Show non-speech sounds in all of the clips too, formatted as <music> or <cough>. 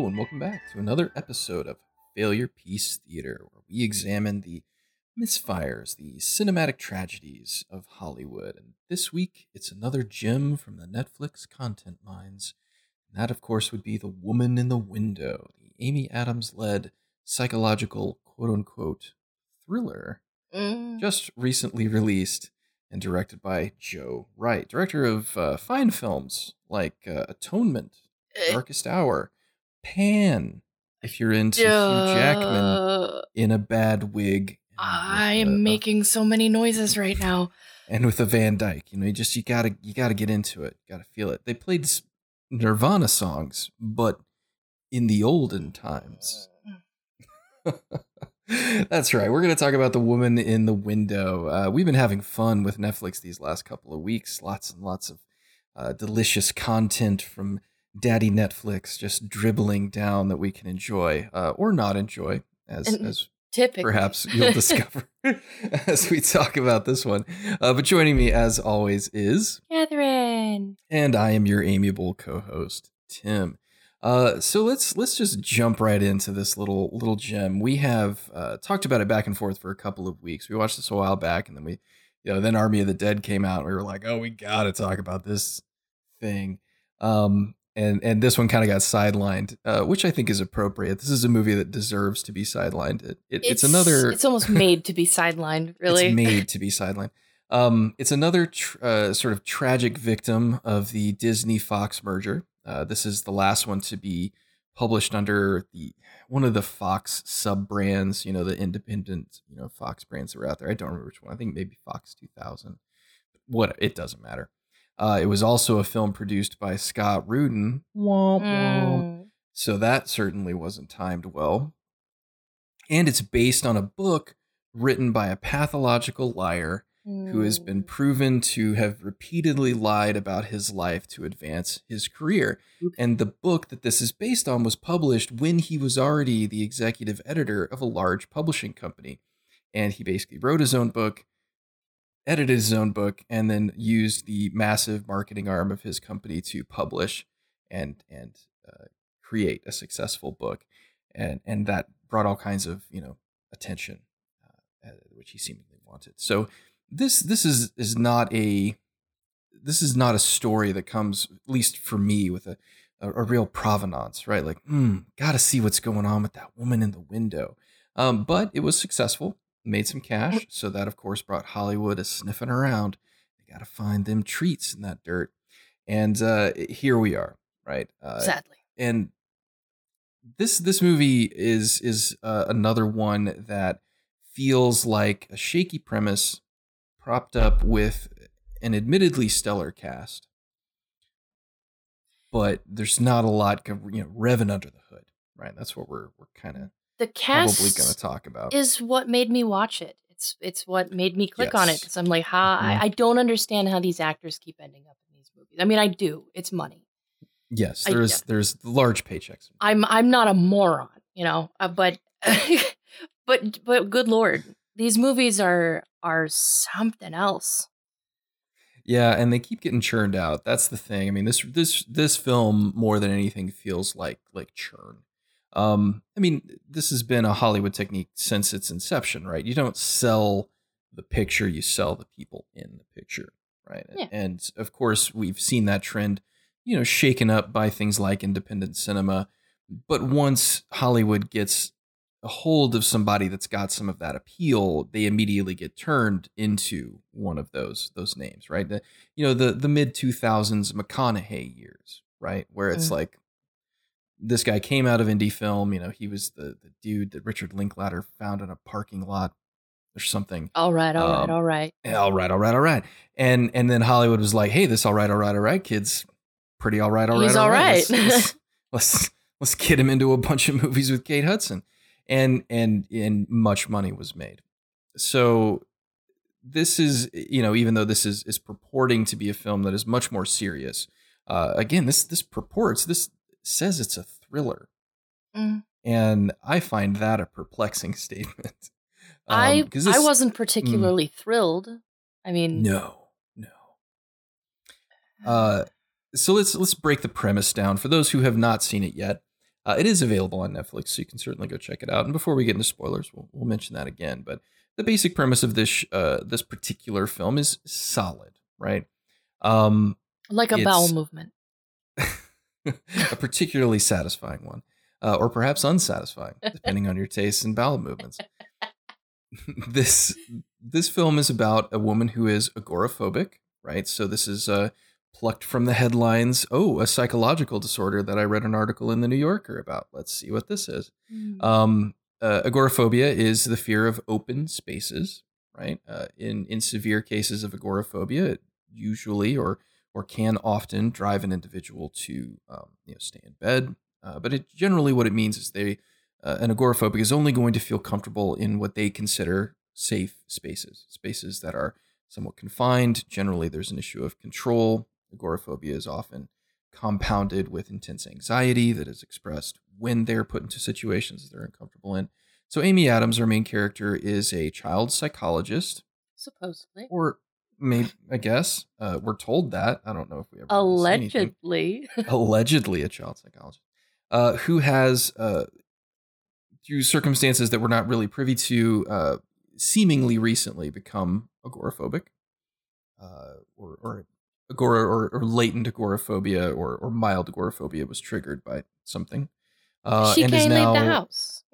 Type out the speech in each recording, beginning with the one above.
Hello, and welcome back to another episode of Failure Piece Theater, where we examine the misfires, the cinematic tragedies of Hollywood. And this week, it's another gem from the Netflix content mines. And that, of course, would be The Woman in the Window, the Amy Adams led psychological quote unquote thriller, Mm. just recently released and directed by Joe Wright, director of uh, fine films like uh, Atonement, Eh, Darkest Hour, Pan. If you're into Hugh Jackman in a bad wig, and with I a- am a- making so many noises right now. and with a Van Dyke, you know, you just you gotta you gotta get into it, you gotta feel it. They played Nirvana songs, but in the olden times. <laughs> That's right. We're going to talk about the woman in the window. Uh, we've been having fun with Netflix these last couple of weeks. Lots and lots of uh, delicious content from Daddy Netflix just dribbling down that we can enjoy uh, or not enjoy, as And- as Typically. perhaps you'll discover <laughs> <laughs> as we talk about this one. Uh, but joining me, as always, is Catherine. and I am your amiable co-host, Tim. Uh, so let's let's just jump right into this little little gem. We have uh, talked about it back and forth for a couple of weeks. We watched this a while back, and then we, you know, then Army of the Dead came out. And we were like, oh, we got to talk about this thing. Um, and and this one kind of got sidelined, uh, which I think is appropriate. This is a movie that deserves to be sidelined. It, it, it's, another. It's almost made to be sidelined, <laughs> really. It's made to be sidelined. Um, it's another tr- uh, sort of tragic victim of the Disney Fox merger. Uh, this is the last one to be published under the one of the Fox sub brands. You know, the independent you know Fox brands that are out there. I don't remember which one. I think maybe Fox 2000. What it doesn't matter. Uh, it was also a film produced by Scott Rudin. Womp womp. Mm. So that certainly wasn't timed well. And it's based on a book written by a pathological liar who has been Mm. proven to have repeatedly lied about his life to advance his career. And the book that this is based on was published when he was already the executive editor of a large publishing company. And he basically wrote his own book, edited his own book, and then used the massive marketing arm of his company to publish and and uh, create a successful book. And and that brought all kinds of you know attention, uh, which he seemingly wanted. So this this is is not a this is not a story that comes at least for me with a a, a real provenance right like mm, gotta see what's going on with that woman in the window um, but it was successful made some cash so that of course brought hollywood a sniffing around. They gotta find them treats in that dirt. And uh, here we are right uh, Sadly. and this this movie is is uh, another one that feels like a shaky premise propped up with an admittedly stellar cast. But there's not a lot you know revving under the hood right? That's what we're we're kind of The probably cast going to talk about is what made me watch it. It's it's what made me click on it because I'm like, how Mhm. I, I don't understand how these actors keep ending up in these movies. I mean, I do. It's money. yes there's there's large paychecks I'm I'm not a moron, you know, uh, but <laughs> but but good lord, these movies are are something else. Yeah, and they keep getting churned out. That's the thing. I mean, this this this film more than anything feels like like churn. Um, I mean, this has been a Hollywood technique since its inception, right? You don't sell the picture, you sell the people in the picture, right? Yeah. And of course, we've seen that trend, you know, shaken up by things like independent cinema. But once Hollywood gets a hold of somebody that's got some of that appeal, they immediately get turned into one of those those names, right? The, you know, the the mid two thousands McConaughey years, right, where it's Mm. like this guy came out of indie film. You know, he was the the dude that Richard Linklater found in a parking lot or something. All right, all right, Um, all right. All right, all right, all right, and and then Hollywood was like, hey, this all right, all right, all right, kids, pretty all right, all right, He's all all right. right. Let's, let's, <laughs> let's let's get him into a bunch of <laughs> movies with Kate Hudson, and and and much money was made. So this is you know even though this is is purporting to be a film that is much more serious. Uh, again, this this purports this says it's a thriller, Mm. and I find that a perplexing <laughs> statement. I Um, 'cause I wasn't particularly thrilled. I mean, no, no. Uh, so let's let's break the premise down for those who have not seen it yet. Uh, it is available on Netflix, so you can certainly go check it out. And before we get into spoilers, we'll, we'll mention that again. But the basic premise of this uh, this particular film is solid, right? Um, like a bowel movement. <laughs> a particularly satisfying one, uh, or perhaps unsatisfying, depending on your tastes and bowel movements. <laughs> this this film is about a woman who is agoraphobic, right? So this is uh, plucked from the headlines. Oh, a psychological disorder that I read an article in the New Yorker about. Let's see what this is. Mm. Um, uh, agoraphobia is the fear of open spaces, right? Uh, in in severe cases of agoraphobia, it usually or or can often drive an individual to um, you know stay in bed. Uh, but it generally what it means is they uh, an agoraphobic is only going to feel comfortable in what they consider safe spaces, spaces that are somewhat confined. Generally, there's an issue of control. Agoraphobia is often compounded with intense anxiety that is expressed when they're put into situations they're uncomfortable in. So, Amy Adams, our main character, is a child psychologist, Supposedly. or maybe, I guess, uh, we're told that. I don't know if we ever really see anything Allegedly. <laughs> allegedly a child psychologist, uh, who has, uh, through circumstances that we're not really privy to, uh, seemingly recently become agoraphobic, uh, or, or agora or, or latent agoraphobia or, or mild agoraphobia was triggered by something. Uh, she and can't now leave the house.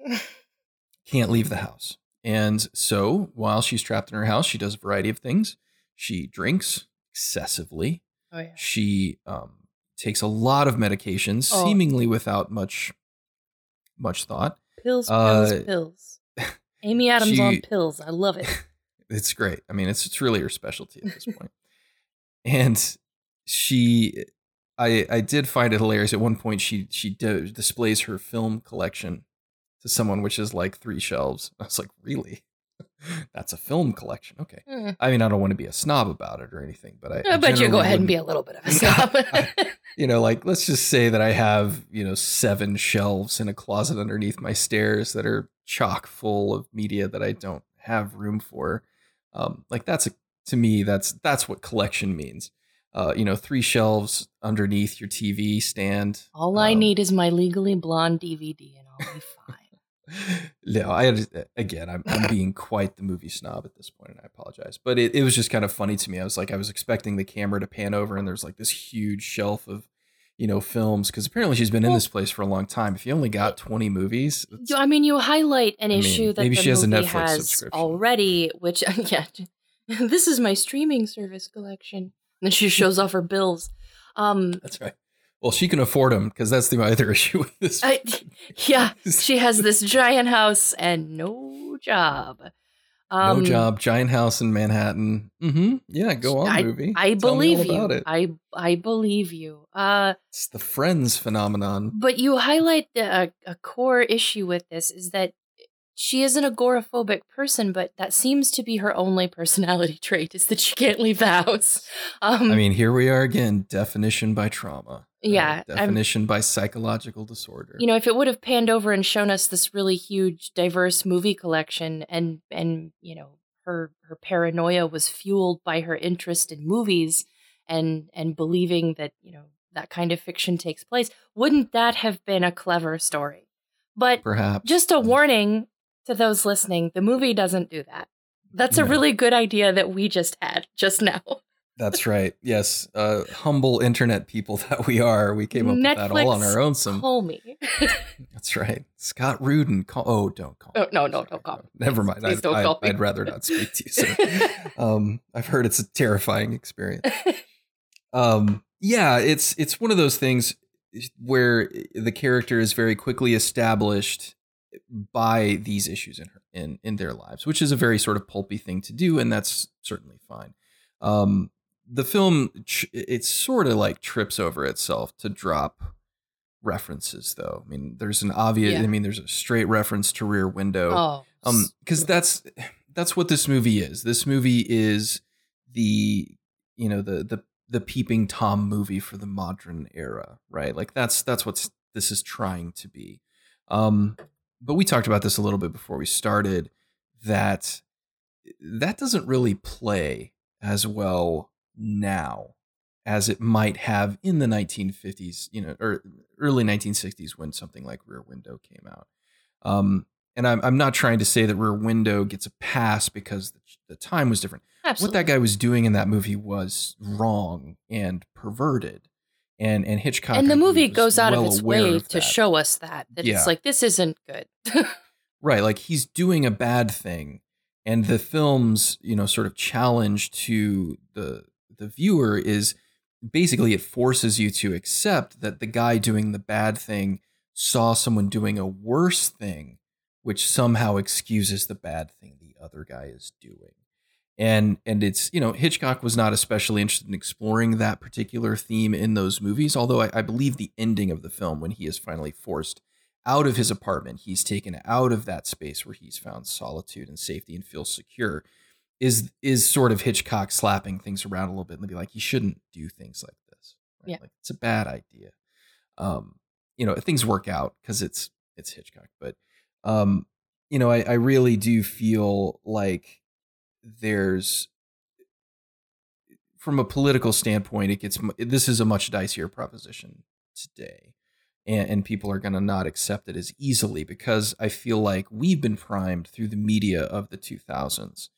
can't leave the house. And so while she's trapped in her house, she does a variety of things. She drinks excessively. Oh yeah. She um, takes a lot of medications, Oh. seemingly without much much thought. Pills, pills, Uh, pills. <laughs> Amy Adams on pills. I love it. <laughs> It's great. I mean, it's it's really her specialty at this point. and she, I I did find it hilarious. At one point, she she d- displays her film collection to someone, which is like three shelves. I was like, really? That's a film collection. Okay. Hmm. I mean, I don't want to be a snob about it or anything, but I, I bet you go ahead and be a little bit of a <laughs> snob. <laughs> you know, like let's just say that I have, you know, seven shelves in a closet underneath my stairs that are chock full of media that I don't have room for. Um, like that's a to me, that's that's what collection means. Uh, you know, three shelves underneath your TV stand. All I Um, need is my legally blonde DVD, and I'll be fine. <laughs> no, I again. I'm, I'm being quite the movie snob at this point, and I apologize. But it, it was just kind of funny to me. I was like, I was expecting the camera to pan over, and there's like this huge shelf of, you know, films because apparently she's been in this place for a long time. If you only got 20 movies, I mean, you highlight an I mean, issue that maybe she has a Netflix has subscription. already, which <laughs> yeah, this is my streaming service collection. And she shows off her bills. Um, that's right. Well, she can afford them because that's the <laughs> other issue with this. I, yeah, <laughs> she has this giant house and no job. Um, no job, giant house in Manhattan. Mm-hmm. Yeah, go on, movie. I Tell believe you. it. I I believe you. Uh, It's the Friends phenomenon. but you highlight the a, a core issue with this is that she is an agoraphobic person, but that seems to be her only <laughs> personality trait is that she can't leave the house. Um, I mean, here we are again. Definition by trauma. Uh, Yeah, I'm- definition by psychological disorder. you know, if it would have panned over and shown us this really huge, diverse movie collection, and and you know, her her paranoia was fueled by her interest in movies and and believing that you know that kind of fiction takes place, wouldn't that have been a clever story? But perhaps just a warning to those listening: the movie doesn't do that. That's a No. really good idea that we just had just now. That's right. Yes, uh, humble internet people <laughs> that we are, we came up with that all on our own. Some. Call me. <laughs> That's right. Scott Rudin. Call, oh, don't call. Oh, no, no, Sorry, don't call me. Never mind. Please I, don't I, call me. I'd rather not speak to you. Sir. <laughs> um, I've heard it's a terrifying experience. um yeah it's it's one of those things where the character is very quickly established by these issues in her in in their lives which is a very sort of pulpy thing to do and that's certainly fine um the film it sort of like trips over itself to drop references though. I mean there's an obvious Yeah. i mean there's a straight reference to rear window. Oh, um because that's that's what this movie is. This movie is the you know the the the peeping tom movie for the modern era right? Like that's that's what this is trying to be. Um but we talked about this a little bit before we started that that doesn't really play as well now as it might have in the 1950s, you know, or early 1960s when something like Rear Window came out. Um, and I'm, I'm not trying to say that Rear Window gets a pass because the, the time was different. Absolutely. What that guy was doing in that movie was wrong and perverted. And and Hitchcock and the movie goes out of its way of to show us that that Yeah. it's like this isn't good. <laughs> Right, like he's doing a bad thing, and the film's you know sort of challenge to the the viewer is basically it forces you to accept that the guy doing the bad thing saw someone doing a worse thing, which somehow excuses the bad thing the other guy is doing. And and it's you know Hitchcock was not especially interested in exploring that particular theme in those movies, although I, I believe the ending of the film when he is finally forced out of his apartment, he's taken out of that space where he's found solitude and safety and feels secure, is is sort of Hitchcock slapping things around a little bit and be like, you shouldn't do things like this. Right? Yeah. Like it's a bad idea. Um, you know, things work out because it's it's Hitchcock, but um, you know, I, I really do feel like there's from a political standpoint, it gets this is a much dicier proposition today, and, and people are going to not accept it as easily because I feel like we've been primed through the media of the 2000s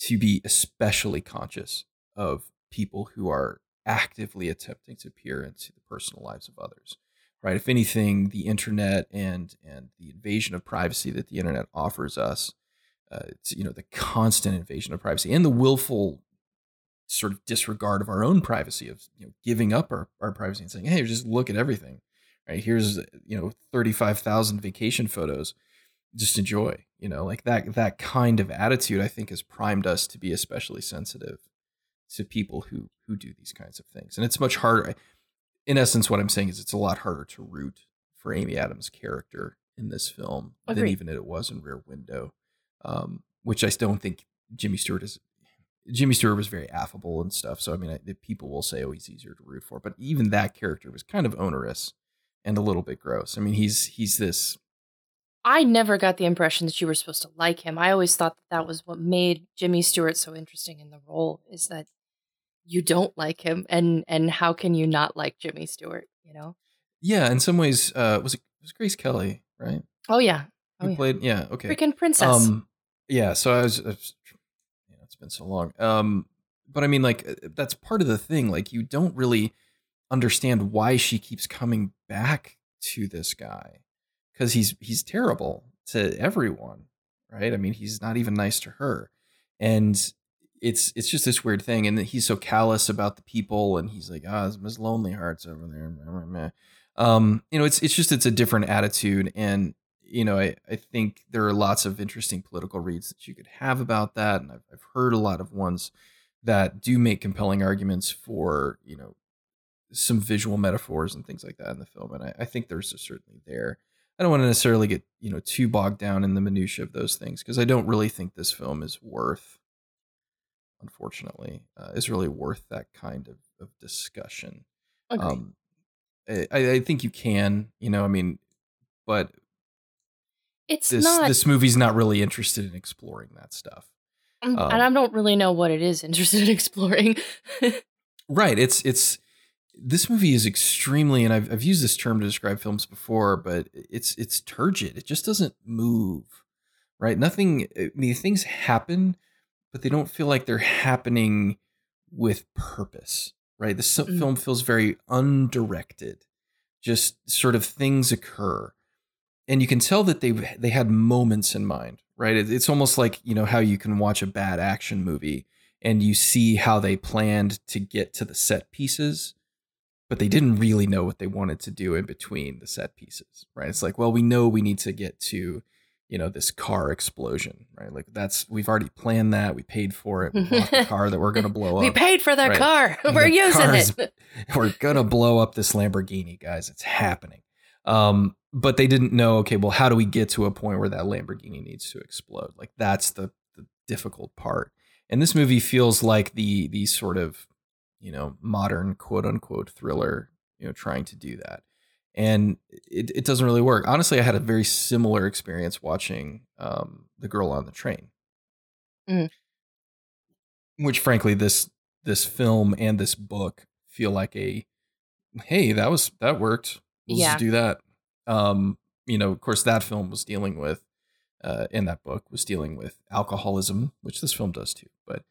to be especially conscious of people who are actively attempting to peer into the personal lives of others right? If anything the internet and and the invasion of privacy that the internet offers us uh, it's, you know the constant invasion of privacy and the willful sort of disregard of our own privacy of you know giving up our, our privacy and saying hey just look at everything right? Here's you know 35,000 vacation photos. Just enjoy you know like that that kind of attitude i think has primed us to be especially sensitive to people who who do these kinds of things and it's much harder in essence what i'm saying is it's a lot harder to root for amy adams character in this film than Agreed. even it was in rear window um, which i still don't think jimmy stewart is jimmy stewart was very affable and stuff so i mean I, the people will say oh he's easier to root for but even that character was kind of onerous and a little bit gross i mean he's he's this I never got the impression that you were supposed to like him. I always thought that that was what made Jimmy Stewart so interesting in the role is that you don't like him and and how can you not like Jimmy Stewart, you know? Yeah, in some ways, uh, was it, was Grace Kelly, right? Oh yeah. Oh, Who yeah. played? Yeah, okay. Freaking princess. Um, yeah. So I was, I was, you know, it's been so long. Um, but I mean, like uh, that's part of the thing. Like you don't really understand why she keeps coming back to this guy because he's he's terrible to everyone, right? I mean, he's not even nice to her, and it's it's just this weird thing. And he's so callous about the people, and he's like, ah, oh, Miss Lonely Hearts over there. meh, meh, meh." Um, you know, it's it's just it's a different attitude, and you know, I, I think there are lots of interesting political reads that you could have about that. And I've, I've heard a lot of ones that do make compelling arguments for, you know, some visual metaphors and things like that in the film. And I, I think there's certainly there. I don't want to necessarily get, you know, too bogged down in the minutia of those things because I don't really think this film is worth, unfortunately, uh, is really worth that kind of, of discussion. Um, I, I think you can, you know, I mean, but it's this not this movie's not really interested in exploring that stuff. um, um, and I don't really know what it is interested in <laughs> exploring. Right. It's it's this movie is extremely and I've I've used this term to describe films before, but it's it's turgid. It just doesn't move. Right? Nothing I mean things happen, but they don't feel like they're happening with purpose. Right? This Mm. film feels very undirected. Just sort of things occur. and you can tell that they they had moments in mind, right? It, it's almost like you know how you can watch a bad action movie and you see how they planned to get to the set pieces, but they didn't really know what they wanted to do in between the set pieces, right? It's like, well, we know we need to get to you know this car explosion, right? Like that's we've already planned that, we paid for it, we bought the <laughs> car that we're gonna blow up. we paid for that Right. car. And <laughs> We're using car's- it. <laughs> we're gonna blow up this Lamborghini, guys. It's happening. Um, but they didn't know. Okay, well, how do we get to a point where that Lamborghini needs to explode? Like that's the the difficult part. And this movie feels like the the sort of you know modern quote unquote thriller, you know, trying to do that. And it, it doesn't really work. Honestly, I had a very similar experience watching um, The Girl on the Train, Mhm. which frankly this this film and this book feel like a hey that was that worked let's Yeah. do that um you know of course that film was dealing with uh in that book was dealing with alcoholism which this film does too but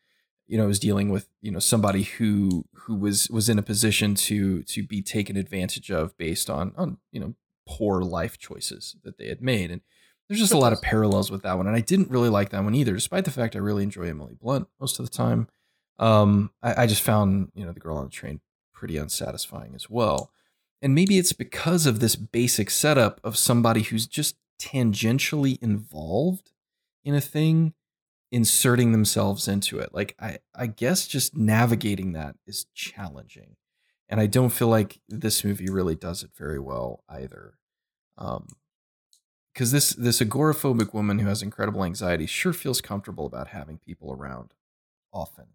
you know was dealing with you know somebody who who was was in a position to to be taken advantage of based on on you know poor life choices that they had made. And there's just a lot of parallels with that one. And i didn't really like that one either despite the fact i really enjoy emily blunt most of the time. Um i, I just found you know the girl on the train pretty unsatisfying as well. And maybe it's because of this basic setup of somebody who's just tangentially involved in a thing inserting themselves into it. Like i i guess just navigating that is challenging. And i don't feel like this movie really does it very well either. Um because this this agoraphobic woman who has incredible anxiety sure feels comfortable about having people around often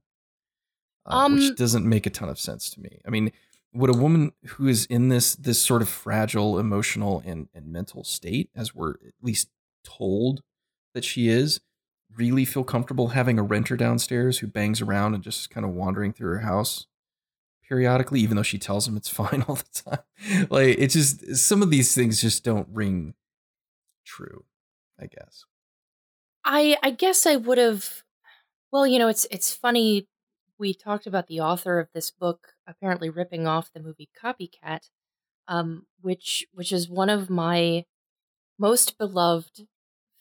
uh, Um, which doesn't make a ton of sense to me. I mean would a woman who is in this this sort of fragile emotional and, and mental state as we're at least told that she is really feel comfortable having a renter downstairs who bangs around and just kind of wandering through her house periodically even though she tells him it's <laughs> fine all the time like it just some of these things just don't ring true i guess I I guess I would have. Well, you know, it's it's funny. We talked about the author of this book apparently ripping off the movie Copycat, um, which which is one of my most beloved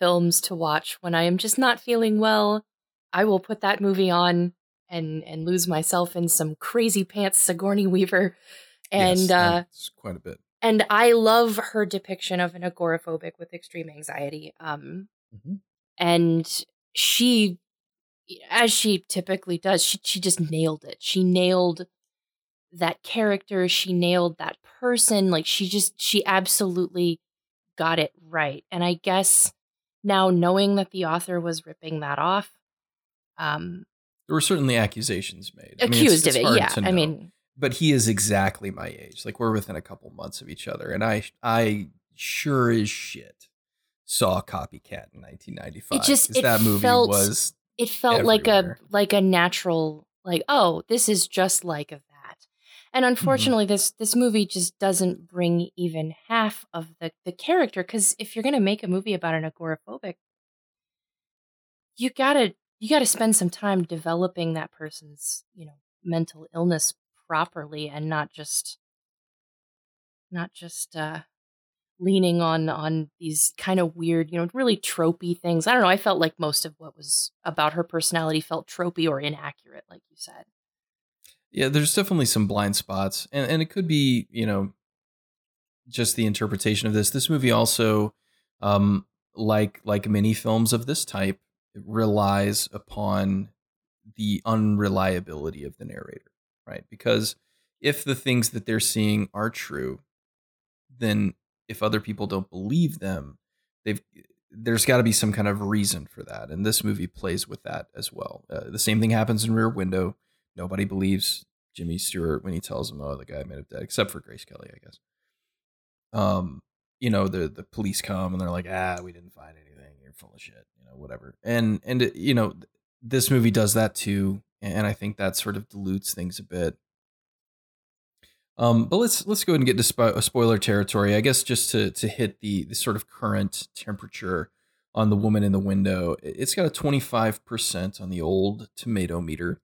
films to watch when I am just not feeling well. I will put that movie on and and lose myself in some crazy pants Sigourney Weaver, and Yes, uh, quite a bit and I love her depiction of an agoraphobic with extreme anxiety. Um, Mhm. and she, as she typically does, she she just nailed it. She nailed that character. She nailed that person. Like she just she absolutely got it right. And I guess now knowing that the author was ripping that off, um, there were certainly accusations made I mean, it's- accused it's of it. Yeah, I mean, but he is exactly my age like we're within a couple months of each other and i i sure as shit saw copycat in 1995 It just- it that movie felt was it felt like a like a natural like oh this is just like Mm-hmm. And unfortunately this this movie just doesn't bring even half of the the character because if you're gonna make a movie about an agoraphobic you gotta you gotta spend some time developing that person's you know mental illness properly and not just not just uh leaning on on these kind of weird, you know, really tropey things. I don't know. I felt like most of what was about her personality felt tropey or inaccurate, like you said. Yeah there's definitely some blind spots and and it could be you know just the interpretation of this. This movie also um like like many films of this type relies upon the unreliability of the narrator right? Because if the things that they're seeing are true then if other people don't believe them they've there's got to be some kind of reason for that and this movie plays with that as well. Uh, the same thing happens in rear window nobody believes jimmy stewart when he tells them oh the guy may have dead except for grace kelly i guess. Um you know the the police come and they're like ah we didn't find anything. You're full of shit you know whatever. And and you know this movie does that too and i think that sort of dilutes things a bit. Um but let's let's go ahead and get into spo- spoiler territory i guess just to to hit the the sort of current temperature on the woman in the window. It's got a 25% on the old tomato meter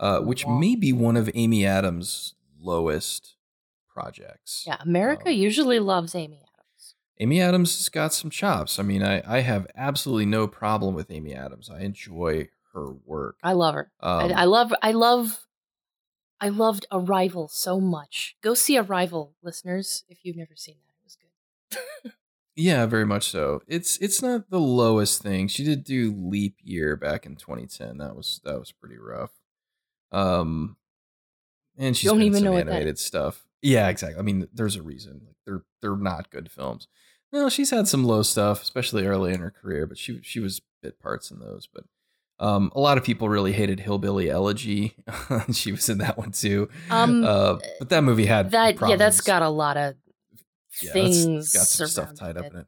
uh, which may be one of amy adams lowest projects Yeah, America Um, usually loves Amy Adams. Amy Adams has got some chops. I mean, I, I have absolutely no problem with Amy Adams. I enjoy her work. I love her. Um, I, I love I love I loved Arrival so much. Go see Arrival, listeners, if you've never seen that. It was good. <laughs> yeah, very much so. It's it's not the lowest thing. She did do Leap Year back in 2010. That was that was pretty rough. Um, and she's Don't even some know animated stuff. Yeah, exactly. I mean, there's a reason. Like they're they're not good films. No, she's had some low stuff, especially early in her career, but she she was bit parts in those. But um, a lot of people really hated Hillbilly Elegy. <laughs> she was in that one too. Um, uh, but that movie had that yeah, that's got a lot of Yeah, things got some stuff tied up in it.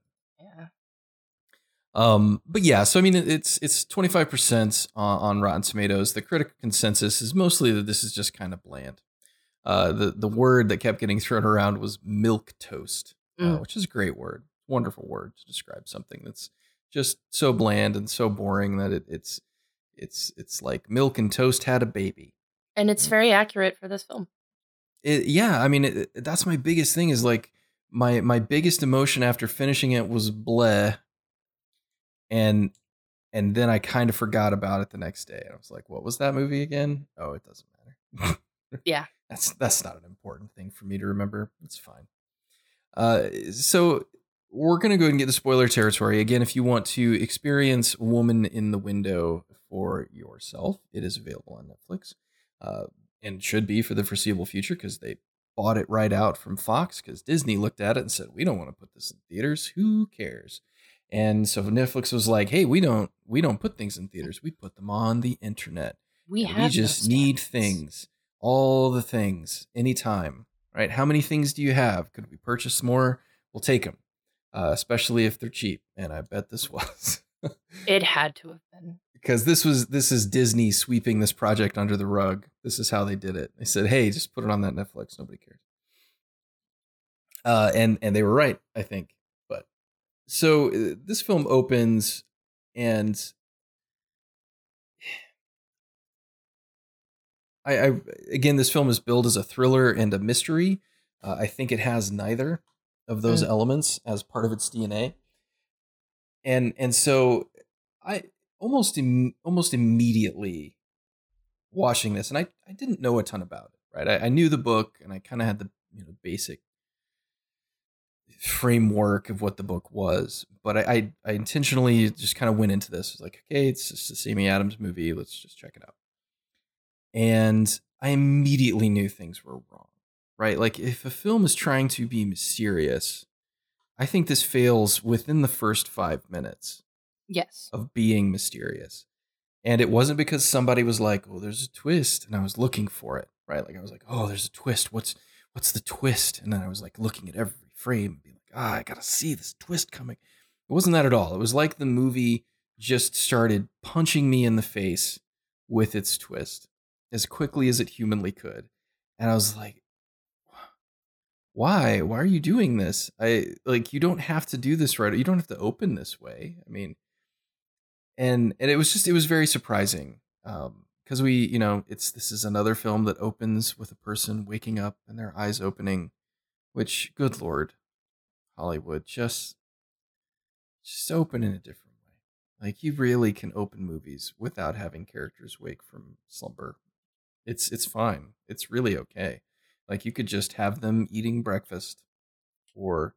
Um, but yeah, so I mean, it's it's twenty five percent on Rotten Tomatoes. The critical consensus is mostly that this is just kind of bland. uh, the the word that kept getting <laughs> thrown around was milk toast, uh, Mm. which is a great word, wonderful word to describe something that's just so bland and so boring that it, it's it's it's like milk and toast had a baby. And it's very accurate for this film. It, yeah, I mean it- that's my biggest thing is like my my biggest emotion after finishing it was bleh, and and then I kind of forgot about it the next day. I was like, what was that movie again? Oh, it doesn't matter. <laughs> Yeah. that's that's not an important thing for me to remember. It's fine. Uh, so we're gonna go ahead and get the spoiler territory again. If you want to experience Woman in the Window for yourself, it is available on Netflix, uh, and should be for the foreseeable future because they bought it right out from Fox because Disney looked at it and said, "We don't want to put this in theaters. Who cares?" And so Netflix was like, "Hey, we don't we don't put things in theaters. We put them on the internet." We have we just need things. All the things. Anytime. Right? How many things do you have? Could we purchase more? We'll take them uh, especially if they're cheap. And i bet this <laughs> was. It had to have been. because this was this is disney sweeping this project under the rug. This is how they did it. They said hey just put it on that netflix. Nobody cares. Uh, and and they were right i think so uh, this film opens and I, I again, this film is billed as a thriller and a mystery. Uh, I think it has neither of those Mm. elements as part of its DNA, and and so I almost Im- almost immediately watching this, and I I didn't know a ton about it, right? I, I knew the book, and I kind of had the you know basic framework of what the book was, but I I, I intentionally just kind of went into this. I was like, okay, it's just a Amy Adams movie. Let's just check it out and I immediately knew things were wrong. Right? Like if a film is trying to be mysterious, I think this fails within the first 5 minutes Yes. of being mysterious. And it wasn't because somebody was like, "Oh, there's a twist," and I was looking for it, right? Like I was like, "Oh, there's a twist. What's what's the twist?" And then I was like looking at every frame and being like, "Ah, I got to see this twist coming." It wasn't that at all. It was like the movie just started punching me in the face with its twist as quickly as it humanly could. And I was like, why? Why are you doing this? I like you don't have to do this right. You don't have to open this way. I mean, and and it was just it was very surprising. Um because we, you know, it's this is another film that opens with a person waking up and their eyes opening, which good lord, Hollywood, just just open in a different way. Like you really can open movies without having characters wake from slumber. It's it's fine. It's really okay. Like you could just have them eating breakfast or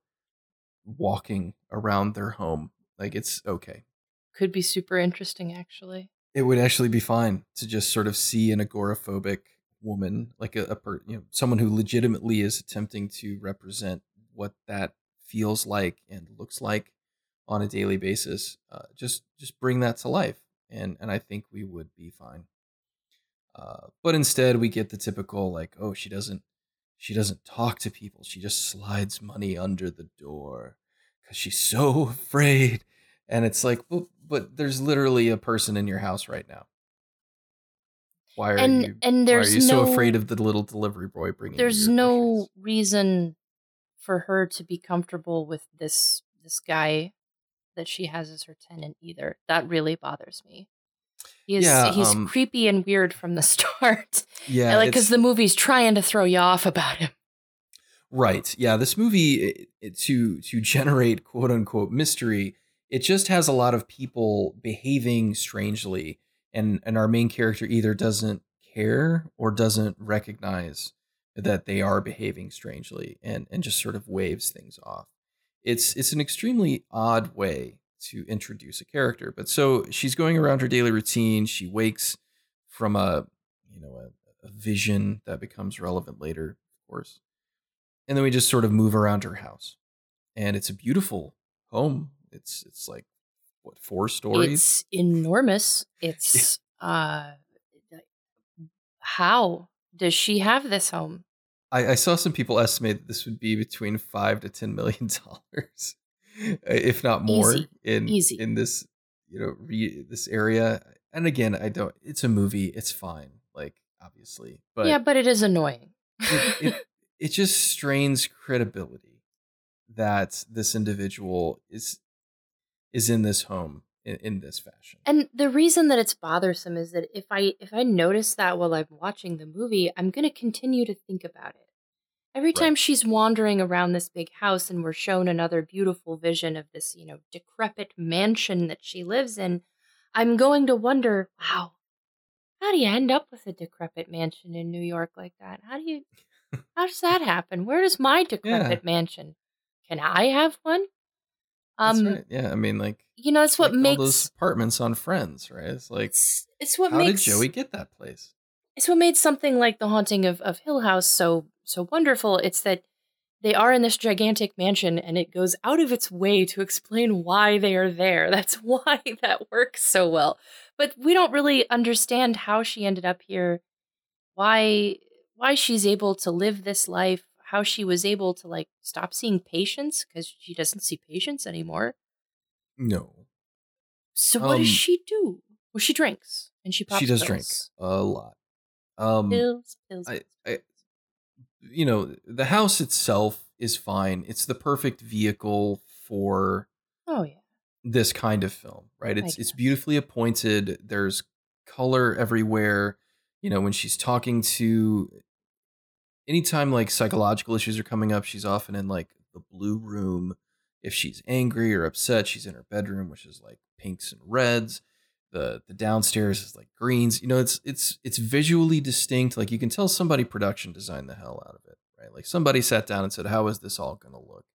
walking around their home. Like it's okay. Could be super interesting, actually. It would actually be fine to just sort of see an agoraphobic woman, like a, a per, you know, someone who legitimately is attempting to represent what that feels like and looks like on a daily basis. Uh, just just bring that to life, and and I think we would be fine. Uh, but instead, we get the typical like, oh, she doesn't she doesn't talk to people. She just slides money under the door because she's so <laughs> afraid. And it's like, but, but there's literally a person in your house right now. Why are And you? and why there's are you no so afraid of the little delivery boy bringing? there's no reason for her to be comfortable with this this guy that she has as her tenant either. That really bothers me. He is Yeah, he's um, creepy and weird from the <laughs> start. Yeah, like because the movie's trying to throw you off about him. Right. Yeah, this movie it, it- to to generate quote unquote mystery, it just has a lot of people behaving strangely and and our main character either doesn't care or doesn't recognize that they are behaving strangely and and just sort of waves things off. It's it's an extremely odd way to introduce a character. But so she's going around her daily routine, she wakes from a you know a, a vision that becomes relevant later, of course and then we just sort of move around her house and it's a beautiful home it's it's like what four stories It's enormous. It's uh how does she have this home? I, I saw some people estimate that this would be between five to ten million <laughs> dollars if not more Easy. in Easy. in this you know re, this area and again i don't it's a movie it's fine like obviously but yeah, but it is annoying. it, it, <laughs> it just strains credibility that this individual is is in this home in, in this fashion. And the reason that it's bothersome is that if I if I notice that while I'm watching the movie, I'm going to continue to think about it. Every Right. time she's wandering around this big house and we're shown another beautiful vision of this, you know, decrepit mansion that she lives in, I'm going to wonder, wow, how do you end up with a decrepit mansion in New York like that? How do you <laughs> how does that happen? Where is my decrepit mansion? Can I have one? That's Um, right. Yeah, I mean, like you know, it's what like all makes those apartments on Friends, right? It's like, it's, it's what how makes did Joey get that place? it's what made something like the haunting of, of hill house so so wonderful it's that they are in this gigantic mansion and it goes out of its way to explain why they are there <laughs> that's why that works so well but we don't really understand how she ended up here why why she's able to live this life how she was able to like stop seeing patients because she doesn't see patients anymore No, so what does Um, she do well she drinks and she pops she does pills. drink a lot. Um, pills pills, I, I, you know, the house itself is fine. It's the perfect vehicle for oh yeah this kind of film, right? It's it's beautifully appointed. There's color everywhere. You know, when she's talking to anytime like psychological issues are coming up, she's often in like the blue room. If she's angry or upset, she's in her bedroom, which is like pinks and reds. The the downstairs is like greens. You know, it's it's it's visually distinct. Like you can tell somebody production designed the hell out of it, right? Like somebody sat down and said, How is this all gonna look?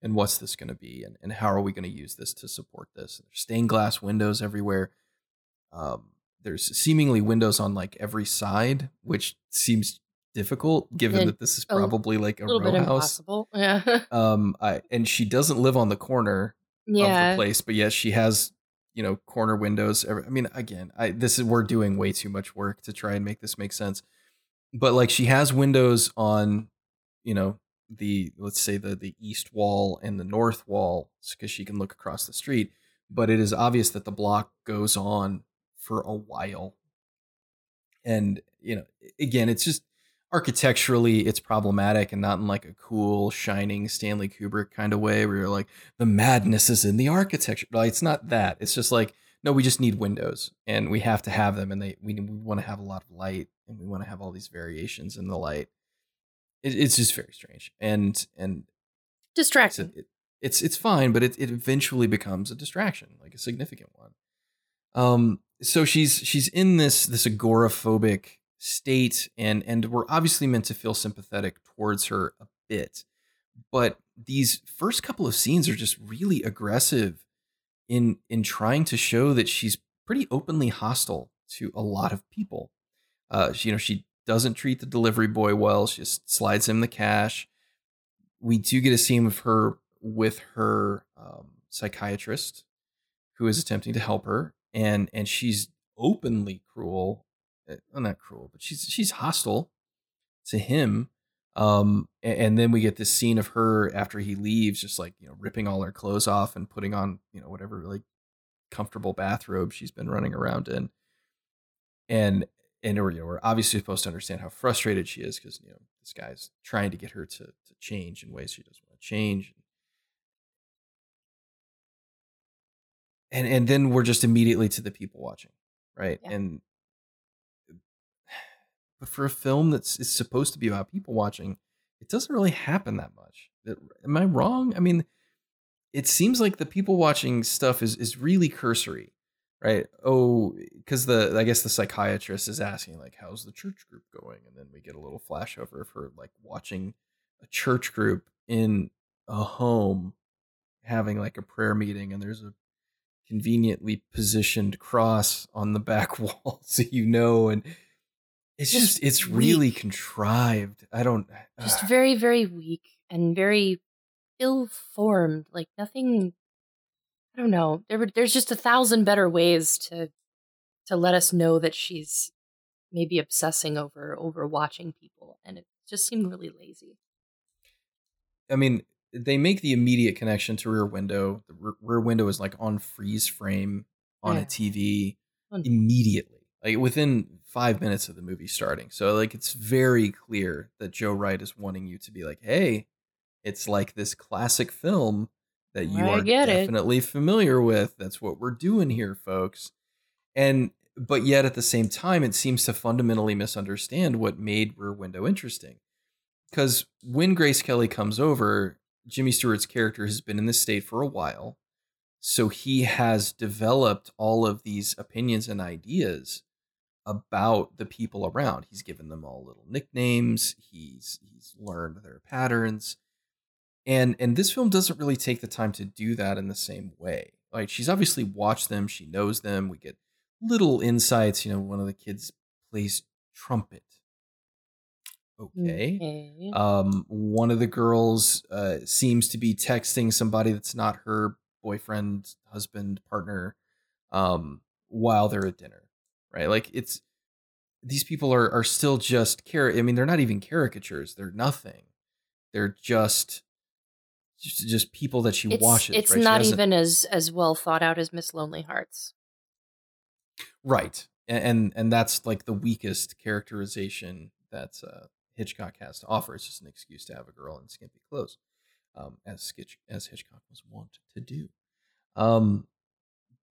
And what's this gonna be? And and how are we gonna use this to support this? And there's stained glass windows everywhere. Um, there's seemingly windows on like every side, which seems difficult given And that this is a probably like a, a little row bit house. impossible. Yeah. <laughs> Um, I and she doesn't live on the corner of the place, but yes, she has you know corner windows. Every, I mean, again, I this is we're doing way too much work to try and make this make sense. But like she has windows on, you know, the let's say the the east wall and the north wall because she can look across the street. But it is obvious that the block goes on for a while, and you know, again, it's just architecturally it's problematic and not in like a cool shining stanley kubrick kind of way where you're like the madness is in the architecture. Like it's not that. It's just like no we just need windows and we have to have them and they we, we want to have a lot of light and we want to have all these variations in the light. It, it's just very strange and and it's, Distracting. it, it's it's fine but it, it eventually becomes a distraction like a significant one. Um so she's she's in this this agoraphobic state and and we're obviously meant to feel sympathetic towards her a bit but these first couple of scenes are just really aggressive in in trying to show that she's pretty openly hostile to a lot of people. Uh she, you know she doesn't treat the delivery boy well she just slides him the cash. We do get a scene of her with her um, psychiatrist who is attempting to help her and and she's openly cruel well, not cruel but she's she's hostile to him um a- and, then we get this scene of her after he leaves just like you know ripping all her clothes off and putting on you know whatever really comfortable bathrobe she's been running around in. And and we're, you know, we're obviously supposed to understand how frustrated she is because you know this guy's trying to get her to to change in ways she doesn't want to change. And and then we're just immediately to the people watching right? Yeah. and but for a film that's is supposed to be about people watching it doesn't really happen that much. It- am i wrong? I mean it seems like the people watching stuff is is really cursory right? Oh because the i guess the psychiatrist is asking like how's the church group going? And then we get a little flash over of her like watching a church group in a home having like a prayer meeting and there's a conveniently positioned cross on the back <laughs> wall so you know and it's Just just it's really weak. contrived i don't Just ugh. very, very weak and very ill formed. Like nothing I don't know. There were there's just a thousand better ways to to let us know that she's maybe obsessing over over watching people and it just seemed really lazy. I mean, they make the immediate connection to Rear Window. The Rear- Rear Window is like on freeze frame on Yeah. a TV immediately. Like within five minutes of the movie starting. So like it's very clear that Joe Wright is wanting you to be like, hey, it's like this classic film that you I are get it. definitely familiar with. That's what we're doing here, folks. And but yet at the same time, it seems to fundamentally misunderstand what made Rear Window interesting. Because when Grace Kelly comes over, Jimmy Stewart's character has been in this state for a while. So he has developed all of these opinions and ideas about the people around. He's given them all little nicknames. He's he's learned their patterns. And and this film doesn't really take the time to do that in the same way. Like she's obviously watched them, she knows them. We get little insights, you know, one of the kids plays trumpet. Okay. Okay. Um, one of the girls uh, seems to be texting somebody that's not her boyfriend, husband, partner, um, while they're at dinner, right? Like it's these people are are still just car. I mean, they're not even caricatures. They're nothing. They're just just, just people that she it's watches. it's right? Not even as as well thought out as Miss Lonely Hearts. right, and and, and that's like the weakest characterization that uh, Hitchcock has to offer. It's just an excuse to have a girl in skimpy clothes, um, as Skitch, as Hitchcock was wont to do. Um,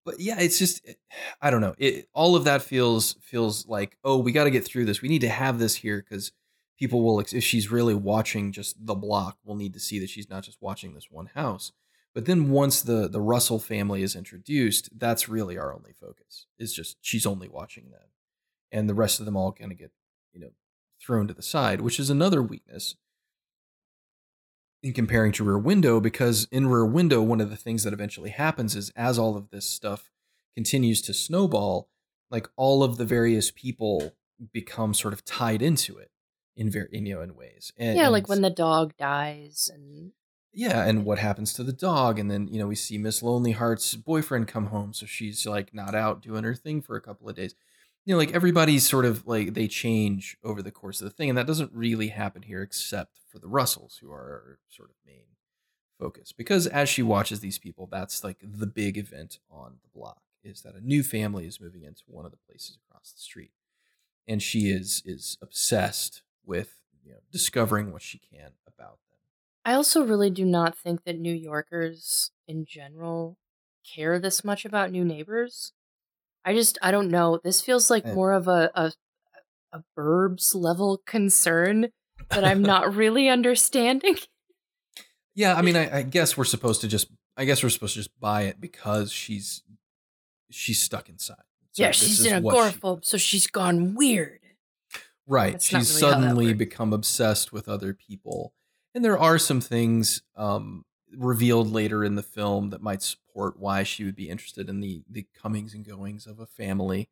but yeah, it's just eh, I don't know. It all of that feels feels like oh, we got to get through this. We need to have this here because people will if she's really watching just the block, we'll need to see that she's not just watching this one house. But then once the the Russell family is introduced, that's really our only focus. Is just she's only watching them, and the rest of them all kind of get you know thrown to the side, which is another weakness in comparing to Rear Window, because in Rear Window, one of the things that eventually happens is as all of this stuff continues to snowball, like all of the various people become sort of tied into it in very you know in ways. And, yeah, like and- when the dog dies and yeah, and what happens to the dog, and then you know we see Miss Lonely Heart's boyfriend come home, so she's like not out doing her thing for a couple of days. You know, like everybody's sort of like they change over the course of the thing, and that doesn't really happen here, except for the Russells, who are our sort of main focus. Because as she watches these people, that's like the big event on the block is that a new family is moving into one of the places across the street, and she is is obsessed with you know discovering what she can about them. I also really do not think that New Yorkers in general care this much about new neighbors. I just I don't know. This feels like Eh. more of a a, a burbs level concern that I'm <laughs> not really understanding. Yeah, I mean, I, I guess we're supposed to just. I guess we're supposed to just buy it because she's she's stuck inside. So yeah, she's an what she- agoraphobe, so she's gone weird. right. That's she's really suddenly become obsessed with other people, and there are some things um, revealed later in the film that might support why she would be interested in the the comings and goings of a family.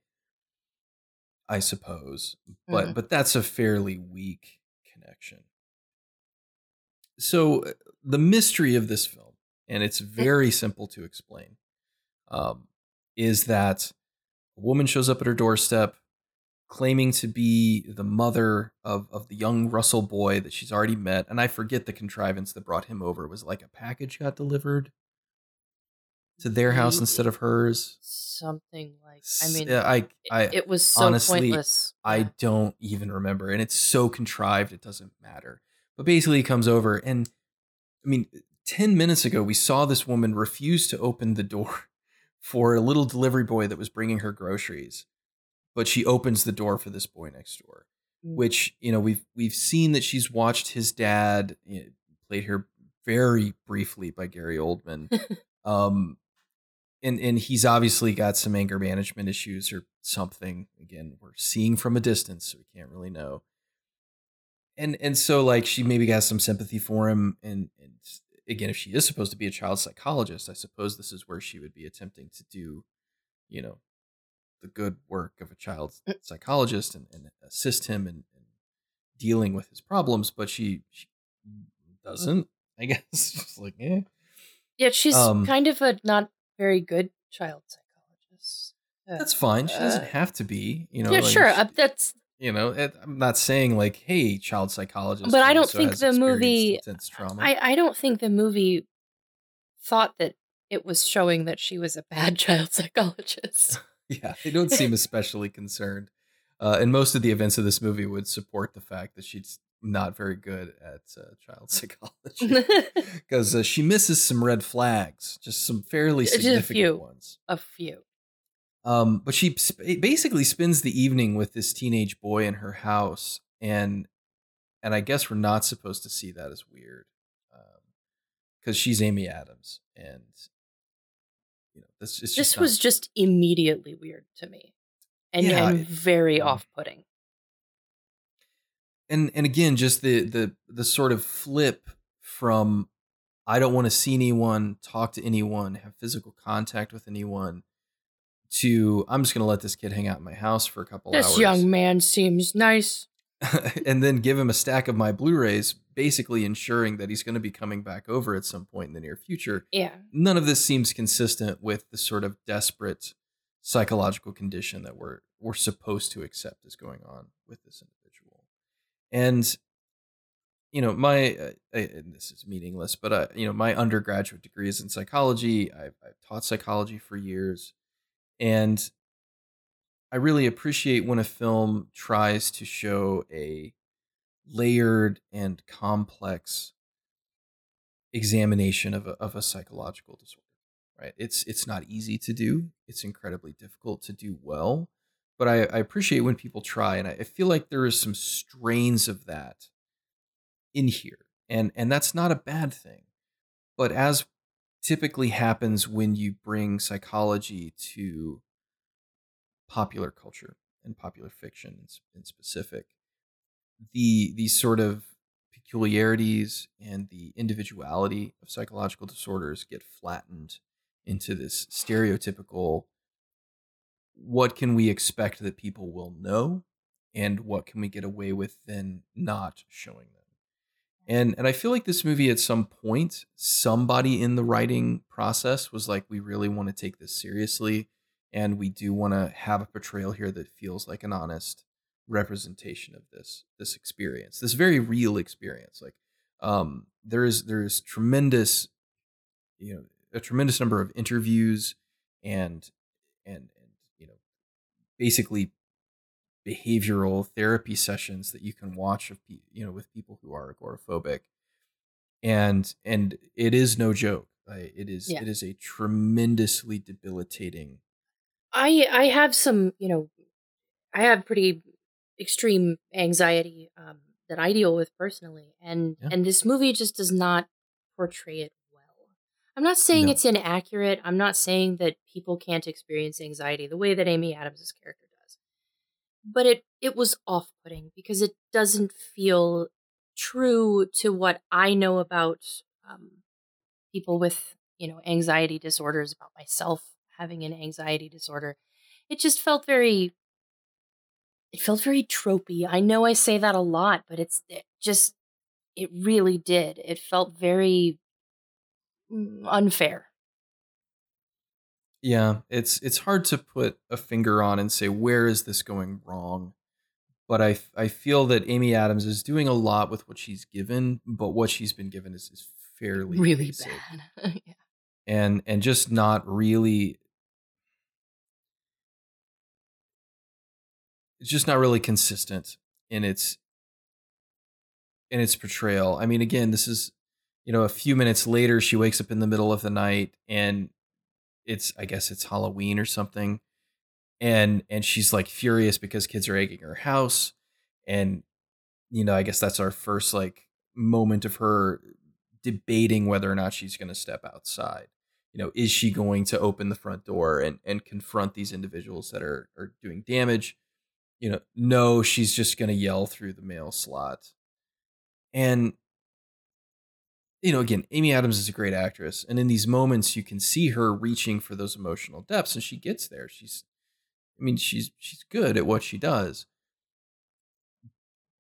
I suppose, but Mhm. but that's a fairly weak connection. So uh, the mystery of this film, and it's very simple to explain, um, is that a woman shows up at her doorstep claiming to be the mother of, of the young Russell boy that she's already met. And I forget the contrivance that brought him over. It was like a package got delivered to their house instead of hers. Something like I mean, yeah, I, it, I, it was so honestly, pointless. I don't even remember. And it's so contrived, it doesn't matter. But basically, he comes over, and I mean, 10 minutes ago, we saw this woman refuse to open the door <laughs> for a little delivery boy that was bringing her groceries. But she opens the door for this boy next door, Mm. which, you know, we've we've seen that she's watched his dad, you know, played here very briefly by Gary Oldman. <laughs> um, and and he's obviously got some anger management issues or something. Again, we're seeing from a distance, so we can't really know. And and so like she maybe got some sympathy for him, and and again, if she is supposed to be a child psychologist, I suppose this is where she would be attempting to do, you know, the good work of a child psychologist and, and assist him in, in dealing with his problems. But she, she doesn't. I <laughs> guess just like eh. yeah, she's um, kind of a not very good child psychologist. Uh, That's fine. She doesn't uh, have to be. You know. yeah, like, sure. she- Uh, that's you know, it, I'm not saying like, hey, child psychologist. But I don't think the movie-. I, I don't think the movie thought that it was showing that she was a bad <laughs> child psychologist. Yeah, they don't seem especially concerned. Uh, and most of the events of this movie would support the fact that she's not very good at uh, child <laughs> psychology <laughs> because uh, she misses some red flags, just some fairly Just a significant few. ones. a few. Um, but she sp- basically spends the evening with this teenage boy in her house, and and I guess we're not supposed to see that as weird, because she's Amy Adams, and this is This was just immediately weird to me, and, Yeah, and very mm. off-putting. and and again just the the the sort of flip from I don't want to see anyone, talk to anyone, have physical contact with anyone, to I'm just gonna let this kid hang out in my house for a couple This hours. This young man seems nice. <laughs> and then give him a stack of my Blu-rays, basically ensuring that he's going to be coming back over at some point in the near future. Yeah, None of this seems consistent with the sort of desperate psychological condition that we're we're supposed to accept is going on with this individual. And you know, my uh, and this is meaningless, but uh, you know, my undergraduate degree is in psychology. I've, I've taught psychology for years, and I really appreciate when a film tries to show a layered and complex examination of a, of a psychological disorder. Right? It's it's not easy to do. It's incredibly difficult to do well. But I, I appreciate when people try, and I, I feel like there is some strains of that in here, and and that's not a bad thing. But as typically happens when you bring psychology to popular culture and popular fiction in, in specific the these sort of peculiarities and the individuality of psychological disorders get flattened into this stereotypical what can we expect that people will know and what can we get away with then not showing them? And and i feel like this movie at some point somebody in the writing process was like we really want to take this seriously and we do want to have a portrayal here that feels like an honest representation of this this experience this very real experience like um there is there is tremendous you know a tremendous number of interviews and and and you know basically behavioral therapy sessions that you can watch of you know with people who are agoraphobic and and it is no joke it is Yeah. it is a tremendously debilitating I I have some, you know, I have pretty extreme anxiety um, that I deal with personally, and Yeah. and this movie just does not portray it well. I'm not saying No. it's inaccurate. I'm not saying that people can't experience anxiety the way that Amy Adams' character does, but it it was off putting because it doesn't feel true to what I know about um, people with you know anxiety disorders. About myself having an anxiety disorder, it just felt very. It felt very tropey. I know I say that a lot, but it's it just it really did. It felt very mm, unfair. Yeah, it's it's hard to put a finger on and say where is this going wrong. But I I feel that Amy Adams is doing a lot with what she's given, but what she's been given is, is fairly Really basic. bad. <laughs> yeah. and and just not really it's just not really consistent in its in its portrayal. I mean, again, this is you know a few minutes later she wakes up in the middle of the night and it's I guess it's Halloween or something, and and she's like furious because kids are egging her house, and you know I guess that's our first like moment of her debating whether or not she's going to step outside. You know, is she going to open the front door and and confront these individuals that are are doing damage? You know, no, she's just going to yell through the mail slot. And you know, again, Amy Adams is a great actress, and in these moments, you can see her reaching for those emotional depths, and she gets there. She's, I mean, she's she's good at what she does,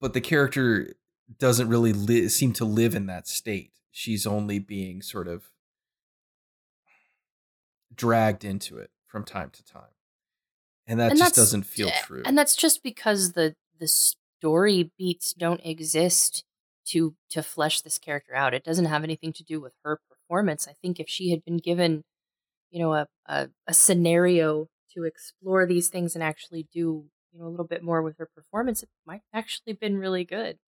but the character doesn't really li- seem to live in that state. She's only being sort of dragged into it from time to time, and that And just doesn't feel eh, true. And that's just because the the story beats don't exist to to flesh this character out. It doesn't have anything to do with her performance. I think if she had been given, you know, a a, a scenario to explore these things and actually do, you you know a little bit more with her performance, it might actually been really good.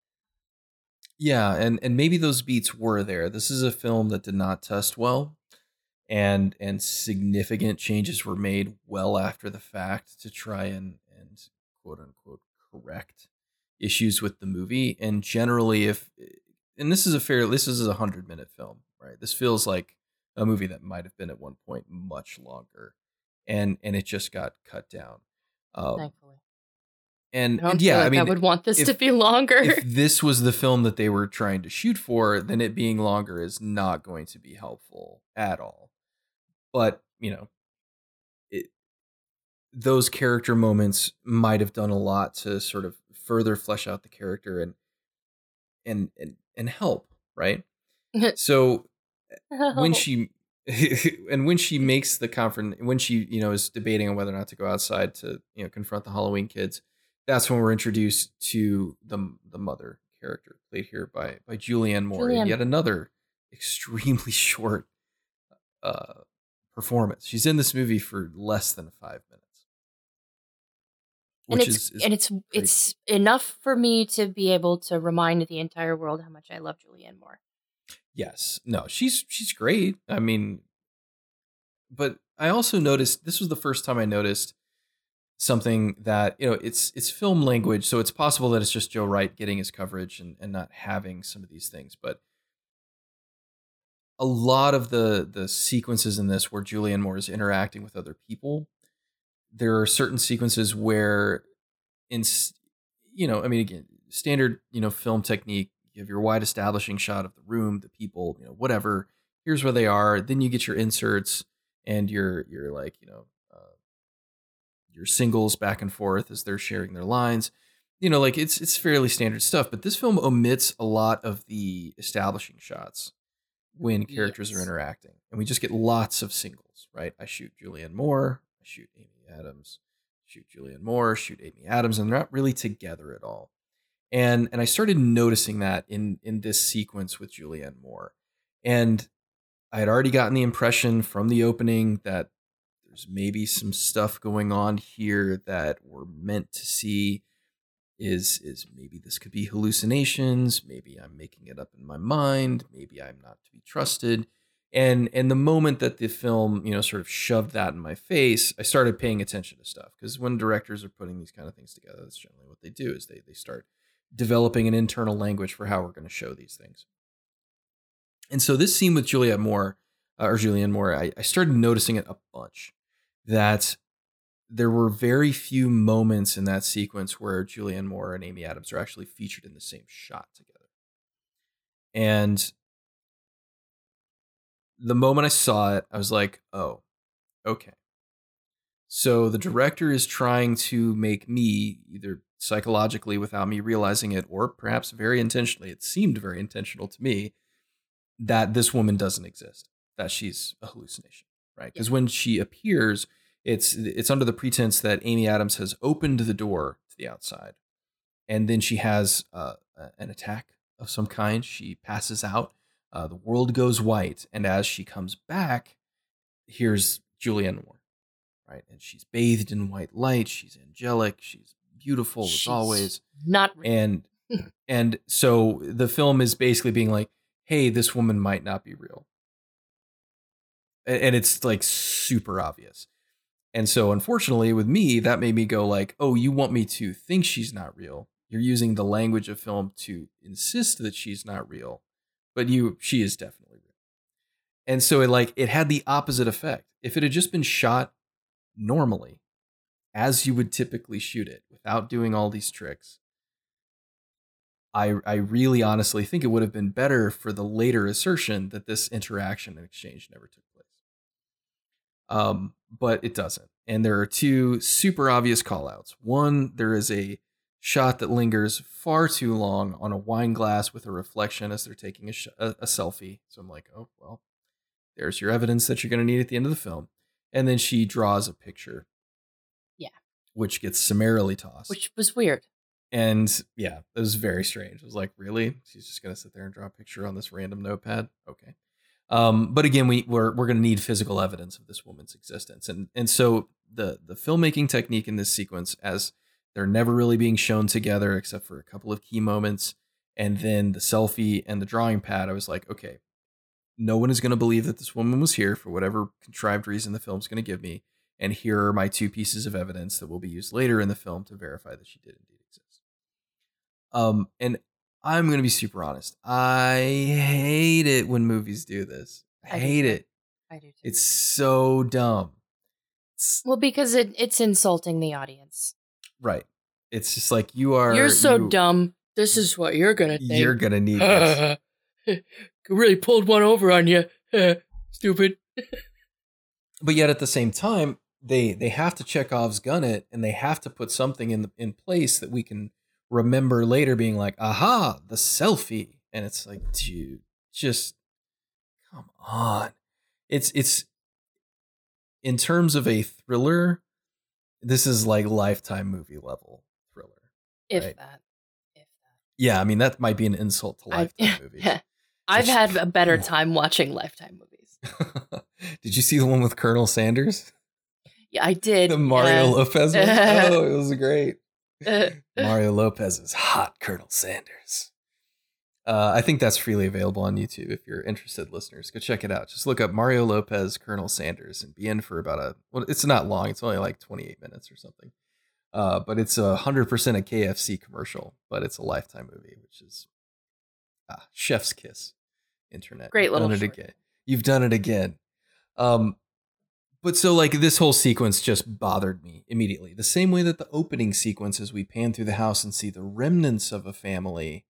Yeah, and and maybe those beats were there. This is a film that did not test well, and and significant changes were made well after the fact to try and and quote unquote correct issues with the movie. And generally, if and this is a fair this is a hundred minute film, right? This feels like a movie that might have been at one point much longer, and and it just got cut down. Um, Thankfully, and, I and yeah, like I mean, i would want this if- to be longer. if <laughs> this was the film that they were trying to shoot for, then it being longer is not going to be helpful at all. But, you know, it, those character moments might have done a lot to sort of further flesh out the character and and and, and help, right? <laughs> so when <laughs> she <laughs> and when she makes the confront when she you know is debating on whether or not to go outside to you know confront the halloween kids that's when we're introduced to the the mother character played here by by julianne moore Julianne. yet another extremely short uh performance she's in this movie for less than five minutes and it's is, is and it's it's enough for me to be able to remind the entire world how much I love Julianne Moore. Yes. No, she's she's great. I mean, but I also noticed this was the first time I noticed something that, you know, it's it's film language, so it's possible that it's just Joe Wright getting his coverage and, and not having some of these things, but a lot of the the sequences in this where Julianne Moore is interacting with other people, there are certain sequences where in you know, I mean again, standard, you know, film technique you have your wide establishing shot of the room, the people, you know, whatever. Here's where they are. Then you get your inserts and your your like, you know, uh, your singles back and forth as they're sharing their lines. You know, like it's it's fairly standard stuff. But this film omits a lot of the establishing shots when characters are interacting, and we just get lots of singles. Right? I shoot Julianne Moore. I shoot Amy Adams. Shoot Julianne Moore. Shoot Amy Adams, and they're not really together at all and and I started noticing that in in this sequence with Julianne Moore, and I had already gotten the impression from the opening that there's maybe some stuff going on here that we're meant to see. Is is maybe this could be hallucinations? Maybe I'm making it up in my mind. Maybe I'm not to be trusted. And and the moment that the film you know sort of shoved that in my face, I started paying attention to stuff because when directors are putting these kind of things together, that's generally what they do is they they start developing an internal language for how we're going to show these things. And so this scene with Juliette Moore uh, or Julianne Moore, I, I started noticing it a bunch that there were very few moments in that sequence where Julianne Moore and Amy Adams are actually featured in the same shot together. And the moment I saw it, I was like, oh, okay. So the director is trying to make me either psychologically without me realizing it, or perhaps very intentionally. It seemed very intentional to me that this woman doesn't exist, that she's a hallucination, right? Because when she appears, it's it's under the pretense that Amy Adams has opened the door to the outside, and then she has uh, an attack of some kind. She passes out. Uh, the world goes white, and as she comes back, here's Julianne Moore, right? And she's bathed in white light. She's angelic. She's beautiful as She's always Not and <laughs> and so the film is basically being like hey this woman might not be real A- and it's like super obvious and so unfortunately with me that made me go like oh you want me to think she's not real? You're using the language of film to insist that she's not real but you she is definitely real. And so it like it had the opposite effect. If it had just been shot normally as you would typically shoot it without doing all these tricks I I really honestly think it would have been better for the later assertion that this interaction and exchange never took place. Um, but it doesn't. And there are two super obvious callouts. One, there is a shot that lingers far too long on a wine glass with a reflection as they're taking a, sh- a, a selfie. So I'm like, oh well, there's your evidence that you're going to need at the end of the film. And then she draws a picture. Yeah. Which gets summarily tossed. which was weird. And yeah, it was very strange. I was like, really? She's just gonna sit there and draw a picture on this random notepad? Okay. Um, but again, we, we're we're gonna need physical evidence of this woman's existence. And and so the the filmmaking technique in this sequence, as They're never really being shown together except for a couple of key moments. And then the selfie and the drawing pad, I was like, okay, no one is going to believe that this woman was here for whatever contrived reason the film's going to give me. And here are my two pieces of evidence that will be used later in the film to verify that she did indeed exist. Um, and I'm going to be super honest. I hate it when movies do this. I, I hate too. it. I do too. It's so dumb. It's, well because it, it's insulting the audience. right. It's just like you are. You're so you- dumb. This is what you're gonna think. You're gonna need this. <laughs> really pulled one over on you. <laughs> Stupid. but yet at the same time they they have to Chekhov's gun it and they have to put something in the, in place that we can remember later being like aha the selfie and it's like dude just come on it's it's in terms of a thriller this is like lifetime movie level thriller If Right. that. If yeah i mean that might be an insult to lifetime <laughs> movies that. I've Just- had a better time watching Lifetime movies. <laughs> did you see the one with colonel sanders Yeah, I did. the mario uh, lopez one? <laughs> oh it was great Mario Lopez is hot Colonel Sanders. Uh, I think that's freely available on YouTube if you're interested, listeners. Go check it out. Just look up Mario Lopez Colonel Sanders and be in for about a. Well, it's not long. It's only like 28 minutes or something. Uh, but it's a hundred percent a KFC commercial, but it's a lifetime movie, which is ah, chef's kiss. Internet, Great You've little done it again. You've done it again. Um, but so like this whole sequence just bothered me immediately. The same way that the opening sequence as we pan through the house and see the remnants of a family,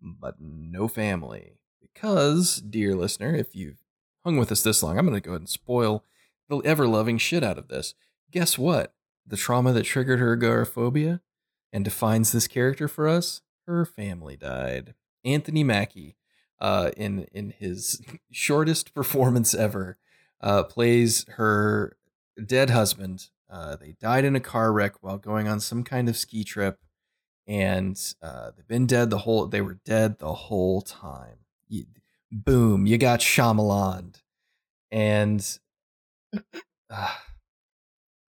but no family. Because, dear listener, if you've hung with us this long, I'm going to go ahead and spoil the ever loving shit out of this. Guess what? The trauma that triggered her agoraphobia and defines this character for us, her family died. Anthony Mackie, uh, in in his <laughs> shortest performance ever, uh, plays her dead husband. Uh, they died in a car wreck while going on some kind of ski trip, and uh, they've been dead the whole. They were dead the whole time. You, boom! You got Shyamalan, and uh,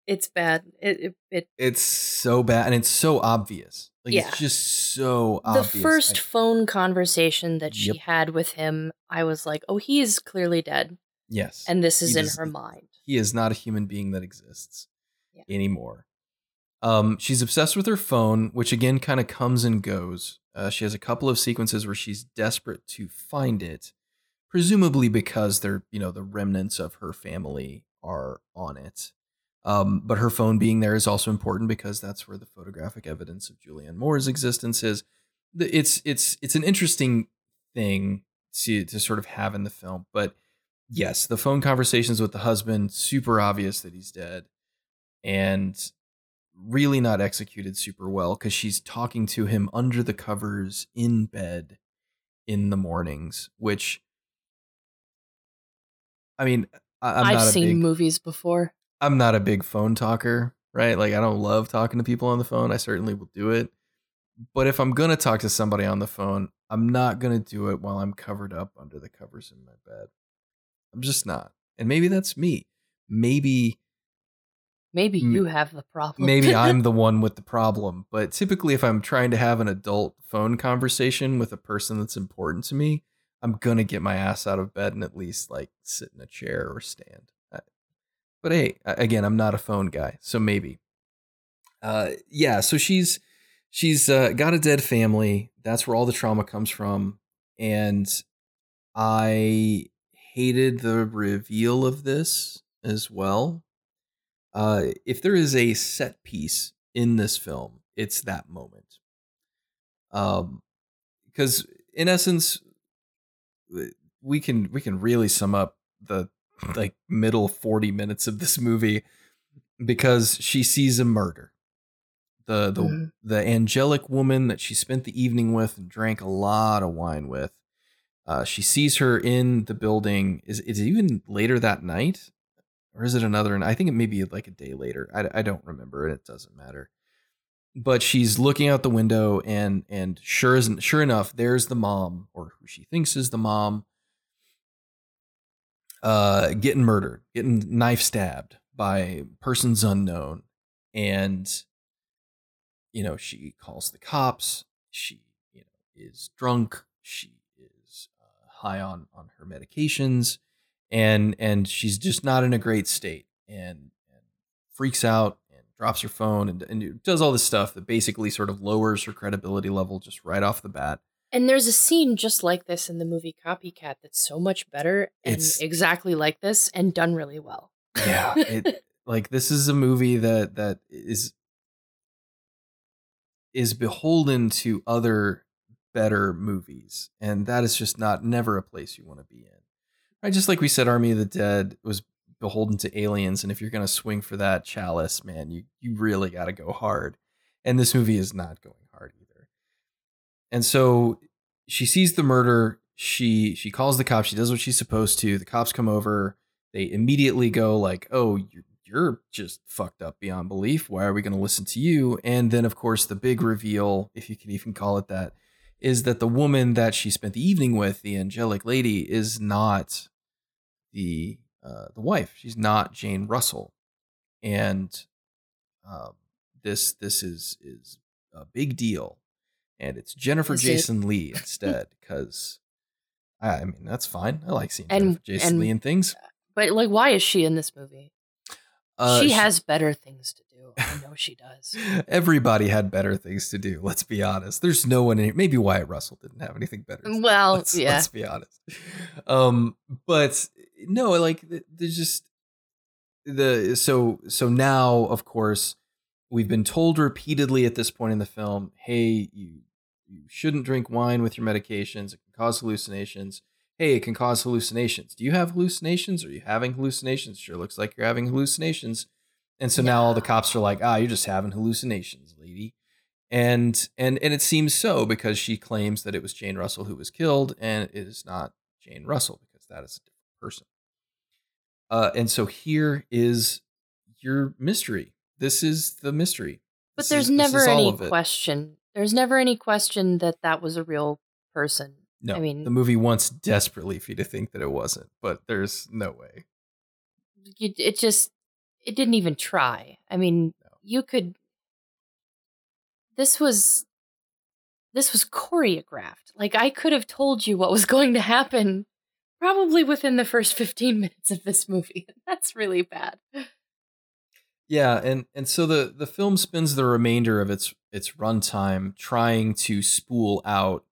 it's bad. It, it, it it's so bad, and it's so obvious. Like Yeah. it's just so obvious. the first I- phone conversation that she Yep. had with him, I was like, "Oh, he is clearly dead, yes, and this is He in does- her mind." he is not a human being that exists Yeah. anymore. Um, she's obsessed with her phone, which again kind of comes and goes. Uh, she has a couple of sequences where she's desperate to find it, presumably because they're you know the remnants of her family are on it. Um, but her phone being there is also important because that's where the photographic evidence of Julianne Moore's existence is. It's it's it's an interesting thing to to sort of have in the film, but yes, the phone conversations with the husband, super obvious that he's dead, and really not executed super well because she's talking to him under the covers in bed in the mornings, which I mean, I, I'm I've not a seen big, movies before. I'm not a big phone talker, right? Like I don't love talking to people on the phone. I certainly will do it. But if I'm going to talk to somebody on the phone, I'm not going to do it while I'm covered up under the covers in my bed. I'm just not. And maybe that's me. Maybe Maybe you have the problem. maybe <laughs> I'm the one with the problem, but typically if I'm trying to have an adult phone conversation with a person that's important to me, I'm going to get my ass out of bed and at least like sit in a chair or stand. But hey, again, I'm not a phone guy, so maybe. Uh yeah, so she's she's uh, got a dead family. That's where all the trauma comes from and I hated the reveal of this as well. Uh, if there is a set piece in this film, it's that moment. Um, because in essence, we can we can really sum up the like middle forty minutes of this movie because she sees a murder. The the Mhm. the angelic woman that she spent the evening with and drank a lot of wine with. Uh, she sees her in the building. Is is it even later that night? or is it another? I think it may be like a day later. I, I don't remember. It doesn't matter. But she's looking out the window, and and sure isn't sure enough, there's the mom, or who she thinks is the mom, uh, getting murdered, getting knife stabbed by persons unknown, and you know, she calls the cops. She, you know, is drunk. She high on on her medications, and and she's just not in a great state, and, and freaks out and drops her phone and, and does all this stuff that basically sort of lowers her credibility level just right off the bat. And there's a scene just like this in the movie Copycat that's so much better and It's- exactly like this and done really well. Yeah, it, <laughs> like this is a movie that that is is beholden to other better movies and that is just not never a place you want to be in. Right just like we said army of the dead was beholden to aliens and if you're going to swing for that chalice man you you really got to go hard and this movie is not going hard either. And so she sees the murder she she calls the cops she does what she's supposed to the cops come over they immediately go like oh you're, you're just fucked up beyond belief why are we going to listen to you? And then of course the big reveal if you can even call it that is that the woman that she spent the evening with the angelic lady is not the uh, the wife she's not jane russell and um, this this is is a big deal and it's jennifer Is it? jason leigh <laughs> instead because I, I mean that's fine i like seeing And- jennifer jason and- leigh in things But like why is she in this movie? Uh, she has better things to do. I know she does. Everybody had better things to do. Let's be honest. There's no one in here. Maybe Wyatt Russell didn't have anything better. to do. Well, let's, yeah. let's be honest. Um, but no, like there's just the so so now, of course, we've been told repeatedly at this point in the film, hey, you you shouldn't drink wine with your medications. It can cause hallucinations. Hey, it can cause hallucinations. Do you have hallucinations? Are you having hallucinations? Sure looks like you're having hallucinations. And so now all the cops are like, ah, you're just having hallucinations, lady. And and and it seems so because she claims that it was Jane Russell who was killed, and it is not Jane Russell because that is a different person. Uh, and so here is your mystery. This is the mystery. But This there's is- never any question. There's never any question that that was a real person. No, I mean- the movie wants desperately for you to think that it wasn't, but there's no way. You, it just it didn't even try. I mean, No. you could. This was. This was choreographed. Like I could have told you what was going to happen, probably within the first fifteen minutes of this movie. <laughs> That's really bad. Yeah, and and so the the film spends the remainder of its its runtime trying to spool out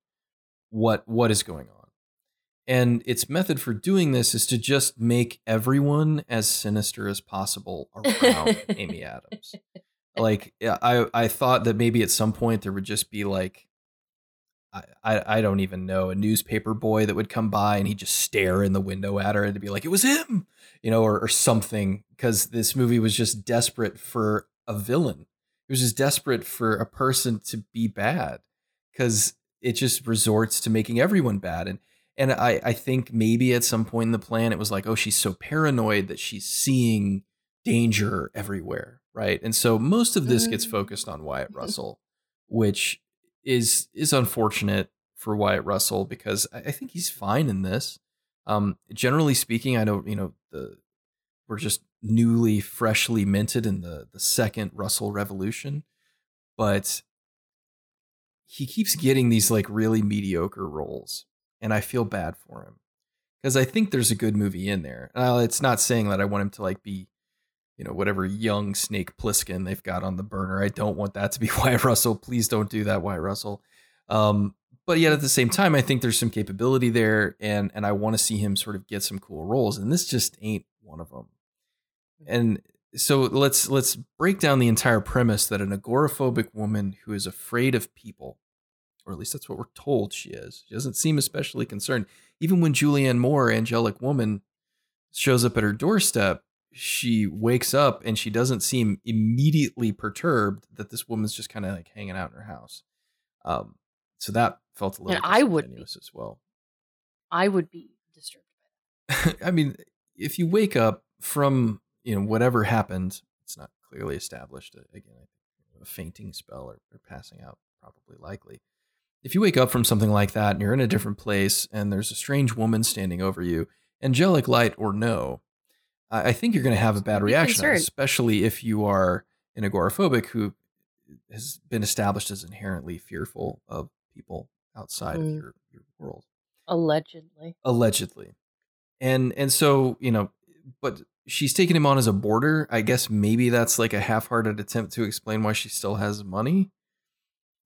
what what is going on. And its method for doing this is to just make everyone as sinister as possible <laughs> around Amy Adams. Like I I thought that maybe at some point there would just be like I, I I don't even know a newspaper boy that would come by and he'd just stare in the window at her and be like it was him you know, or, or something, because this movie was just desperate for a villain. It was just desperate for a person to be bad, because it just resorts to making everyone bad. And and I I think maybe at some point in the plan it was like, oh, she's so paranoid that she's seeing danger everywhere, right? And so most of this gets Mm. focused on Wyatt <laughs> Russell, which is is unfortunate for Wyatt Russell because I, I think he's fine in this. Um, generally speaking, I know you know the we're just newly, freshly minted in the the second Russell Revolution, but he keeps getting these like really mediocre roles, and I feel bad for him because I think there's a good movie in there. Uh, it's not saying that I want him to like be, you know, whatever young Snake Plissken they've got on the burner. I don't want that to be <laughs> Wyatt Russell. Please don't do that, Wyatt Russell. Um, but yet at the same time, I think there's some capability there, and and I want to see him sort of get some cool roles, and this just ain't one of them. And so let's let's break down the entire premise that an agoraphobic woman who is afraid of people, or at least that's what we're told she is. She doesn't seem especially concerned. Even when Julianne Moore, angelic woman, shows up at her doorstep, she wakes up and she doesn't seem immediately perturbed that this woman's just kind of like hanging out in her house. Um, so that felt a little And I would be. as well. I would be disturbed. <laughs> I mean, if you wake up from you know whatever happened, it's not clearly established. Uh, Again, a fainting spell or, or passing out probably likely. If you wake up from something like that and you're in a different place and there's a strange woman standing over you, angelic light or no, I, I think you're going to have a bad reaction, especially if you are an agoraphobic who has been established as inherently fearful of people outside Mm. of your, your world. Allegedly. allegedly. And and so you know but she's taking him on as a boarder. I guess maybe that's like a half-hearted attempt to explain why she still has money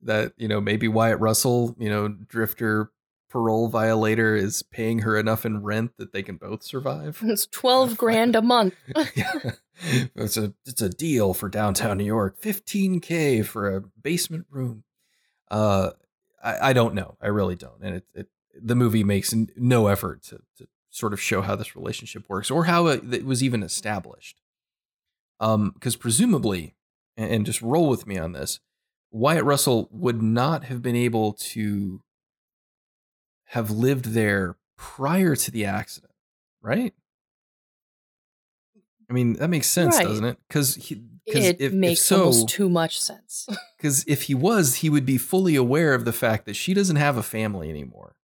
that you know maybe wyatt russell you know drifter parole violator is paying her enough in rent that they can both survive? It's 12 grand a month. <laughs> yeah. it's a it's a deal for downtown new york. 15k for a basement room. Uh i, I don't know. I really don't. And it, it the movie makes no effort to, to sort of show how this relationship works or how it, it was even established. Um because presumably and, and just roll with me on this wyatt russell would not have been able to have lived there prior to the accident right i mean that makes sense Right. doesn't it because he It if, if makes so almost too much sense. <laughs> because if he was, he would be fully aware of the fact that she doesn't have a family anymore.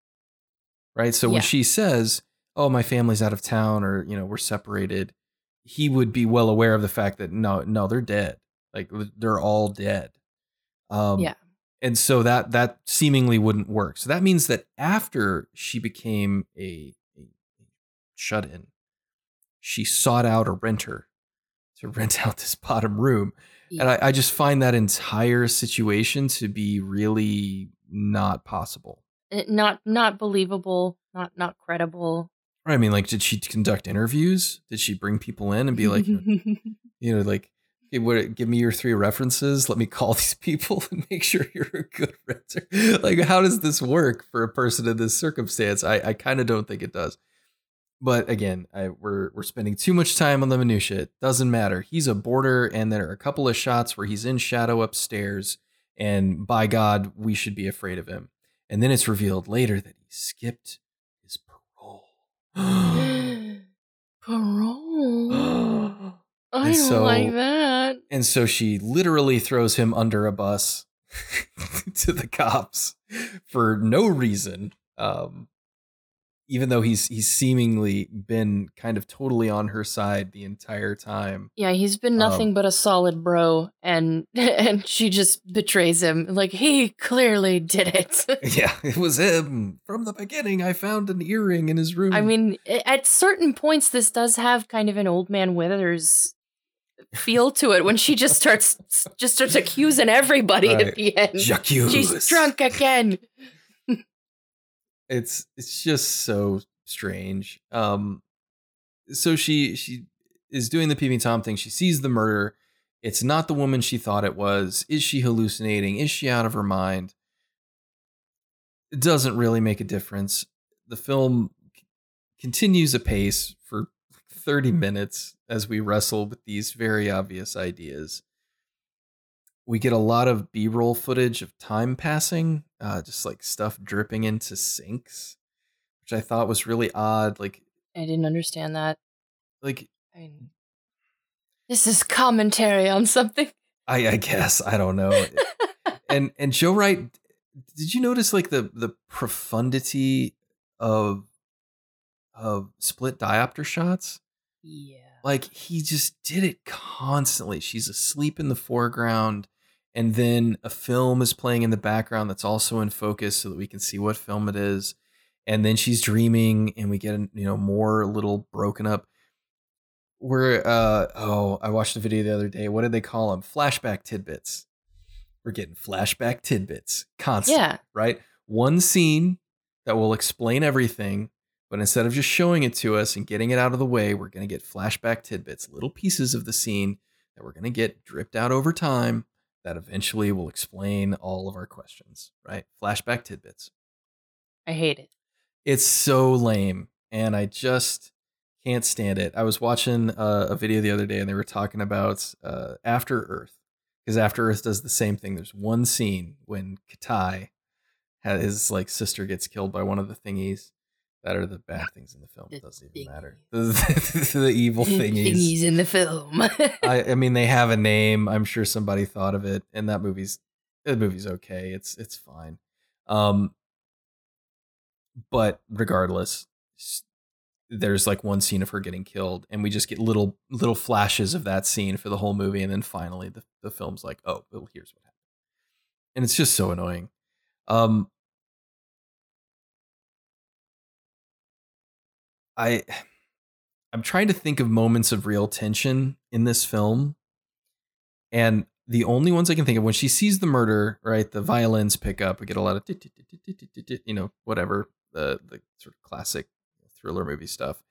Right. So when she says, Oh, my family's out of town or, you know, we're separated, he would be well aware of the fact that no, no, they're dead. Like they're all dead. Um, Yeah. And so that that seemingly wouldn't work. So that means that after she became a, a shut in, she sought out a renter to <laughs> rent out this bottom room. And I, I just find that entire situation to be really not possible. Uh, not not believable, not not credible. Right? I mean, like, did she conduct interviews? Did she bring people in and be like, you know, <laughs> like, what, give me your three references. Let me call <laughs> these people and make sure you're a good renter. <laughs> Like, how does this work for a person in this circumstance? I, I kind of don't think it does. But again, I, we're we're spending too much time on the minutia. It doesn't matter. He's a boarder, and there are a couple of shots where he's in shadow upstairs, and by God, we should be afraid of him. And then it's revealed later that he skipped his parole. <gasps> <gasps> Parole. <gasps> I And don't so- like that. And so she literally throws him under a bus <laughs> to the cops for no reason. Um, even though he's he's seemingly been kind of totally on her side the entire time. Yeah, he's been Um, nothing but a solid bro, and <laughs> and she just betrays him. Like he clearly did it. <laughs> Yeah, it was him from the beginning. I found an earring in his room. I mean, at certain points, this does have kind of an old man Withers feel to it when she just starts just starts accusing everybody Right. at the end. J'accuse. She's drunk again. it's it's just so strange. Um, so she she is doing the peeping tom thing. She sees the murder. It's not the woman she thought it was. Is she hallucinating? Is she out of her mind? It doesn't really make a difference. The film continues apace 30 minutes as we wrestle with these very obvious ideas. We get a lot of B roll footage of time passing, uh, just like stuff dripping into sinks, which I thought was really odd. Like, I didn't understand that. like I mean, this is commentary on something. I, I guess I don't know. <laughs> and and Joe Wright, did you notice like the the profundity of of split diopter shots? Yeah. like he just did it constantly. She's asleep in the foreground, and then a film is playing in the background that's also in focus so that we can see what film it is. And then she's dreaming, and we get you know more little broken up. We're uh oh, I watched a video the other day. What did they call them? Flashback tidbits. We're getting flashback tidbits constantly Yeah. right? One scene that will explain everything, but instead of just showing it to us and getting it out of the way, we're going to get flashback tidbits, little pieces of the scene that we're going to get dripped out over time that eventually will explain all of our questions, right? Flashback tidbits. I hate it. It's so lame, and I just can't stand it. I was watching uh, a video the other day, and they were talking about uh, After Earth, because After Earth does the same thing. There's one scene when Kitai, his like sister, gets killed by one of the thingies that are the bad things in the film. The It doesn't even matter. <laughs> The, the evil thingies. in the film. <laughs> I, I mean, they have a name. I'm sure somebody thought of it, and that movie's the movie's okay. It's it's fine. Um, but regardless, there's like one scene of her getting killed and we just get little little flashes of that scene for the whole movie and then finally the, the film's like oh well here's what happened and it's just so annoying um i i'm trying to think of moments of real tension in this film and the only ones i can think of when she sees the murder right the violins pick up we get a lot of you know whatever the the sort of classic thriller movie stuff.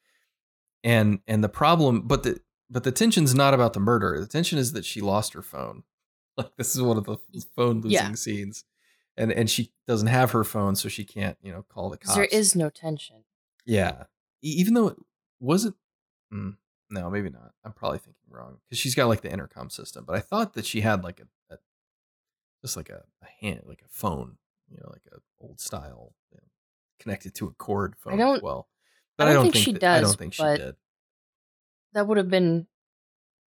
And and the problem, but the but the tension's not about the murder. The tension is that she lost her phone. <laughs> Like this is one of the phone losing yeah. scenes. And and she doesn't have her phone, so she can't, you know, call the cops. There is no tension. Yeah. Even though it wasn't mm, no, maybe not. I'm probably thinking wrong. Because she's got like the intercom system, but I thought that she had like a, a just like a, a hand like a phone, you know, like a old style you know, connected to a cord phone as well. But I don't, I don't think, think, she that, does. I don't think she did. That would have been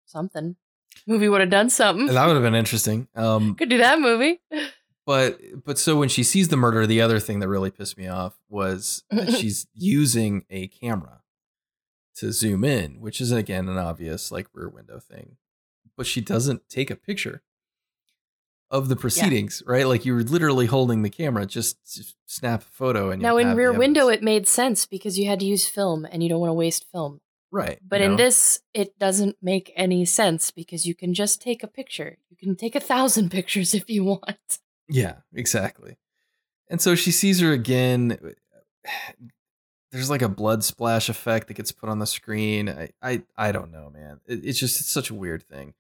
something. Movie would have done something. That would have been interesting. Um, <laughs> Could do that movie. <laughs> But but so when she sees the murder, the other thing that really pissed me off was that <laughs> she's using a camera to zoom in, which is again an obvious like rear window thing. But she doesn't take a picture of the proceedings, yeah. right? Like you were literally holding the camera, just snap a photo and now in Rear Window it made sense because you had to use film and you don't want to waste film. Right. But in know? this, it doesn't make any sense because you can just take a picture. You can take a thousand <laughs> pictures if you want. Yeah, exactly. And so she sees her again. Uh, there's like a blood splash effect that gets put on the screen. I I, I don't know, man. It, it's just it's such a weird thing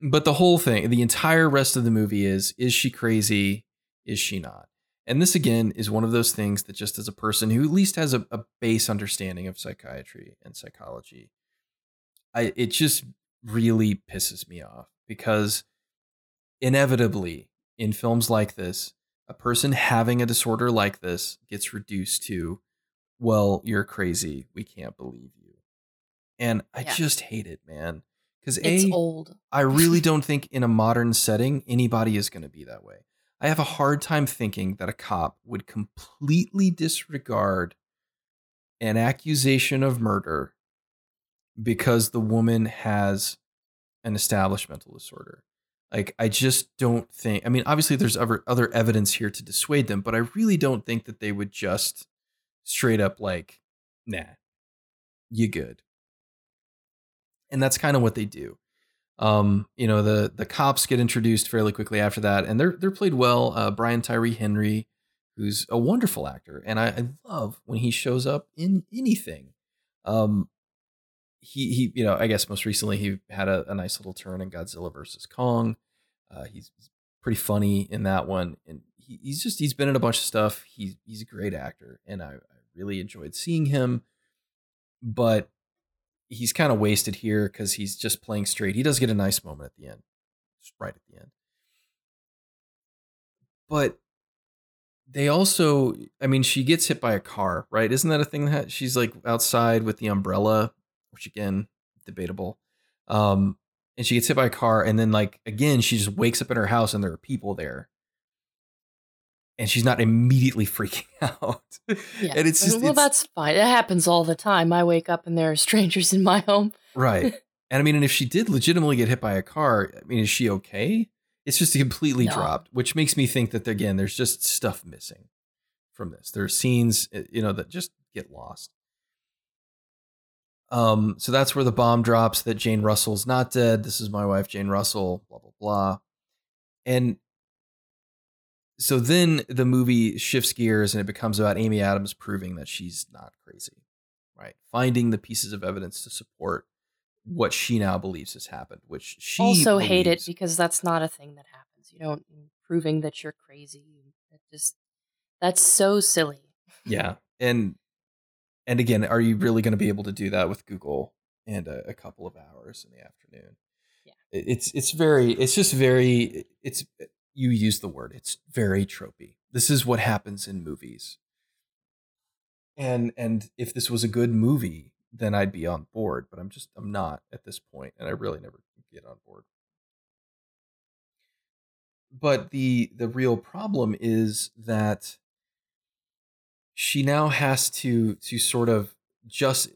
but the whole thing, the entire rest of the movie is is she crazy? Is she not? And this again is one of those things that just as a person who at least has a, a base understanding of psychiatry and psychology, I it just really pisses me off because inevitably in films like this, a person having a disorder like this gets reduced to, well, you're crazy. We can't believe you. And I yeah. just hate it, man. Because a old. I really don't think in a modern setting anybody is going to be that way. I have a hard time thinking that a cop would completely disregard an accusation of murder because the woman has an established mental disorder. Like I just don't think I mean obviously there's other other evidence here to dissuade them, but I really don't think that they would just straight up like nah. You good and that's kind of what they do. Um, you know, the the cops get introduced fairly quickly after that, and they're they're played well. Uh, Brian Tyree Henry, who's a wonderful actor, and I, I love when he shows up in anything. Um, he he, you know, I guess most recently he had a, a nice little turn in Godzilla versus Kong. Uh, he's pretty funny in that one, and he, he's just he's been in a bunch of stuff. He's he's a great actor, and I, I really enjoyed seeing him. But he's kind of wasted here because he's just playing straight. He does get a nice moment at the end, right at the end. But they also, I mean, she gets hit by a car, right? Isn't that a thing that she's like outside with the umbrella, which again, debatable. Um, and she gets hit by a car, and then like again, she just wakes up in her house and there are people there and she's not immediately <laughs> freaking out. Yeah. and it's just well, it's, that's fine. It happens all the time. I wake up and there are strangers in my home. right. <laughs> And I mean, and if she did legitimately get hit by a car, I mean, is she okay? It's just completely no. dropped, which makes me think that again, there's just stuff missing from this. There are scenes, eh, you know, that just get lost. Um, so that's where the bomb drops that Jane Russell's not dead. This is my wife, Jane Russell, blah, blah, blah. And so then the movie shifts gears and it becomes about Amy Adams proving that she's not crazy, right? Finding the pieces of evidence to support what she now believes has happened, which she also believes, hate it because that's not a thing that happens. You don't proving that you're crazy. That just that's so silly. yeah, and and again, are you really going to be able to do that with Google and a, a couple of hours in the afternoon? Yeah, it's it's very it's just very it's eh, you use the word. It's very tropey. This is what happens in movies. And and if this was a good movie, then I'd be on board, but I'm just I'm not at this point and I really never get on board. But the the real problem is that she now has to to sort of just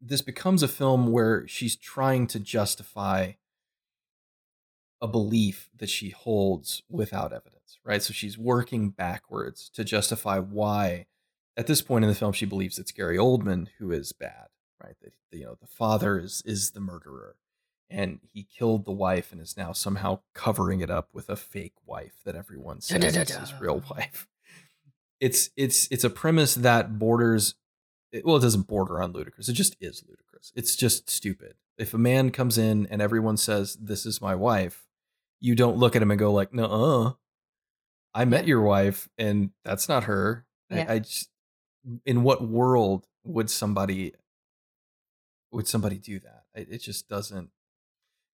this becomes a film where she's trying to justify a belief that she holds without evidence, right? So she's working backwards to justify why, at this point in the film, she believes it's Gary Oldman who is bad, right? That you know the father is is the murderer, and he killed the wife and is now somehow covering it up with a fake wife that everyone says is his real <laughs> wife. It's it's it's a premise that borders. Well, it doesn't border on ludicrous. It just is ludicrous. It's just stupid. If a man comes in and everyone says this is my wife, you don't look at him and go like, "No, uh, I met your wife, and that's not her." Yeah. I, I just, in what world would somebody would somebody do that? It, it just doesn't.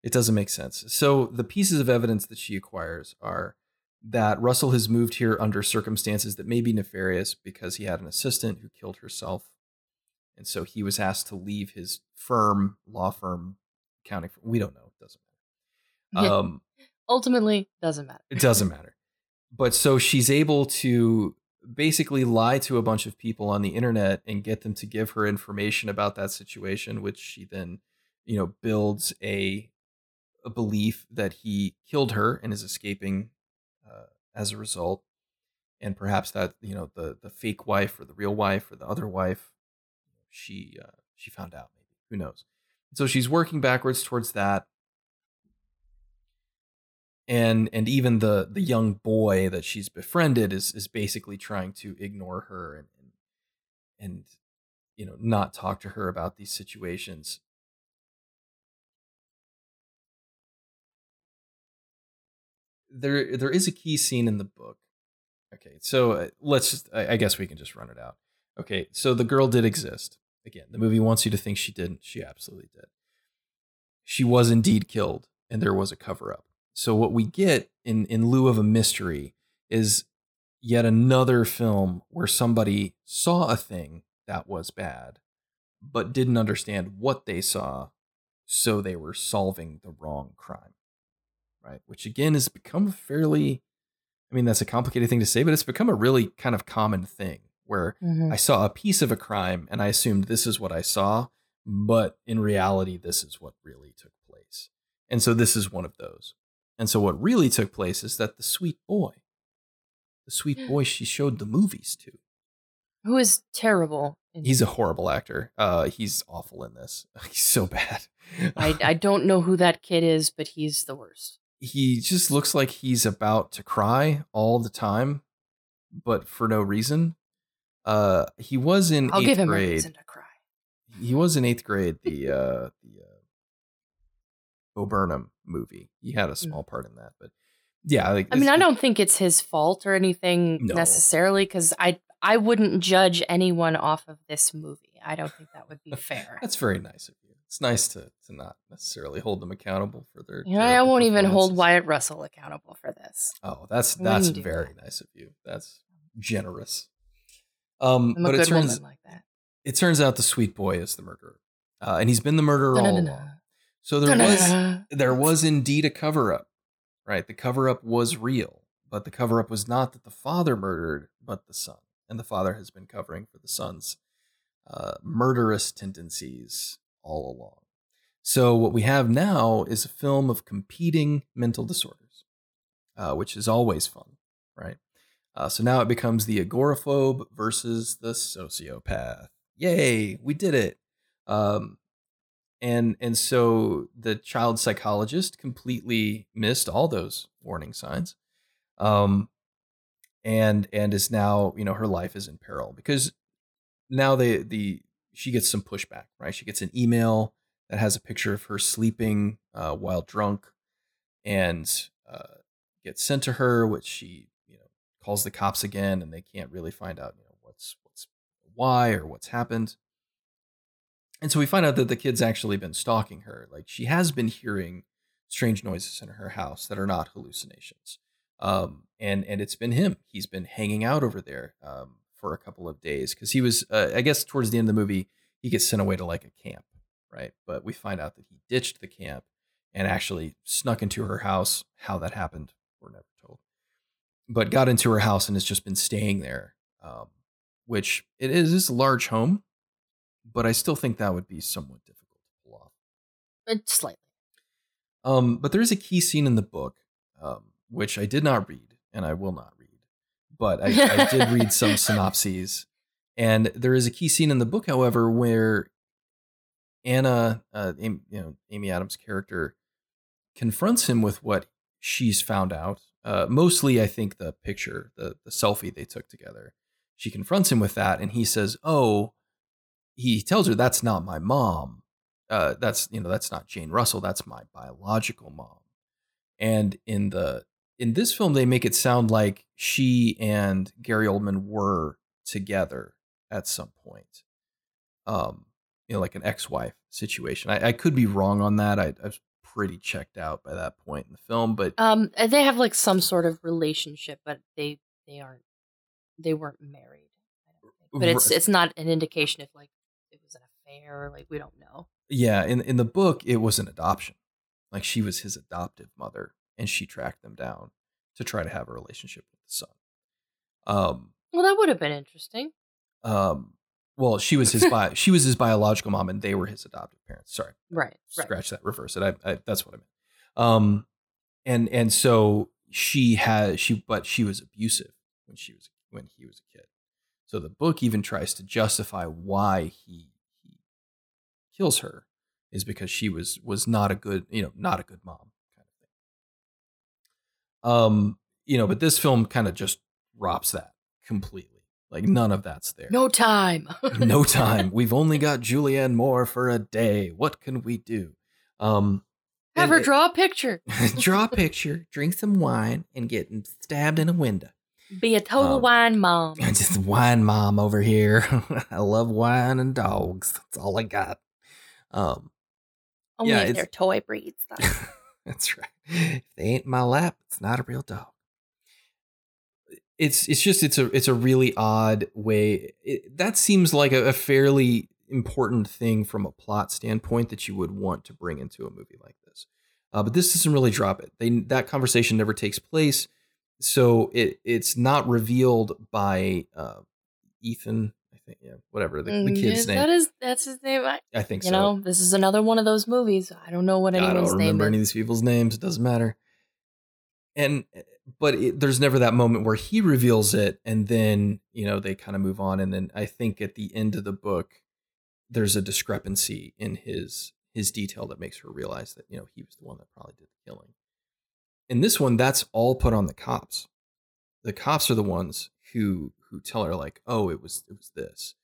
It doesn't make sense. So the pieces of evidence that she acquires are that Russell has moved here under circumstances that may be nefarious because he had an assistant who killed herself, and so he was asked to leave his firm, law firm, accounting. Firm. We don't know. It doesn't matter. Yeah. Um, Ultimately, doesn't matter. it doesn't matter. But so she's able to basically lie to a bunch of people on the internet and get them to give her information about that situation, which she then, you know, builds a, a belief that he killed her and is escaping as a result. And perhaps that you know the the fake wife or the real wife or the other wife, she uh, she found out maybe who knows. So she's working backwards towards that and and even the the young boy that she's befriended is is basically trying to ignore her and and, and you know not talk to her about these situations there there is a key scene in the book. Okay so uh, let's just I, I guess we can just run it out. Okay so the girl did exist. Again the movie wants you to think she didn't. She absolutely did. She was indeed killed and there was a cover up so what we get in in lieu of a mystery is yet another film where somebody saw a thing that was bad but didn't understand what they saw so they were solving the wrong crime right which again has become fairly i mean that's a complicated thing to say but it's become a really kind of common thing where Mhm. I saw a piece of a crime and I assumed this is what I saw, but in reality, this is what really took place. And so this is one of those. And so what really took place is that the sweet boy, the sweet <gasps> boy she showed the movies to, Who is terrible. he's a horrible actor. Uh, he's awful in this. <laughs> He's so bad. I, I don't know who that kid is, but he's the worst. He just looks like he's about to cry all the time, but for no reason. Uh, he was in I'll eighth give him a grade. reason to cry. he was in eighth grade. The uh, the uh, Bo Burnham movie. He had a small part in that, but yeah, like, Mm. I mean, I don't think it's his fault or anything No. necessarily because I I wouldn't judge anyone off of this movie. I don't think that would be <laughs> fair. That's very nice of you. It's nice to to not necessarily hold them accountable for their. You know, I won't even hold. Wyatt Russell accountable for this. Oh, that's that's very that. nice of you. That's generous. Um, but it turns like that. it turns out the sweet boy is the murderer, uh, and he's been the murderer all along. So there was there was indeed a cover up, right? The cover up was real, but the cover up was not that the father murdered, but the son, and the father has been covering for the son's uh, murderous tendencies all along. So what we have now is a film of competing mental disorders, uh, which is always fun, right? Uh, so now it becomes the agoraphobe versus the sociopath. Yay, we did it. Um, and and so the child psychologist completely missed all those warning signs um and and is now you know her life is in peril because now the the she gets some pushback right she gets an email that has a picture of her sleeping uh, while drunk and uh, gets sent to her which she you know calls the cops again and they can't really find out you know what's what's why or what's happened and so we find out that the kid's actually been stalking her. Like she has been hearing strange noises in her house that are not hallucinations. Um, and and it's been him. He's been hanging out over there um, for a couple of days because he was. Uh, I guess towards the end of the movie, he gets sent away to like a camp, right? But we find out that he ditched the camp and actually snuck into her house. How that happened, we're never told. But got into her house and has just been staying there, um, which it is, is a large home but I still think that would be somewhat difficult to pull off. Uh, slightly. Um, but there is a key scene in the book, um, which I did not read and I will not read, but I, I did read some synopses. And there is a key scene in the book, however, where Anna, uh, Amy, you know, Amy Adams' character, confronts him with what she's found out. Uh, mostly, I think the picture, the the selfie they took together. She confronts him with that, and he says, "Oh," he tells her, "That's not my mom. Uh, that's you know, that's not Jane Russell. That's my biological mom." And in the in this film, they make it sound like she and Gary Oldman were together at some point. Um, you know, like an ex-wife situation. I, I could be wrong on that. I, I was pretty checked out by that point in the film, but Um, they have like some sort of relationship, but they they aren't they weren't married. I don't think. But it's it's not an indication if like it was an affair. Like we don't know. yeah, in in the book, it was an adoption. Like she was his adoptive mother, and she tracked them down to try to have a relationship with the son. Um, Well, that would have been interesting. um, well, she was his bi- she was his biological mom, and they were his adoptive parents. Sorry, Right. Right. scratch that, reverse it. I, I that's what I meant. Um, and and so she had she, but she was abusive when she was when he was a kid. So the book even tries to justify why he he kills her is because she was was not a good you know not a good mom kind of thing. Um, you know, but this film kind of just drops that completely. Like none of that's there No time. <laughs> no time. <laughs> We've only got Julianne Moore for a day. What can we do? Um, Have her it- draw a picture. <laughs> draw a picture, drink some wine, and get stabbed in a window. Be a total Um, wine mom. Just wine mom over here. I love wine and dogs. That's all I got. Um, Only yeah, if they're toy breeds. <laughs> That's right. If they ain't in my lap, it's not a real dog. It's it's just it's a it's a really odd way. It, that seems like a, a fairly important thing from a plot standpoint that you would want to bring into a movie like this. Uh, but this doesn't really drop it. They that conversation never takes place, so it it's not revealed by uh, Ethan. Think yeah, whatever the, the Mm, kid's yeah, name. That is that's his name. I, I think you so. know, this is another one of those movies. I don't know what anyone's name. I don't remember any of these people's names. It doesn't matter. And but it, there's never that moment where he reveals it, and then you know they kind of move on. And then I think at the end of the book, there's a discrepancy in his his detail that makes her realize that you know he was the one that probably did the killing. In this one, that's all put on the cops. The cops are the ones who who tell her like, oh, it was it was this,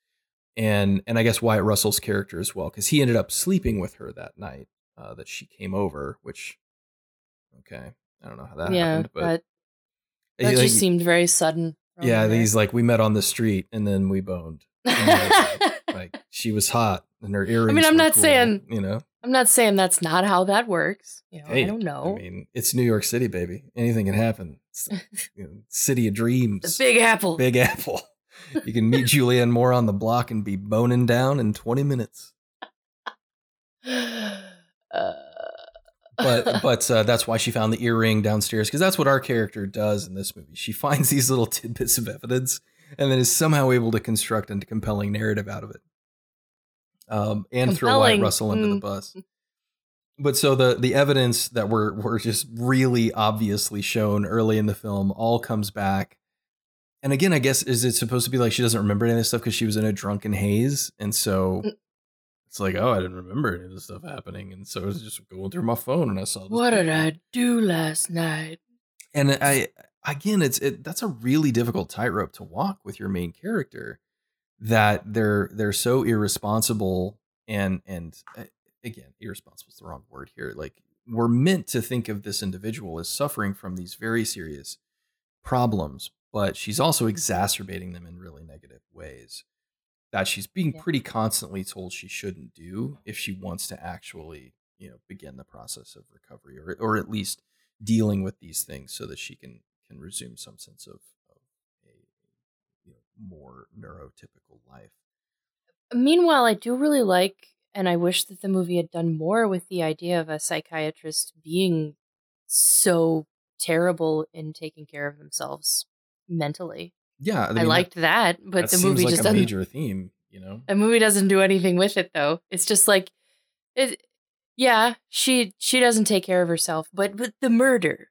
and and I guess Wyatt Russell's character as well, because he ended up sleeping with her that night uh, that she came over. Which, okay, I don't know how that yeah, happened, but, that like, just seemed very sudden. yeah, her. he's like we met on the street and then we boned. <laughs> like she was hot and her earrings. I mean, I'm not cool, saying- you know. I'm not saying that's not how that works. You know, Hey, I don't know. I mean, it's New York City, baby. Anything can happen. You know, city of dreams. the Big Apple. Big Apple. You can meet Julianne Moore on the block and be boning down in 20 minutes. <sighs> uh, But <laughs> but uh, that's why she found the earring downstairs because that's what our character does in this movie. She finds these little tidbits of evidence and then is somehow able to construct a compelling narrative out of it. Um, and throw Wyatt Russell under the mm. bus. But so the the evidence that were were just really obviously shown early in the film all comes back. And again, I guess is it supposed to be like she doesn't remember any of this stuff because she was in a drunken haze, and so Mm. it's like, oh, I didn't remember any of this stuff happening, and so I was just going through my phone and I saw. This what did. I do last night? And I again, it's it, that's a really difficult tightrope to walk with your main character. That they're they're so irresponsible and and uh, again, irresponsible is the wrong word here. Like we're meant to think of this individual as suffering from these very serious problems, but she's also exacerbating them in really negative ways. That she's being Yeah. pretty constantly told she shouldn't do if she wants to actually, you know, begin the process of recovery or or at least dealing with these things so that she can can resume some sense of, of a you know, more neurotypical life. Meanwhile, I do really like, and I wish that the movie had done more with the idea of a psychiatrist being so terrible in taking care of themselves mentally. Yeah, I, mean, liked that, but that the movie like just a doesn't. That's just a major theme you know? A movie doesn't do anything with it though. It's just like it yeah, she she doesn't take care of herself, but but the murder.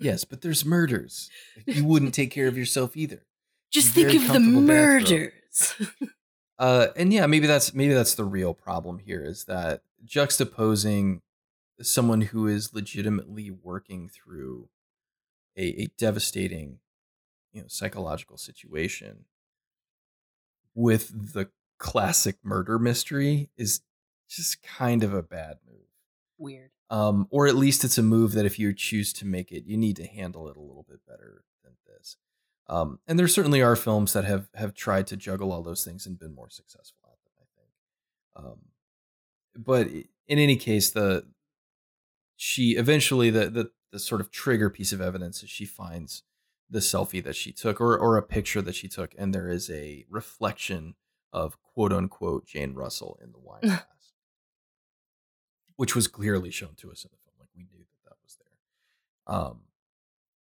yes, but there's murders. You wouldn't take care of yourself either. Just think of the murders. <laughs> uh and yeah, maybe that's maybe that's the real problem here is that juxtaposing someone who is legitimately working through a, a devastating you know psychological situation with the classic murder mystery is just kind of a bad move. Weird. Um, or at least it's a move that if you choose to make it, you need to handle it a little bit better than this. Um, and there certainly are films that have have tried to juggle all those things and been more successful at them. I think. Um, but in any case, the she eventually the the the sort of trigger piece of evidence is she finds the selfie that she took or or a picture that she took, and there is a reflection of quote unquote Jane Russell in the wine <laughs> glass, which was clearly shown to us in the film. Like we knew that that was there. Um,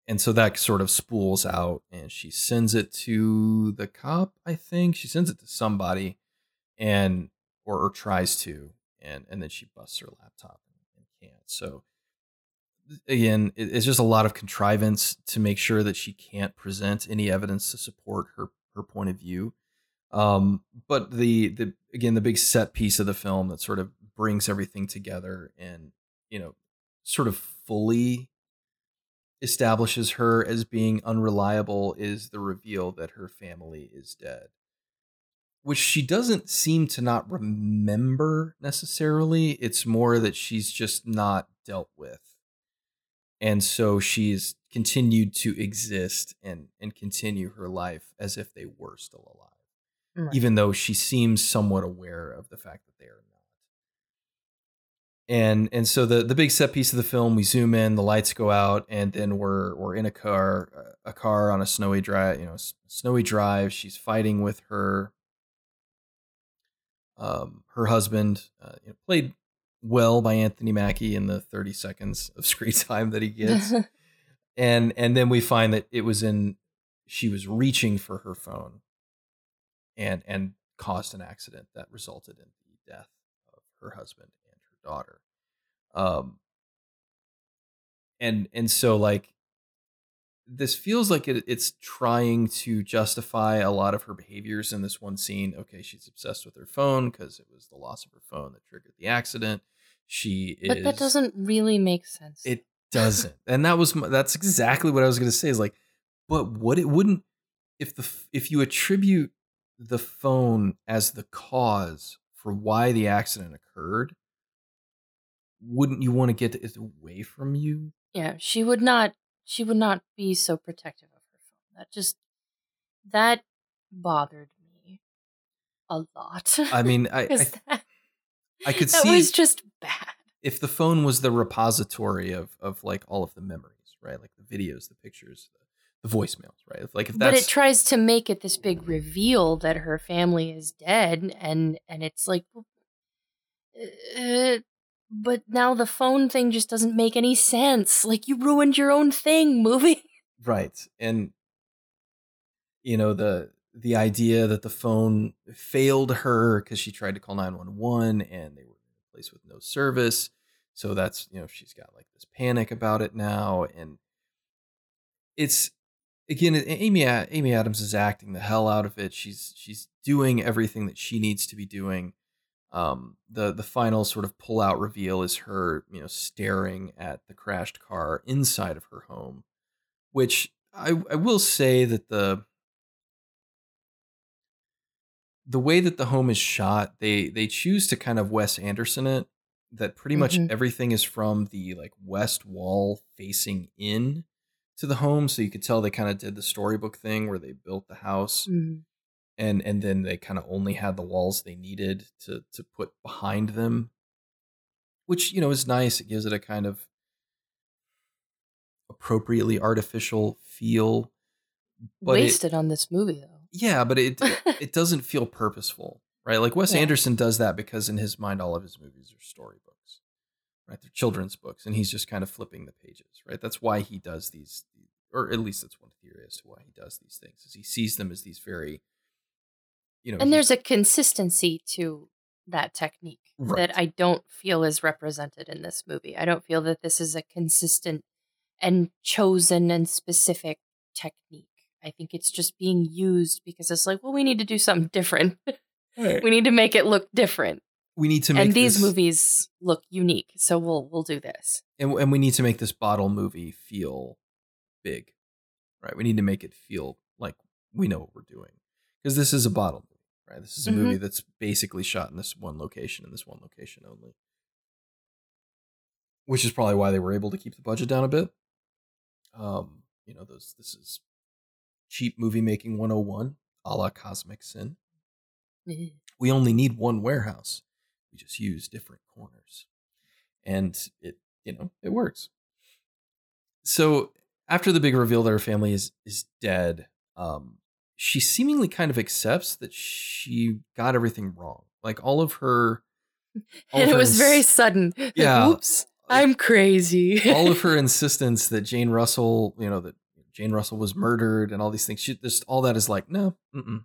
and so that sort of spools out, and she sends it to the cop. I think she sends it to somebody, and or, or tries to, and and then she busts her laptop and, can't. So again, it's just a lot of contrivance to make sure that she can't present any evidence to support her her point of view. Um, but the the again the big set piece of the film that sort of brings everything together and you know sort of fully establishes her as being unreliable is the reveal that her family is dead. Which she doesn't seem to not remember necessarily it's more that she's just not dealt with. And so she's continued to exist and and continue her life as if they were still alive. Right. even though she seems somewhat aware of the fact that they are and and so the the big set piece of the film we zoom in the lights go out and then we're we're in a car a car on a snowy drive you know snowy drive she's fighting with her um her husband uh, you know, played well by Anthony Mackie in the 30 seconds of <laughs> screen time that he gets. <laughs> and and then we find that it was in she was reaching for her phone and and caused an accident that resulted in the death of her husband daughter. Um and and so like this feels like it, it's trying to justify a lot of her behaviors in this one scene. Okay, she's obsessed with her phone because it was the loss of her phone that triggered the accident. She is, but that doesn't really make sense. It doesn't, and that was that's exactly what I was going to say. Is like, but what it wouldn't if the if you attribute the phone as the cause for why the accident occurred, wouldn't you want to get it away from you? Yeah, she would not she would not be so protective of her phone. That just that bothered me a lot. I mean, <laughs> I I, that, I could that see that was just bad. If the phone was the repository of of like all of the memories, right? Like the videos, the pictures, the, the voicemails, right? Like if that's But it tries to make it this big reveal that her family is dead and and it's like uh, but now the phone thing just doesn't make any sense. Like you ruined your own thing, movie. <laughs> Right. And you know, the the idea that the phone failed her because she tried to call 911 and they were in a place with no service. So that's, you know, she's got like this panic about it now. And it's again, Amy Amy Adams is acting the hell out of it. She's she's doing everything that she needs to be doing um, the the final sort of pull out reveal is her you know staring at the crashed car inside of her home which i i will say that the the way that the home is shot they they choose to kind of wes anderson it that pretty much mm-hmm. everything is from the like west wall facing in to the home so you could tell they kind of did the storybook thing where they built the house mm-hmm and and then they kind of only had the walls they needed to to put behind them. Which you know is nice. It gives it a kind of appropriately artificial feel wasted it, on this movie though. Yeah but it <laughs> it doesn't feel purposeful right? Like wes yeah. anderson does that because in his mind all of his movies are storybooks right? They're children's books and he's just kind of flipping the pages right? That's why he does these or at least that's one theory as to why he does these things is he sees them as these very you know, and there's a consistency to that technique Right. that I don't feel is represented in this movie. I don't feel that this is a consistent and chosen and specific technique. I think it's just being used because it's like, well, we need to do something different. <laughs> we need to make it look different. we need to make And these this- movies look unique, so we'll we'll do this. and, and we need to make this bottle movie feel big right we need to make it feel like we know what we're doing because this is a bottle movie right? This is a Mhm. movie that's basically shot in this one location in this one location only. Which is probably why they were able to keep the budget down a bit. Um you know those this is cheap movie making 101 a la cosmic sin. We only need one warehouse. We just use different corners. And it you know it works. So after the big reveal that her family is is dead um she seemingly kind of accepts that she got everything wrong like all of her <laughs> all and of it her was very ins- sudden. Like, Yeah. Oops, I'm crazy. all of her <laughs> insistence that Jane Russell, you know, that Jane Russell was murdered and all these things. She just all that is like, no,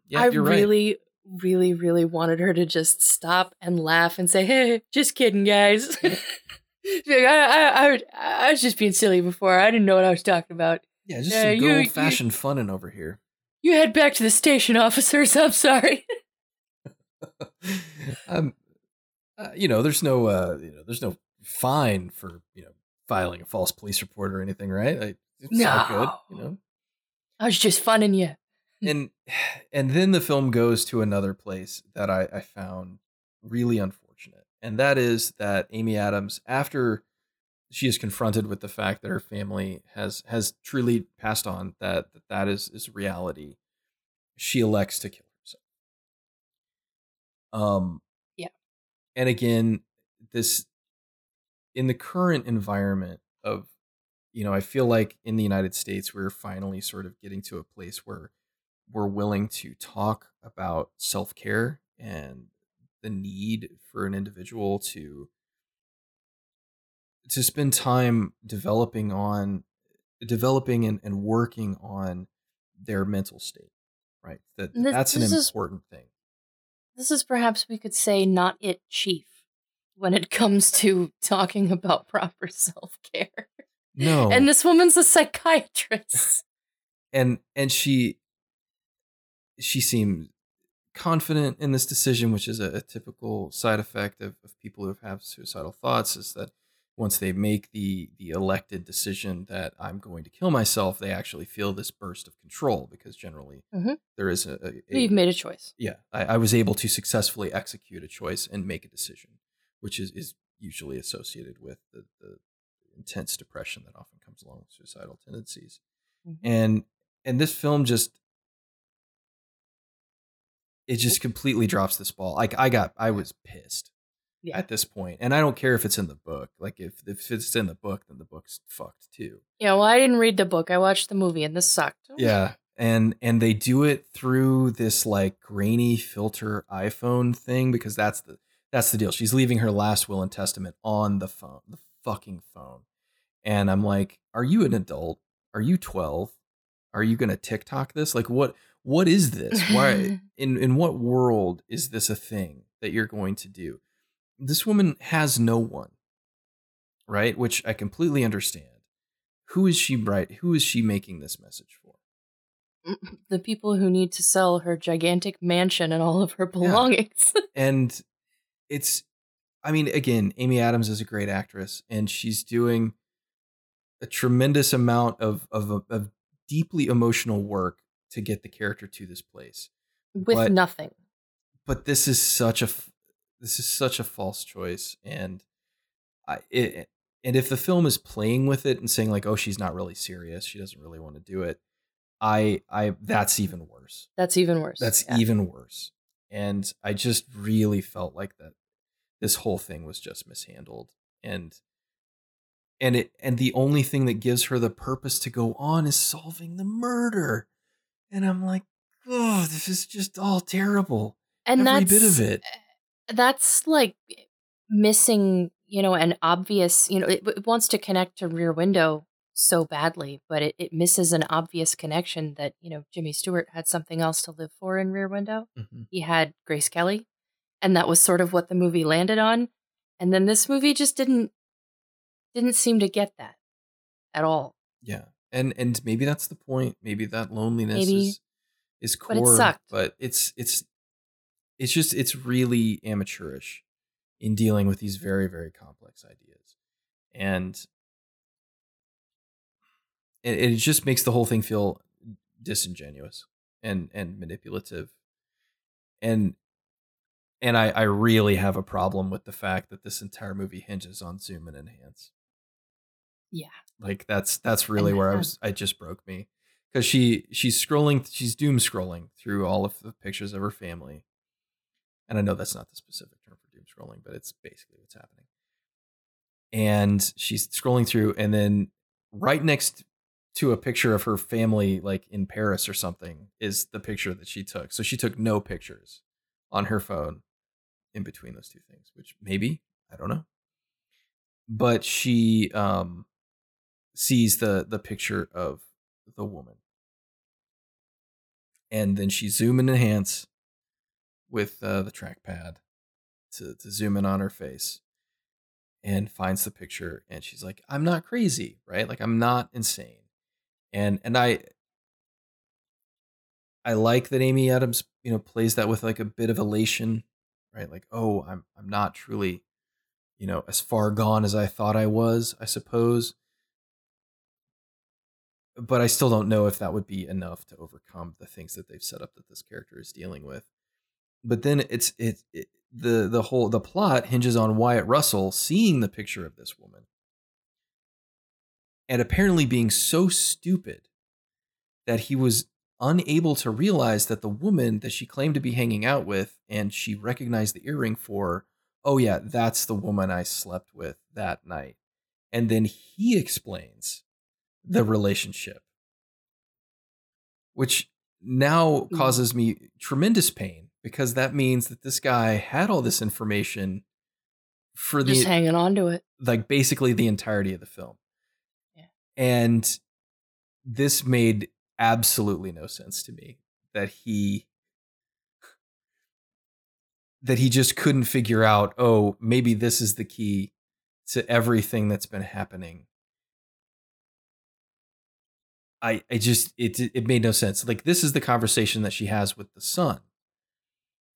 yeah, I you're right. really, really, really wanted her to just stop and laugh and say, "Hey, just kidding, guys." <laughs> Like, I, I, I, I was just being silly before. I didn't know what I was talking about. Yeah, just Yeah, some good old fashioned funning over here. You head back to the station, officers. <laughs> I'm sorry. <laughs> um, uh, you know, there's no, uh, you know, there's no fine for you know filing a false police report or anything, right? Like, it's all good, you know. I was just funning you. and <sighs> and then the film goes to another place that I, I found really unfortunate, and that is that Amy Adams, after she is confronted with the fact that her family has has truly passed on, that that, that is is reality, she elects to kill herself. Um, Yeah. and again, this in the current environment of you know, I feel like in the United States, we're finally sort of getting to a place where we're willing to talk about self care and the need for an individual to to spend time developing on developing and, and working on their mental state right that This- that's an is- important thing This is perhaps we could say not it chief when it comes to talking about <laughs> proper self care. no And this woman's a psychiatrist. <laughs> and and she she seemed confident in this decision which is a, a typical side effect of, of people who have suicidal thoughts is that once they make the the elected decision that i'm going to kill myself they actually feel this burst of control because generally Mhm. there is a, a, a- You've made a choice. yeah I, I was able to successfully execute a choice and make a decision which is, is usually associated with the, the intense depression that often comes along with suicidal tendencies Mhm. and and this film just it just completely drops this ball like i got i was pissed Yeah. at this point and i don't care if it's in the book like if if it's in the book then the book's fucked too. Yeah, well, I didn't read the book. I watched the movie, and this sucked. yeah and and they do it through this like grainy filter iphone thing because that's the that's the deal. She's leaving her last will and testament on the phone the fucking phone. And i'm like are you an adult? Are you 12 are you gonna tiktok this? Like what what is this? Why <laughs> in in what world is this a thing that you're going to do this woman has no one right? Which i completely understand. Who is she right who is she making this message for? Mm, mm, the people who need to sell her gigantic mansion and all of her belongings. <laughs> and it's i mean again amy adams is a great actress and she's doing a tremendous amount of of, of deeply emotional work to get the character to this place. With But- nothing. but this is such a this is such a false choice and i it, and if the film is playing with it and saying like oh she's not really serious she doesn't really want to do it i i that's even worse That's even worse. that's Yeah. even worse and i just really felt like that this whole thing was just mishandled and and it and the only thing that gives her the purpose to go on is solving the murder and i'm like oh this is just all terrible and every that's bit of it that's like missing you know an obvious you know it, it wants to connect to rear window so badly, but it, it misses an obvious connection that, you know, Jimmy Stewart had something else to live for in Rear Window. Mhm. He had Grace Kelly, and that was sort of what the movie landed on. And then this movie just didn't didn't seem to get that at all. Yeah, and and maybe that's the point. Maybe that loneliness Maybe. is is But it sucked. but it's it's it's just it's really amateurish in dealing with these very very complex ideas, and it, it just makes the whole thing feel disingenuous and and manipulative, and and I I really have a problem with the fact that this entire movie hinges on zoom and enhance. Yeah. like that's that's really And where I was i just broke me. Because she she's scrolling she's doom scrolling through all of the pictures of her family and I know that's not the specific term for doom scrolling but it's basically what's happening. And she's scrolling through and then right next to a picture of her family like in Paris or something is the picture that she took. So she took no pictures on her phone in between those two things which maybe I don't know. But she um sees the the picture of the woman. And then she zoom and enhance with uh, the trackpad to, to zoom in on her face and finds the picture and she's like i'm not crazy right? Like i'm not insane. And and i i like that amy adams you know plays that with like a bit of elation right? Like oh i'm i'm not truly you know as far gone as i thought i was i suppose. But I still don't know if that would be enough to overcome the things that they've set up that this character is dealing with. But then it's it, it the the whole the plot hinges on Wyatt Russell seeing the picture of this woman and apparently being so stupid that he was unable to realize that the woman that she claimed to be hanging out with and she recognized the earring for oh yeah that's the woman I slept with that night and then he explains the relationship, which now Mm. causes me tremendous pain because that means that this guy had all this information for Just the hanging on to it. like basically the entirety of the film. Yeah. And this made absolutely no sense to me that he that he just couldn't figure out, oh, maybe this is the key to everything that's been happening. I I just it it made no sense. Like this is the conversation that she has with the son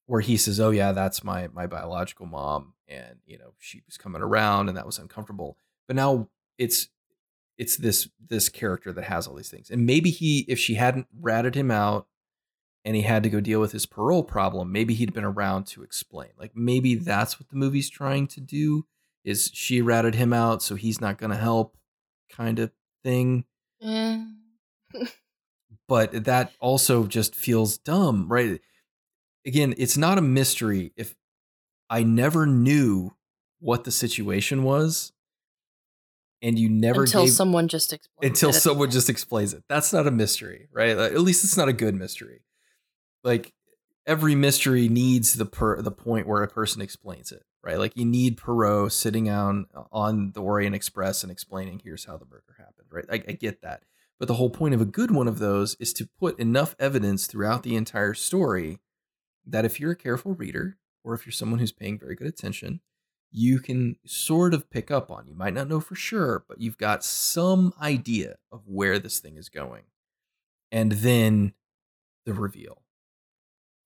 where he says, "Oh yeah, that's my my biological mom and, you know, she was coming around and that was uncomfortable." But now it's it's this this character that has all these things. And maybe he if she hadn't ratted him out and he had to go deal with his parole problem, maybe he'd been around to explain. Like maybe that's what the movie's trying to do is she ratted him out so he's not going to help kind of thing Eh. <laughs> but that also just feels dumb, right? Again, it's not a mystery if I never knew what the situation was and you never until gave someone just explains until someone just explains it. That's not a mystery, right? At least it's not a good mystery. Like every mystery needs the per the point where a person explains it, right? Like you need Poirot sitting on uh, on the Orient Express and explaining here's how the murder happened, right? I, I get that. But the whole point of a good one of those is to put enough evidence throughout the entire story that if you're a careful reader or if you're someone who's paying very good attention, you can sort of pick up on. You might not know for sure, but you've got some idea of where this thing is going. And then the reveal.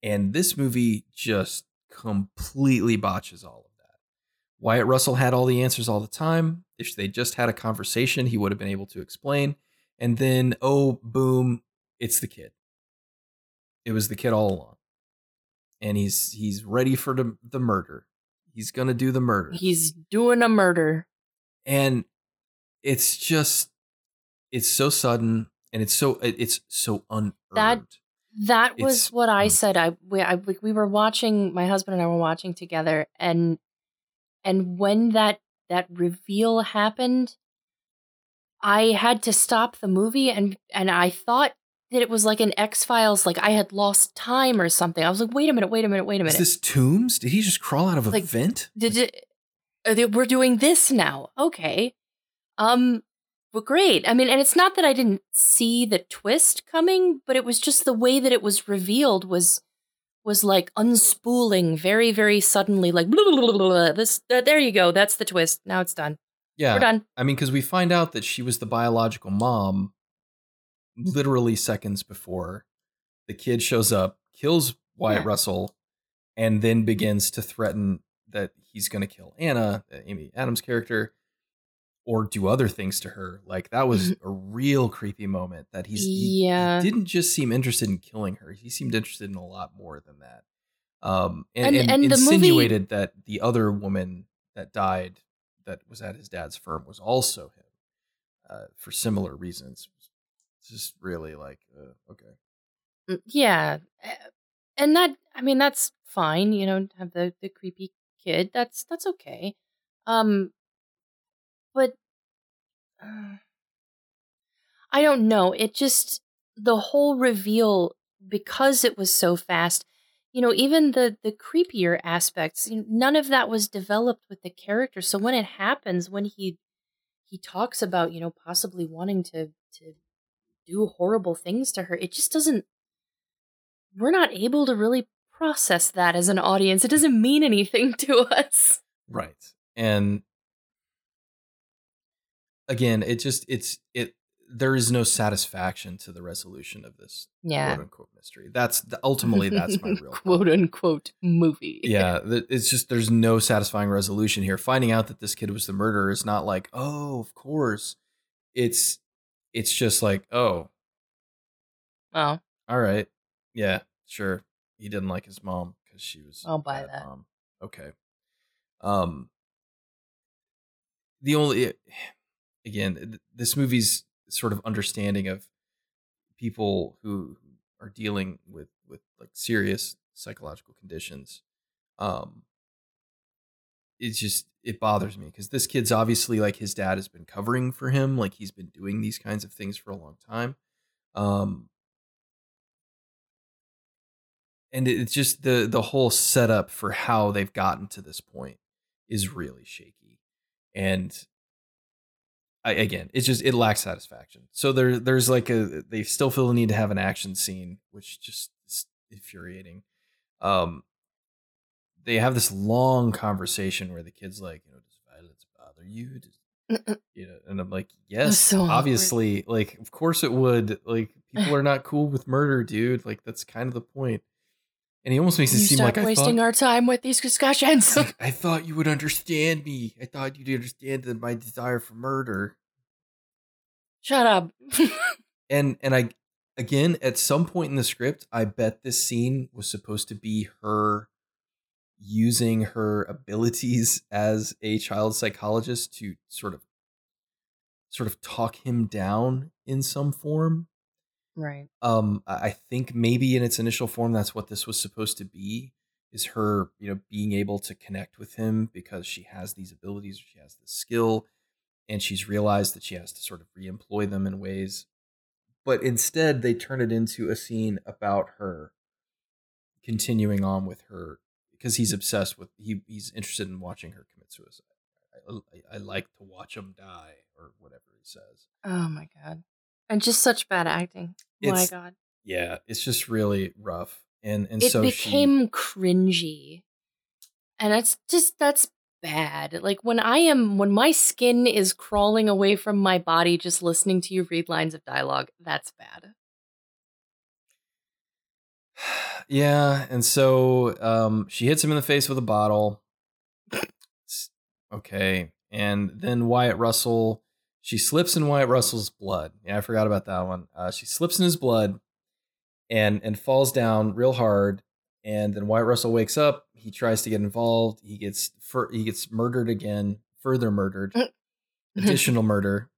And this movie just completely botches all of that. Wyatt Russell had all the answers all the time. If they just had a conversation, he would have been able to explain. And then, oh, boom, it's the kid. It was the kid all along. And he's he's ready for the, the murder. He's gonna do the murder. He's doing a murder. and it's just it's so sudden and it's so it's so unearned. That- That was It's- what I said. I we, I we were watching. My husband and I were watching together, and and when that that reveal happened, I had to stop the movie, and and I thought that it was like an X Files, like I had lost time or something. I was like, wait a minute, wait a minute, wait a minute. Is this Tooms? Did he just crawl out of a Like, vent? Did it? they- We're doing this now. Okay. Um, great. I mean, and it's not that I didn't see the twist coming, but it was just the way that it was revealed was was like unspooling very very suddenly like blah, blah, blah, this uh, there you go that's the twist now it's done Yeah. we're done I mean, because we find out that she was the biological mom literally seconds before the kid shows up, kills Wyatt Yeah. Russell, and then begins to threaten that he's going to kill Anna, uh, Amy Adams' character, or do other things to her. Like that was <laughs> a real creepy moment. That he's he- Yeah. he didn't just seem interested in killing her; he seemed interested in a lot more than that. Um, and, And- and, and the movie- insinuated that the other woman that died that was at his dad's firm was also him uh, for similar reasons. It's just really like uh, okay. Mm, yeah Uh, and that i mean that's fine you know have the the creepy kid that's that's okay um but uh, i don't know it just the whole reveal because it was so fast you know even the the creepier aspects you know, none of that was developed with the character so when it happens when he he talks about you know possibly wanting to to do horrible things to her it just doesn't we're not able to really process that as an audience it doesn't mean anything <laughs> to us Right. And again, it just it's it there is no satisfaction to the resolution of this yeah quote unquote mystery. That's the, ultimately that's my <laughs> real quote unquote movie Yeah, it's just there's no satisfying resolution here. Finding out that this kid was the murderer is not like, "Oh, of course." It's it's just like, "Oh, oh all right. Yeah, sure. He didn't like his mom cuz she was I'll buy that. mom." Okay. Um the only again, this movie's sort of understanding of people who are dealing with with like serious psychological conditions um it's just it bothers me because this kid's obviously like his dad has been covering for him like he's been doing these kinds of things for a long time um and it's just the the whole setup for how they've gotten to this point is really shaky and I, again it's just it lacks satisfaction. So there there's like a they still feel the need to have an action scene which just is infuriating um they have this long conversation where the kid's like you know does violence bother you does, you know and i'm like yes so awkward. obviously like of course it would like people are not cool with murder dude like that's kind of the point. and he almost makes it you seem like wasting thought, our time with these discussions like, I thought you would understand me. I thought you'd understand that my desire for murder. shut up <laughs> And and I again at some point in the script, I bet this scene was supposed to be her using her abilities as a child psychologist to sort of sort of talk him down in some form. right um i think maybe in its initial form that's what this was supposed to be is her you know being able to connect with him because she has these abilities she has this skill and she's realized that she has to sort of reemploy them in ways but instead they turn it into a scene about her continuing on with her because he's obsessed with he he's interested in watching her commit suicide. I, I, I like to watch him die or whatever he says. Oh my god. And just such bad acting. My god. Yeah it's just really rough and and it so she, became cringy. And that's just that's bad. Like when i am when my skin is crawling away from my body just listening to you read lines of dialogue that's bad yeah and so um she hits him in the face with a bottle. Okay and then wyatt russell she slips in wyatt russell's blood. Yeah i forgot about that one. Uh, she slips in his blood and and falls down real hard and then wyatt russell wakes up he tries to get involved he gets fur- he gets murdered again further murdered additional murder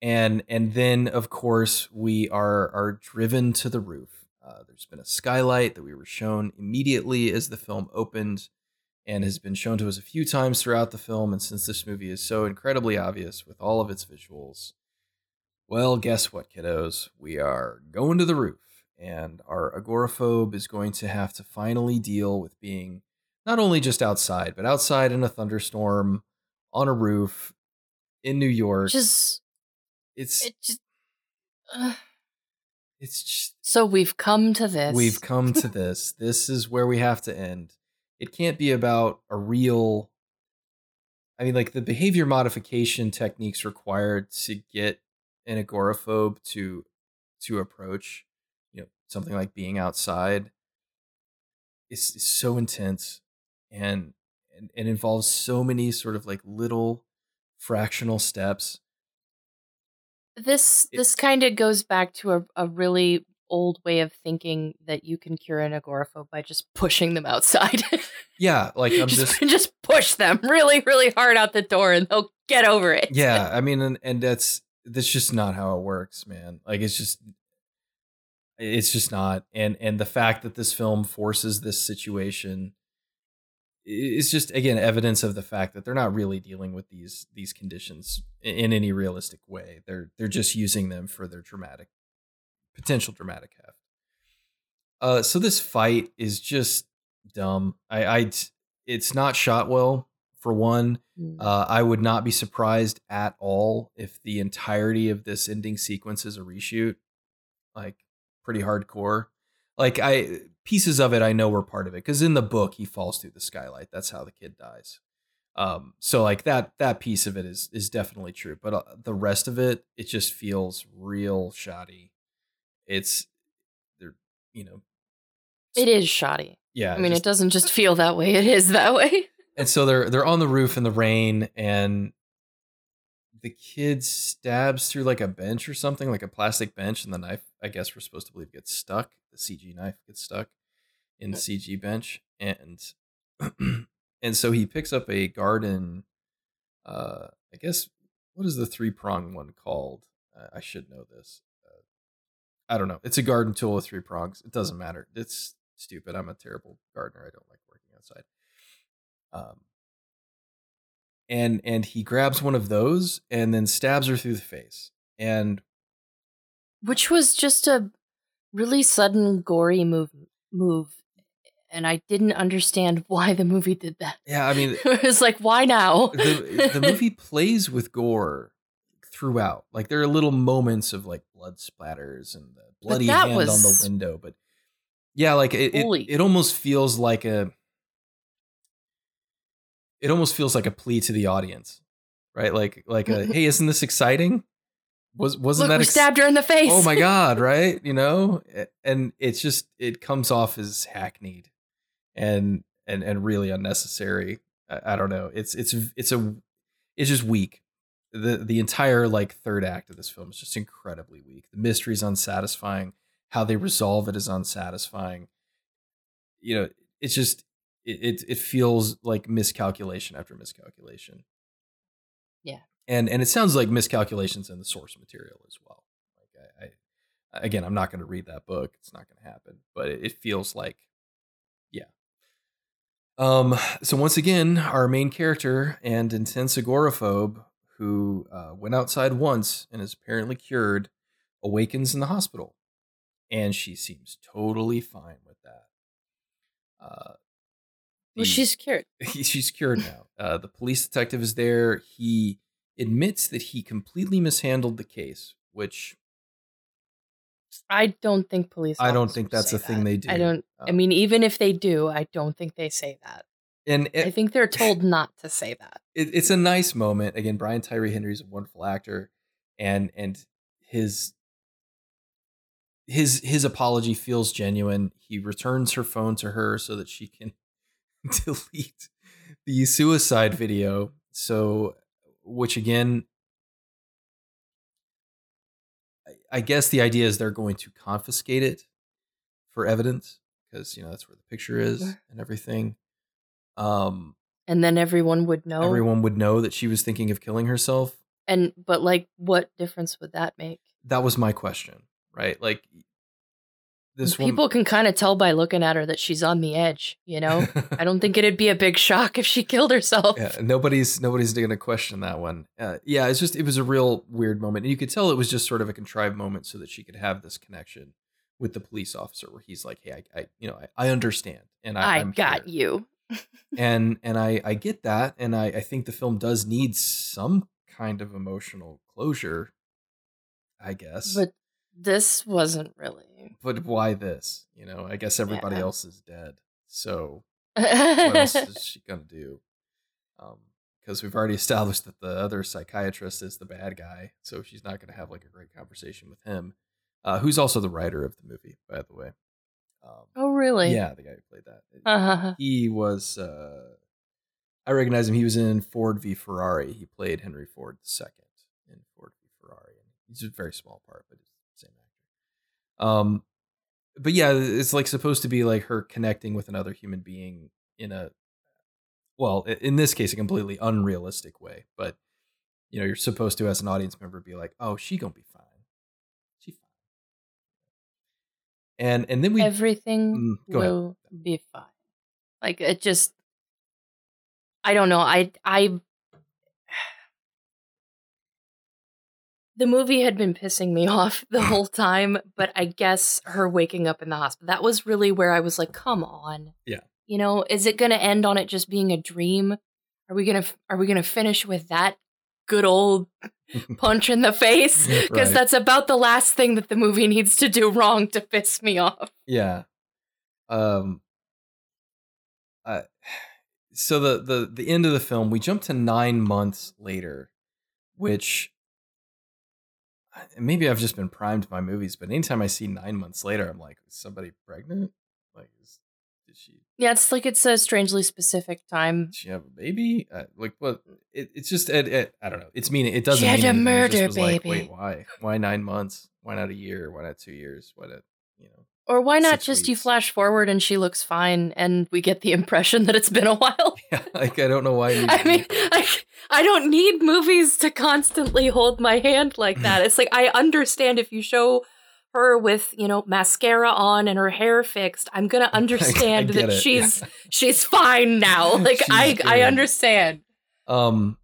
and and then of course we are are driven to the roof uh, there's been a skylight that we were shown immediately as the film opened and has been shown to us a few times throughout the film and since this movie is so incredibly obvious with all of its visuals well guess what kiddos we are going to the roof and our agoraphobe is going to have to finally deal with being not only just outside but outside in a thunderstorm on a roof in New York. Just it's it just. Uh, it's just so we've come to this. we've come to <laughs> this. This is where we have to end. It can't be about a real I mean like the behavior modification techniques required to get an agoraphobe to to approach, you know, something like being outside is, is so intense and, and it involves so many sort of like little fractional steps this It- this kind of goes back to a, a really old way of thinking that you can cure an agoraphobe by just pushing them outside. <laughs> yeah like i'm just, just just push them really, really hard out the door and they'll get over it. yeah i mean and, and that's that's just not how it works man like it's just it's just not and and the fact that this film forces this situation i- is just again evidence of the fact that they're not really dealing with these these conditions in any realistic way they're they're just using them for their dramatic potential dramatic heft uh so this fight is just dumb i i it's not shot well for one Mm. uh, I would not be surprised at all if the entirety of this ending sequence is a reshoot, like pretty hardcore. Like I pieces of it I know were part of it because in the book he falls through the skylight. That's how the kid dies. Um, so like that that piece of it is is definitely true, but uh, the rest of it it just feels real shoddy. It's they're you know it is shoddy. yeah. I mean, just- it doesn't just feel that way, it is that way. and so they're they're on the roof in the rain and the kid stabs through like a bench or something like a plastic bench and the knife i guess we're supposed to believe gets stuck. The cg knife gets stuck in the cg bench and <clears throat> and so he picks up a garden uh i guess what is the three prong one called? Uh, i should know this. Uh, i don't know. It's a garden tool with three prongs. It doesn't matter. It's stupid. I'm a terrible gardener. I don't like working outside. Um, and and he grabs one of those and then stabs her through the face. And Which was just a really sudden, gory move. Move, and I didn't understand <laughs> why the movie did that. yeah, I mean, <laughs> it was like, why now? the the <laughs> movie plays with gore throughout. Like there are little moments of like blood splatters and the bloody hand on the window, but yeah, like it, it it almost feels like a it almost feels like a plea to the audience, right? Like like a mm-hmm. hey, isn't this exciting? Was wasn't Look, that ex- stabbed her in the face. oh my <laughs> god right? You know? And it's just it comes off as hackneyed and and and really unnecessary. I, I don't know. It's it's it's a it's just weak. The the entire like third act of this film is just incredibly weak. The mystery is unsatisfying. How they resolve it is unsatisfying. You know it's just it it, it feels like miscalculation after miscalculation. Yeah. and and it sounds like miscalculations in the source material as well. Like i, I again i'm not going to read that book. It's not going to happen. But it, it feels like yeah. Um so once again our main character and intense agoraphobe who uh, went outside once and is apparently cured awakens in the hospital. And she seems totally fine with that. Uh well, she's cured. <laughs> he- she's cured now. Uh, the police detective is there. He admits that he completely mishandled the case, which I don't think police. I don't think that's a thing they do. I don't. I Um, mean, even if they do, I don't think they say that. and I think they're <laughs> told not to say that. it, it's a nice moment. Again, Brian Tyree Henry is a wonderful actor, and and his his his apology feels genuine. He returns her phone to her so that she can <laughs> delete the suicide video. So, which again, I- guess the idea is they're going to confiscate it for evidence because you know that's where the picture is and everything. Um, And then everyone would know. everyone would know that she was thinking of killing herself. And but like, what difference would that make? That was my question, right? Like this woman- People can kind of tell by looking at her that she's on the edge. You know, <laughs> I don't think it'd be a big shock if she killed herself. yeah, nobody's nobody's going to question that one. Uh, yeah, it's just it was a real weird moment, and you could tell it was just sort of a contrived moment so that she could have this connection with the police officer, where he's like, "Hey, I, I you know, I, I understand, and I, I got here." you. and <laughs> and I I get that, and I I think the film does need some kind of emotional closure, I guess. But this wasn't really. But why this? You know, I guess everybody Yeah. else is dead. So what else is <laughs> she gonna do? Um, because we've already established that the other psychiatrist is the bad guy, so she's not gonna have like a great conversation with him. Uh, who's also the writer of the movie, by the way. Um, oh, really? yeah, the guy who played that. <laughs> Uh-huh. He was. Uh, I recognize him. He was in Ford v Ferrari. He played Henry Ford II in Ford v Ferrari. He's a very small part, but he's the same actor. Um, but yeah, it's like supposed to be like her connecting with another human being in a, well, in this case, a completely unrealistic way. But you know, you're supposed to, as an audience member, be like, "Oh, she gonna be fine. She fine." And and then we Everything Mm, go ahead. will be fine. Like it just I don't know. I I the movie had been pissing me <laughs> off the whole time, but I guess her waking up in the hospital that was really where I was like, "Come on." Yeah. You know, is it going to end on it just being a dream? Are we going to are we going to finish with that good old <laughs> punch in the face? <laughs> Because Right. that's about the last thing that the movie needs to do wrong to piss me off. Yeah. Um I so the the the end of the film, we jump to 9 months later, which maybe I've just been primed by movies, but anytime I see 9 months later, I'm like, is somebody pregnant? Like is did she Yeah, it's like it's a strangely specific time. did she have a baby? Uh, like what it, it's just it, it, I don't know. It's meaning it doesn't She had mean a anything. Murder was like, baby. wait, why? Why 9 months? Why not a year? Why not 2 years? Why not, you know? Or why not just you flash forward and she looks fine and we get the <laughs> impression that it's been a while? <laughs> Like I don't know why <laughs> I mean, I, I don't need movies to constantly hold my hand like that. It's like I understand if you show her with, you know, mascara on and her hair fixed, I'm going <laughs> to understand get that it, she's yeah. she's fine now. Like She's I I understand. Um,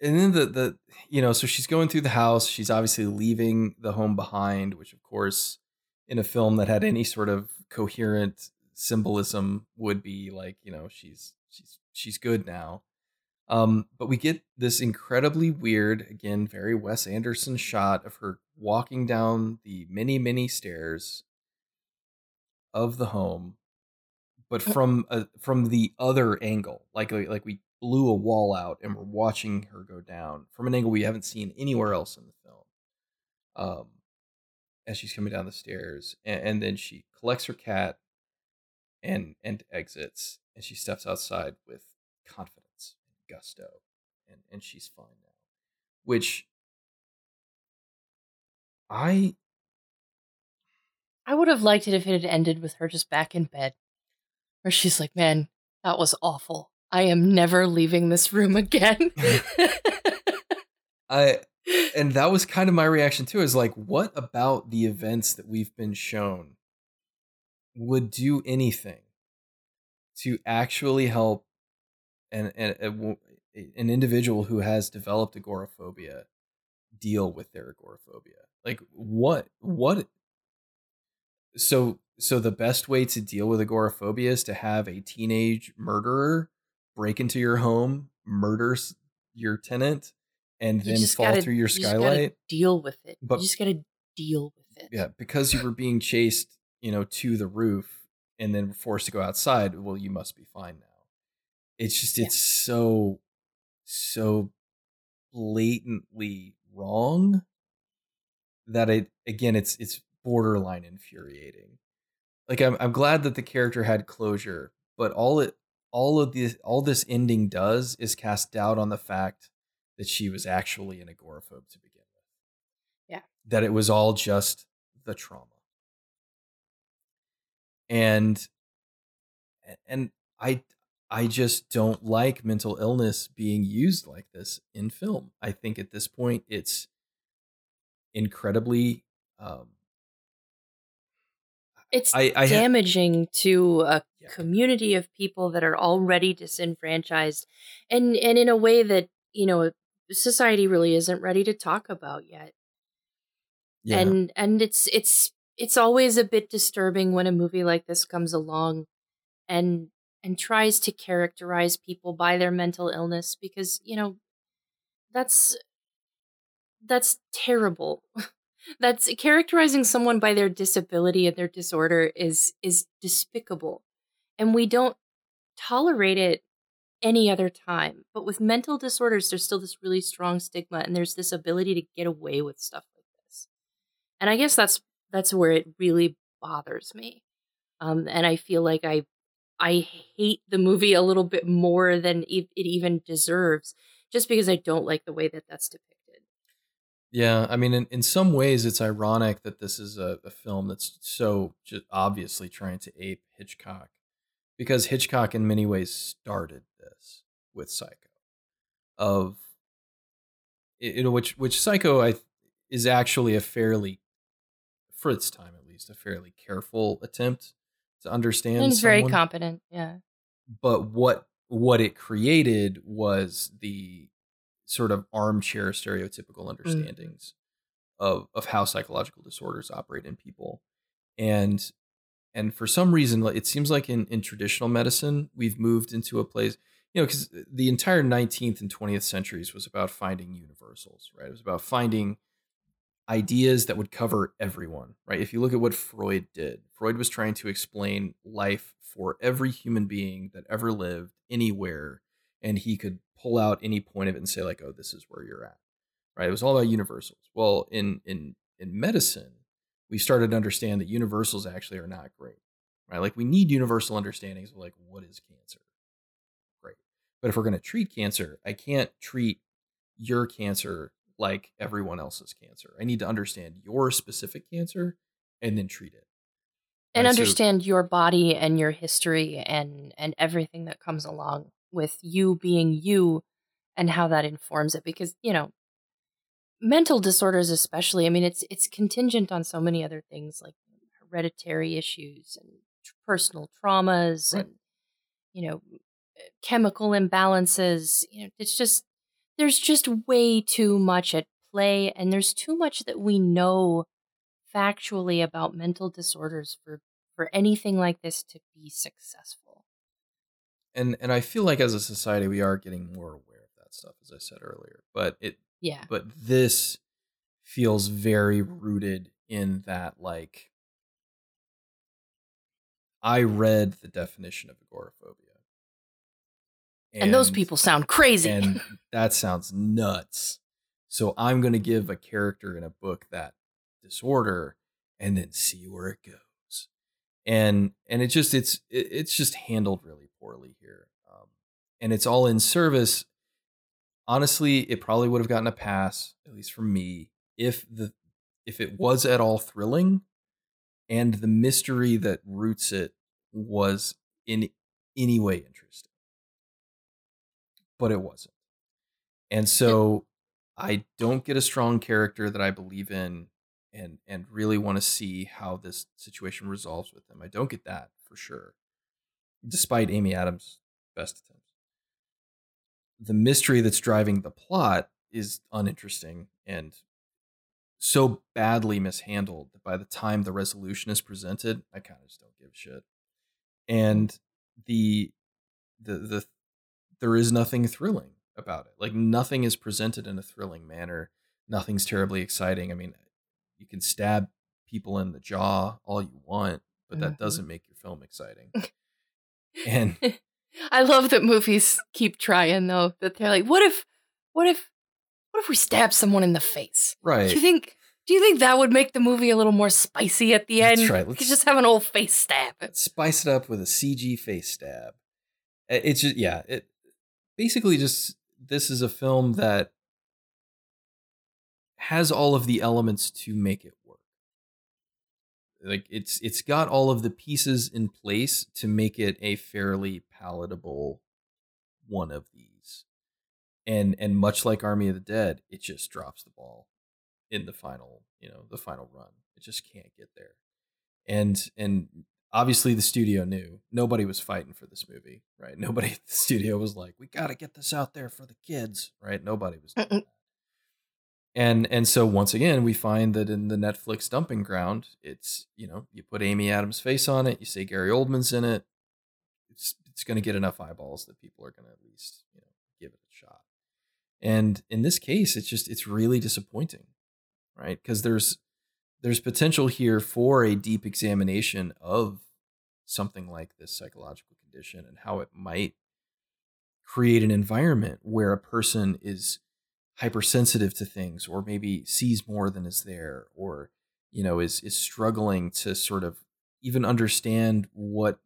and then the the you know, so she's going through the house. She's obviously leaving the home behind, which of course, in a film that had any sort of coherent symbolism, would be like you know she's she's she's good now. Um, but we get this incredibly weird, again, very Wes Anderson shot of her walking down the many many stairs of the home, but from a, from the other angle, like like like we blew a wall out and we're watching her go down from an angle we haven't seen anywhere else in the film. Um, as she's coming down the stairs, and, and then she collects her cat and and exits, and she steps outside with confidence and gusto, and and she's fine now, which I I would have liked it if it had ended with her just back in bed. Where she's like, man, that was awful. I am never leaving this room again. <laughs> I and that was kind of my reaction too is like what about the events that we've been shown would do anything to actually help an an, a an individual who has developed agoraphobia deal with their agoraphobia like what what so so the best way to deal with agoraphobia is to have a teenage murderer break into your home murders your tenant and You then fall gotta- through your you just skylight deal with it. But- you just gotta deal with it. yeah because you were being chased you know to the roof and then forced to go outside well you must be fine now. It's just it's so so blatantly wrong that it again it's it's borderline infuriating. Like i'm i'm glad that the character had closure but all it all of this all this ending does is cast doubt on the fact that she was actually an agoraphobe to begin with. Yeah. that it was all just the trauma and and i i just don't like mental illness being used like this in film i think at this point it's incredibly um It's i i damaging to a Yeah. community of people that are already disenfranchised and and in a way that, you know, society really isn't ready to talk about yet. yeah, and and it's it's it's always a bit disturbing when a movie like this comes along and and tries to characterize people by their mental illness because you know that's that's terrible. <laughs> that's characterizing someone by their disability and their disorder is is despicable. And we don't tolerate it any other time. But with mental disorders, there's still this really strong stigma and there's this ability to get away with stuff like this. And I guess that's that's where it really bothers me. Um, and I feel like I I hate the movie a little bit more than it even deserves, just because I don't like the way that that's depicted. Yeah, I mean, in, in some ways, it's ironic that this is a, a film that's so just obviously trying to ape Hitchcock, because Hitchcock, in many ways, started this with Psycho, of you know, which which Psycho I is actually a fairly, for its time at least, a fairly careful attempt to understand. He's very competent, yeah. But what what it created was the sort of armchair stereotypical mm. understandings mm. of of how psychological disorders operate in people, and and for some reason, it seems like in in traditional medicine we've moved into a place. You know, because the entire 19th and 20th centuries was about finding universals, right? It was about finding ideas that would cover everyone, right? If you look at what Freud did, Freud was trying to explain life for every human being that ever lived anywhere, and he could pull out any point of it and say like, "Oh, this is where you're at." Right? It was all about universals. Well, in in in medicine, we started to understand that universals actually are not great. Right? Like we need universal understandings of like what is cancer. Great. But if we're going to treat cancer, I can't treat your cancer like everyone else's cancer. I need to understand your specific cancer and then treat it. And right? understand so, your body and your history and and everything that comes along with you being you and how that informs it because, you know, mental disorders especially, I mean it's it's contingent on so many other things like hereditary issues and personal traumas right. and you know chemical imbalances, you know, it's just there's just way too much at play and there's too much that we know factually about mental disorders for for anything like this to be successful. And and i feel like as a society we are getting more aware of that stuff as i said earlier but it yeah. but this feels very rooted in that like i read the definition of agoraphobia and, and those people sound crazy. And <laughs> that sounds nuts. So I'm going to give a character in a book that disorder and then see where it goes. And and it just it's it, it's just handled really poorly here. Um, and it's all in service. Honestly, it probably would have gotten a pass, at least from me, if the if it was at all thrilling and the mystery that roots it was in any way interesting but it wasn't. And so I don't get a strong character that I believe in and and really want to see how this situation resolves with them. I don't get that for sure. Despite Amy Adams' best attempts. The mystery that's driving the plot is uninteresting and so badly mishandled that by the time the resolution is presented, I kind of just don't give a shit. Mm-hmm. And the the the there is nothing thrilling about it. Like nothing is presented in a thrilling manner. Nothing's terribly exciting. I mean, you can stab people in the jaw all you want, but that mm-hmm. doesn't make your film exciting. <laughs> and <laughs> I love that movies keep trying though. That they're like, what if, what if, what if we stab someone in the face? Right. Do you think? Do you think that would make the movie a little more spicy at the end? That's right. Let's just have an old face stab. Spice it up with a CG face stab. It's just yeah. It basically just this is a film that has all of the elements to make it work. Like it's it's got all of the pieces in place to make it a fairly palatable one of these. And and much like Army of the Dead, it just drops the ball in the final, you know, the final run. It just can't get there. And and obviously the studio knew. Nobody was fighting for this movie right? Nobody at the studio was like we got to get this out there for the kids right? Nobody was doing that. and and so once again we find that in the netflix dumping ground it's you know you put amy adams face on it you say gary oldman's in it it's it's going to get enough eyeballs that people are going to at least you know give it a shot. And in this case, it's just it's really disappointing, right? Because there's there's potential here for a deep examination of something like this psychological condition and how it might create an environment where a person is hypersensitive to things or maybe sees more than is there or you know is is struggling to sort of even understand what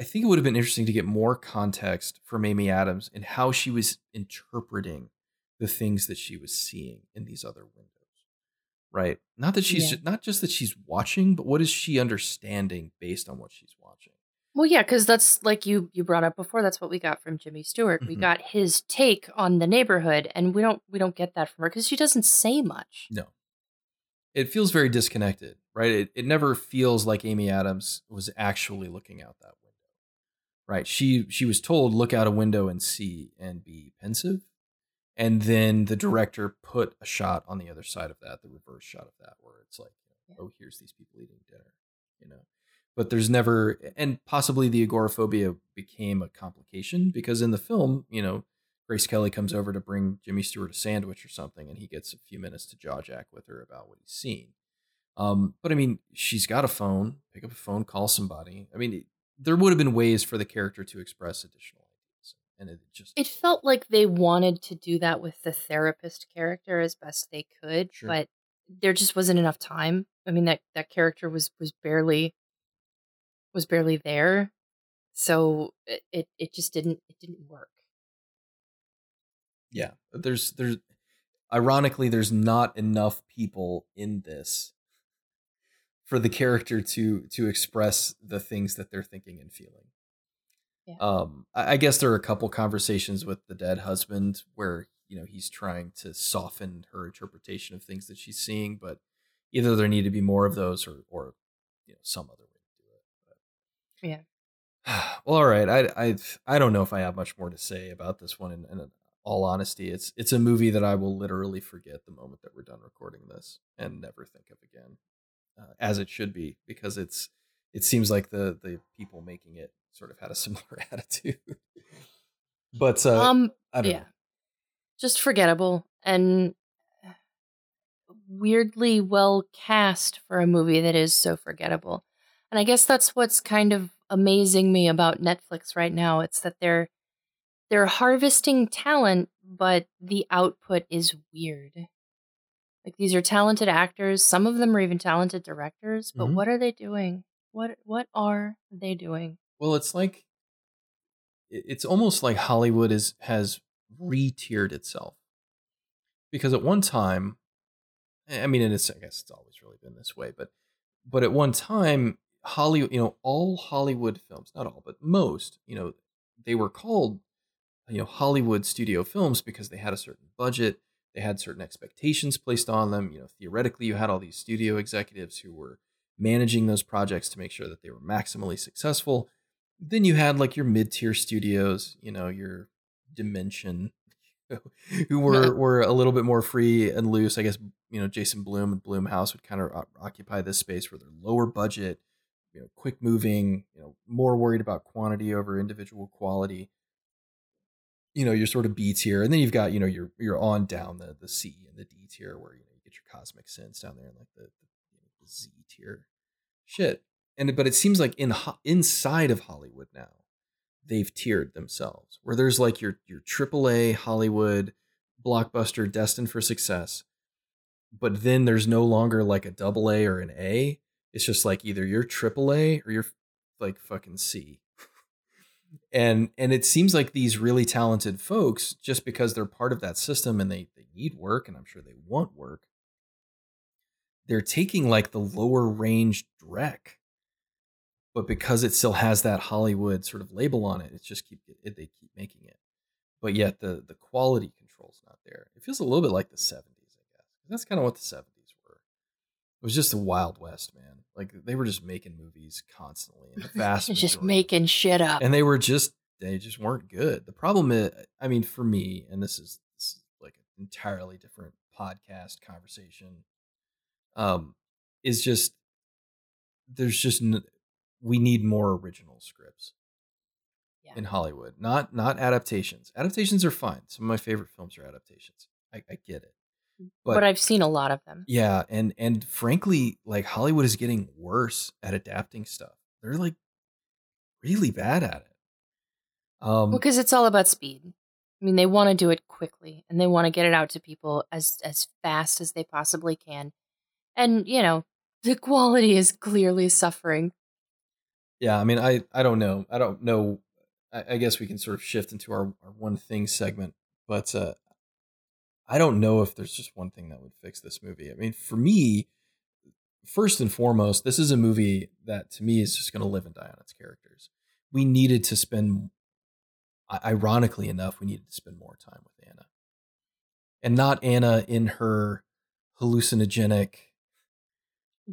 I think it would have been interesting to get more context from Amy Adams and how she was interpreting the things that she was seeing in these other windows. Right? Not that she's Yeah. just, not just that she's watching, but what is she understanding based on what she's watching? Well, yeah, because that's like you you brought up before. That's what we got from Jimmy Stewart. We Mhm. got his take on the neighborhood, and we don't we don't get that from her because she doesn't say much. No. It feels very disconnected, right? It it never feels like Amy Adams was actually looking out that window. Right? She she was told look out a window and see and be pensive. And then the director put a shot on the other side of that, the reverse shot of that, where it's like, oh, here's these people eating dinner, you know. But there's never, and possibly the agoraphobia became a complication because in the film, you know, Grace Kelly comes over to bring Jimmy Stewart a sandwich or something, and he gets a few minutes to jaw jack with her about what he's seen. Um, but I mean, she's got a phone. Pick up a phone, call somebody. I mean, there would have been ways for the character to express additional and it just It felt like they wanted to do that with the therapist character as best they could, Sure. but there just wasn't enough time. I mean that that character was was barely was barely there, so it it, it just didn't it didn't work. yeah. There's there's ironically there's not enough people in this for the character to to express the things that they're thinking and feeling. Yeah. Um, I I guess there are a couple conversations with the dead husband where you know he's trying to soften her interpretation of things that she's seeing, but either there need to be more of those or or you know some other way to do it. But. Yeah. <sighs> Well, all right. I I I don't know if I have much more to say about this one. In, in all honesty, it's it's a movie that I will literally forget the moment that we're done recording this and never think of again, uh, as it should be, because it's it seems like the the people making it sort of had a <laughs> similar attitude. but uh, um I don't yeah. know. just forgettable and weirdly well cast for a movie that is so forgettable. And I guess that's what's kind of amazing me about Netflix right now. It's that they're they're harvesting talent, but the output is weird. Like these are talented actors, some of them are even talented directors, but Mhm. what are they doing? What what are they doing? Well, it's like it's almost like Hollywood is has re-tiered itself because at one time, I mean, and it's I guess it's always really been this way, but but at one time, Hollywood, you know, all Hollywood films, not all, but most, you know, they were called you know Hollywood studio films because they had a certain budget, they had certain expectations placed on them. You know, theoretically, you had all these studio executives who were managing those projects to make sure that they were maximally successful. Then you had like your mid-tier studios, you know, your Dimension, <laughs> who were were a little bit more free and loose. I guess you know Jason Blum and Blumhouse would kind of o- occupy this space where they're lower budget, you know, quick moving, you know, more worried about quantity over individual quality you know, your sort of B tier, and then you've got you know your you're on down the the C and the D tier where you know you get your cosmic sense down there and like the, the, you know, the Z tier shit. And but it seems like in inside of Hollywood now, they've tiered themselves where there's like your your AAA Hollywood blockbuster destined for success, but then there's no longer like a double A or an A. It's just like either you're AAA or you're like fucking C <laughs> and and it seems like these really talented folks just because they're part of that system and they they need work and i'm sure they want work they're taking like the lower range Drek, but because it still has that hollywood sort of label on it it's just keep it, they keep making it. But yet the the quality control's not there. It feels a little bit like the 70s i guess. That's kind of what the 70s were. It was just the wild west man. Like they were just making movies constantly and the <laughs> vast just making shit up. and they were just they just weren't good. The problem is, I mean, for me, and this is, this is like an entirely different podcast conversation, um, is just there's just n- we need more original scripts. Yeah. in Hollywood, not not adaptations. Adaptations are fine. Some of my favorite films are adaptations. I, I get it. But, But, I've seen a lot of them. yeah, and and frankly, like Hollywood is getting worse at adapting stuff. They're like really bad at it. Um, because it's all about speed. I mean, they want to do it quickly and they want to get it out to people as as fast as they possibly can. And you know, the quality is clearly suffering. Yeah, I mean, I I don't know. I don't know. I, I guess we can sort of shift into our, our one thing segment, but uh, I don't know if there's just one thing that would fix this movie. I mean, for me, first and foremost, this is a movie that to me is just going to live and die on its characters. We needed to spend, ironically enough, we needed to spend more time with Anna, and not Anna in her hallucinogenic.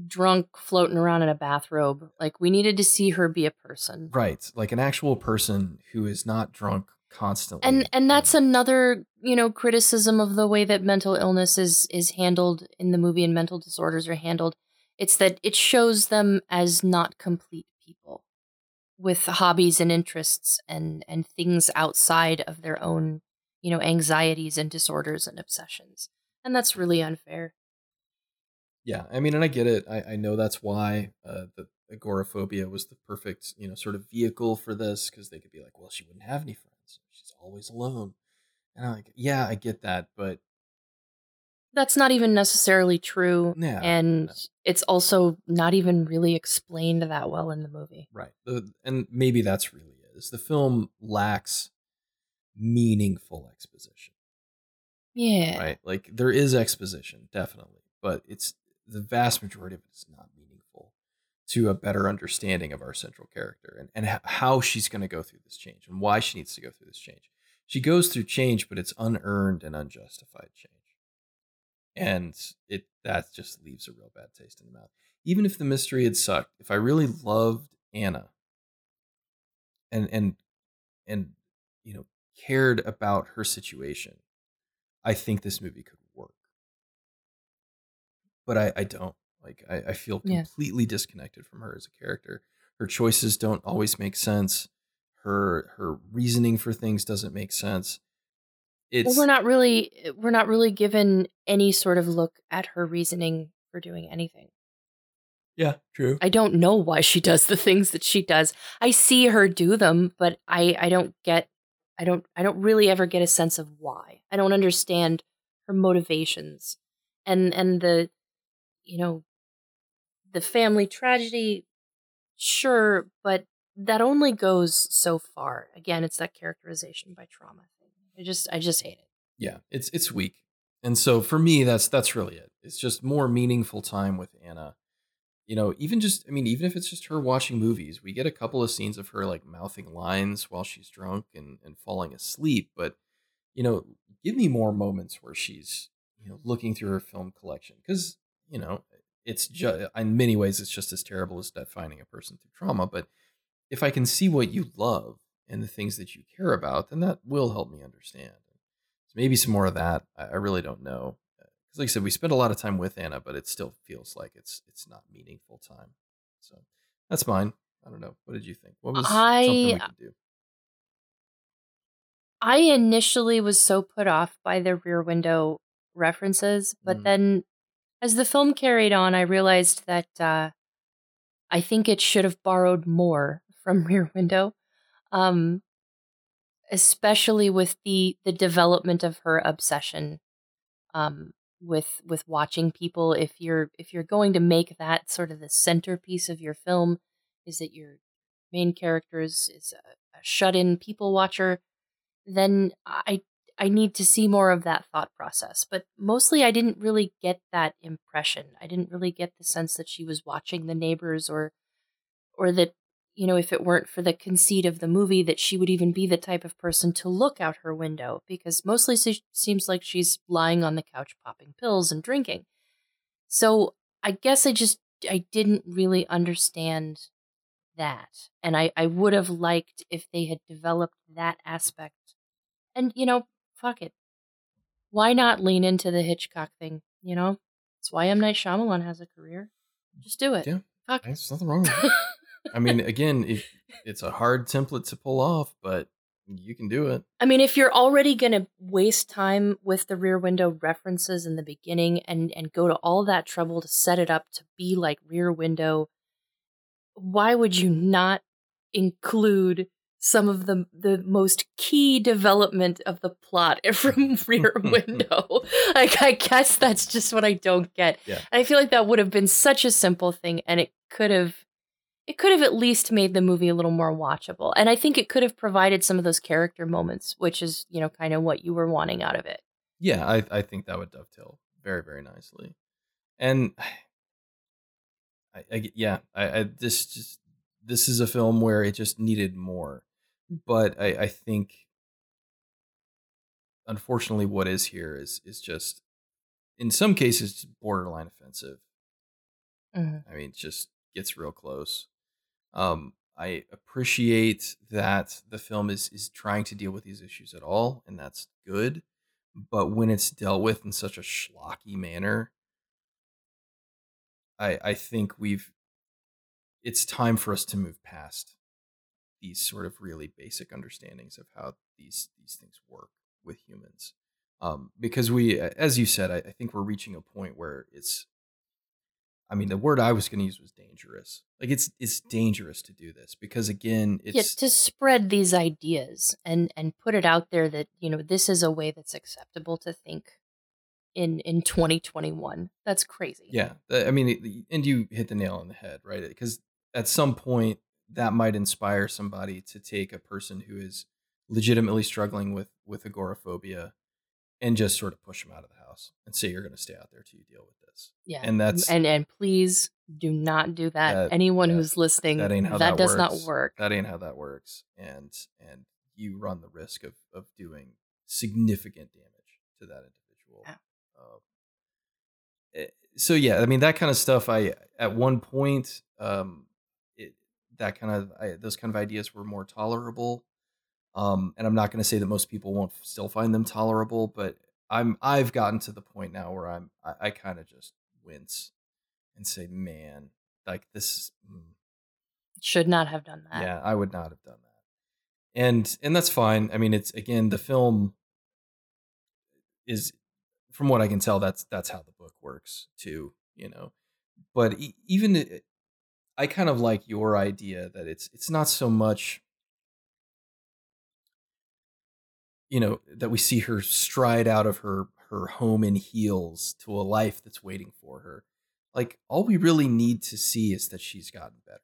Drunk, floating around in a bathrobe. Like we needed to see her be a person. Right, like an actual person who is not drunk constantly. And and that's another, you know, criticism of the way that mental illness is is handled in the movie and mental disorders are handled. It's that it shows them as not complete people with hobbies and interests and and things outside of their own, you know, anxieties and disorders and obsessions. And that's really unfair. Yeah, I mean, and I get it. I, I know that's why uh, the agoraphobia was the perfect, you know, sort of vehicle for this because they could be like, well, she wouldn't have any friends. She's always alone. And I'm like, yeah, I get that, but That's not even necessarily true. Yeah, and no. it's also not even really explained that well in the movie. right. The, and maybe that's really it. Is the film lacks meaningful exposition, Yeah. right? Like there is exposition, definitely, but it's the vast majority of it is not meaningful to a better understanding of our central character and, and how she's going to go through this change and why she needs to go through this change. She goes through change, but it's unearned and unjustified change. And it that just leaves a real bad taste in the mouth. Even if the mystery had sucked, if I really loved Anna and and and you know cared about her situation, I think this movie could. But I, I don't. Like I, I feel Yeah. completely disconnected from her as a character. Her choices don't always make sense. Her her reasoning for things doesn't make sense. It's well, we're not really eh, we're not really given any sort of look at her reasoning for doing anything. yeah, true. I don't know why she does the things that she does. I see her do them, but I I don't get I don't I don't really ever get a sense of why. I don't understand her motivations. And and the you know the family tragedy sure, but that only goes so far. Again, it's that characterization by trauma. I just I just hate it. yeah it's it's weak and so for me that's that's really it it's just more meaningful time with anna you know even just i mean even if it's just her watching movies we get a couple of scenes of her like mouthing lines while she's drunk and and falling asleep but you know give me more moments where she's you know looking through her film collection because you know it's just in many ways it's just as terrible as defining a person through trauma but if i can see what you love and the things that you care about then that will help me understand so maybe some more of that. I, really don't know. Because like I said, we spent a lot of time with Anna, but it still feels like it's it's not meaningful time. So that's mine. I don't know. What did you think? What was I- something we could do? I initially was so put off by the rear window references, but Mm. then as the film carried on, I realized that uh, I think it should have borrowed more <laughs> from Rear Window, um, especially with the the development of her obsession um, with with watching people. If you're if you're going to make that sort of the centerpiece of your film, is that your main character is, is a, a shut in people watcher then I I need to see more of that thought process. But mostly I didn't really get that impression. I didn't really get the sense that she was watching the neighbors or or that you know if it weren't for the conceit of the movie that she would even be the type of person to look out her window because mostly she seems like she's lying on the couch popping pills and drinking. So I guess I just I didn't really understand that. And I, I would have liked if they had developed that aspect. And, you know, fuck it. Why not lean into the Hitchcock thing? You know? It's why M. Night Shyamalan has a career. Just do it. Yeah. Fuck it. There's nothing wrong with that. <laughs> I mean, again, it, it's a hard template to pull off, but you can do it. I mean, if you're already going to waste time with the rear window references in the beginning and and go to all that trouble to set it up to be like rear window, why would you not include some of the the most key development of the plot <laughs> from rear <laughs> window like i guess that's just what i don't get Yeah. i feel like that would have been such a simple thing and it could have it could have at least made the movie a little more watchable and i think it could have provided some of those character moments which is you know kind of what you were wanting out of it Yeah, I, I think that would dovetail very, very nicely. And <sighs> I, I yeah, I, I this just this is a film where it just needed more. But I, I think unfortunately what is here is is just in some cases borderline offensive. Mhm. I mean, it just gets real close. Um, I appreciate that the film is is trying to deal with these issues at all, and that's good. But when it's dealt with in such a schlocky manner, I I think we've it's time for us to move past these sort of really basic understandings of how these these things work with humans. Um, because we, as you said, I, I think we're reaching a point where it's I mean, the word I was going to use was dangerous. Like it's it's dangerous to do this because again, yeah it's to spread these ideas and and put it out there that you know this is a way that's acceptable to think in in 2021 that's crazy yeah. I mean, and you hit the nail on the head, right? Because at some point that might inspire somebody to take a person who is legitimately struggling with with agoraphobia and just sort of push them out of the house and say you're going to stay out there till you deal with this. Yeah. And that's and and please do not do that. That- Anyone yeah, who's listening, that ain't how that does not works. work. that ain't how that works and and you run the risk of of doing significant damage to that individual Yeah. Um, eh, so yeah i mean that kind of stuff i at one point um that kind of I, those kind of ideas were more tolerable um and i'm not going to say that most people won't still find them tolerable but i'm i've gotten to the point now where i'm i, I kind of just wince and say man like this mm, Should not have done that. yeah, I would not have done that. And and that's fine. I mean, it's again the film is from what I can tell that's that's how the book works too, you know. But e- even i- kind of like your idea that it's it's not so much you know that we see her stride out of her her home in heels to a life that's waiting for her. Like all we really need to see is that she's gotten better.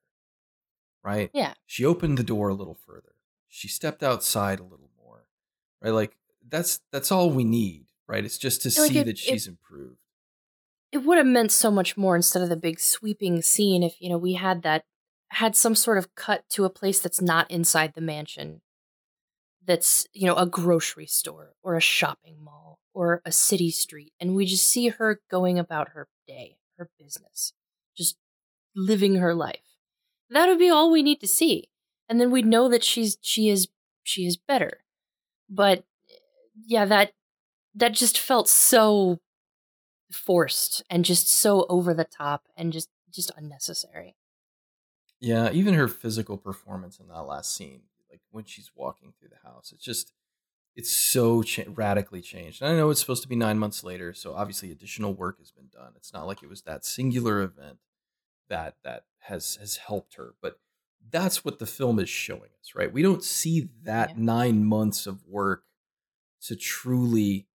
Right? Yeah. She opened the door a little further. She stepped outside a little more. Right? Like that's that's all we need, right? It's just to Like, see if- that if- she's improved. It would have meant so much more instead of the big sweeping scene if, you know, we had that had some sort of cut to a place that's not inside the mansion. That's, you know, a grocery store or a shopping mall or a city street. And we just see her going about her day, her business, just living her life. That would be all we need to see. And then we'd know that she's she is she is better. But yeah, that that just felt so forced and just so over the top and just just unnecessary. Yeah, even her physical performance in that last scene, like when she's walking through the house, it's just it's so cha- radically changed. And I know it's supposed to be nine months later, so obviously additional work has been done. It's not like it was that singular event that that has has helped her, but that's what the film is showing us, right? We don't see that Yeah. nine months of work to truly,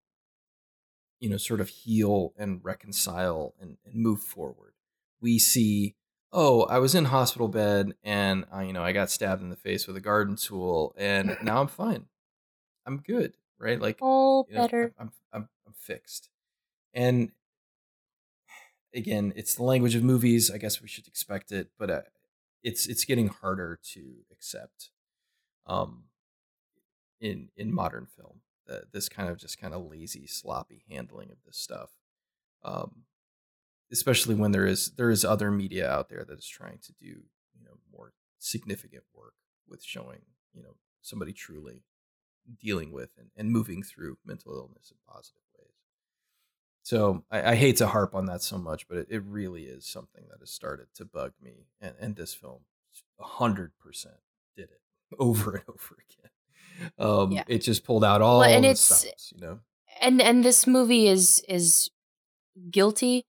you know, sort of heal and reconcile and, and move forward. We see oh, I was in hospital bed and uh, you know I got stabbed in the face with a garden tool, and <laughs> now I'm fine. I'm good, right? Like All you know, better. I'm, I'm I'm fixed. And again, it's the language of movies. I guess we should expect it, but uh, it's it's getting harder to accept. Um, in in modern film, uh, this kind of just kind of lazy, sloppy handling of this stuff. Um, especially when there is there is other media out there that is trying to do you know more significant work with showing you know somebody truly dealing with and, and moving through mental illness in positive ways so I, I hate to harp on that so much but it, it really is something that has started to bug me and, and this film hundred percent did it <laughs> over and over again. Um, Yeah. it just pulled out all Well, and the it's- stops, you know. and and this movie is is guilty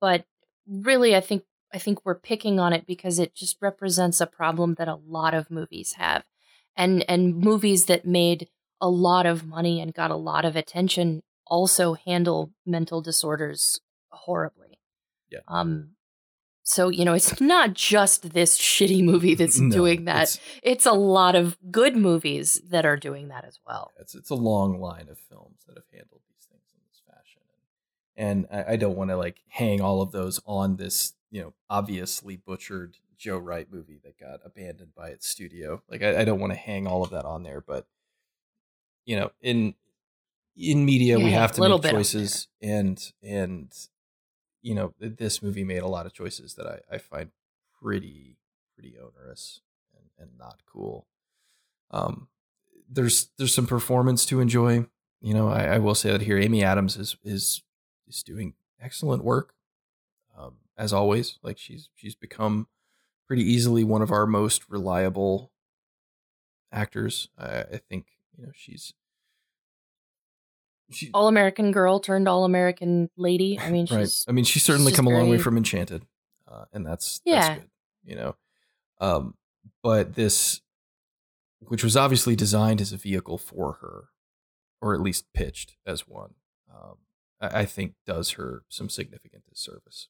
but really i think i think we're picking on it because it just represents a problem that a lot of movies have and and movies that made a lot of money and got a lot of attention also handle mental disorders horribly Yeah. um so you know it's not just this shitty movie that's No, doing that. It's, it's a lot of good movies that are doing that as well. It's it's a long line of films that have handled these things in this fashion, and I, I don't want to like hang all of those on this, you know, obviously butchered Joe Wright movie that got abandoned by its studio. Like I, I don't want to hang all of that on there, but you know, in in media we have to make choices, and and you know, this movie made a lot of choices that I, I find pretty pretty onerous and, and not cool. Um, there's there's some performance to enjoy. You know, I, I will say that here, Amy Adams is is is doing excellent work, um, as always. Like she's she's become pretty easily one of our most reliable actors. I, I think you know she's she all american girl turned all american lady i mean <laughs> she's right. I mean, she's certainly just come a long way from Enchanted, uh, and that's Yeah. that's good. You know, um, but this, which was obviously designed as a vehicle for her, or at least pitched as one, um, I, I think does her some significant disservice.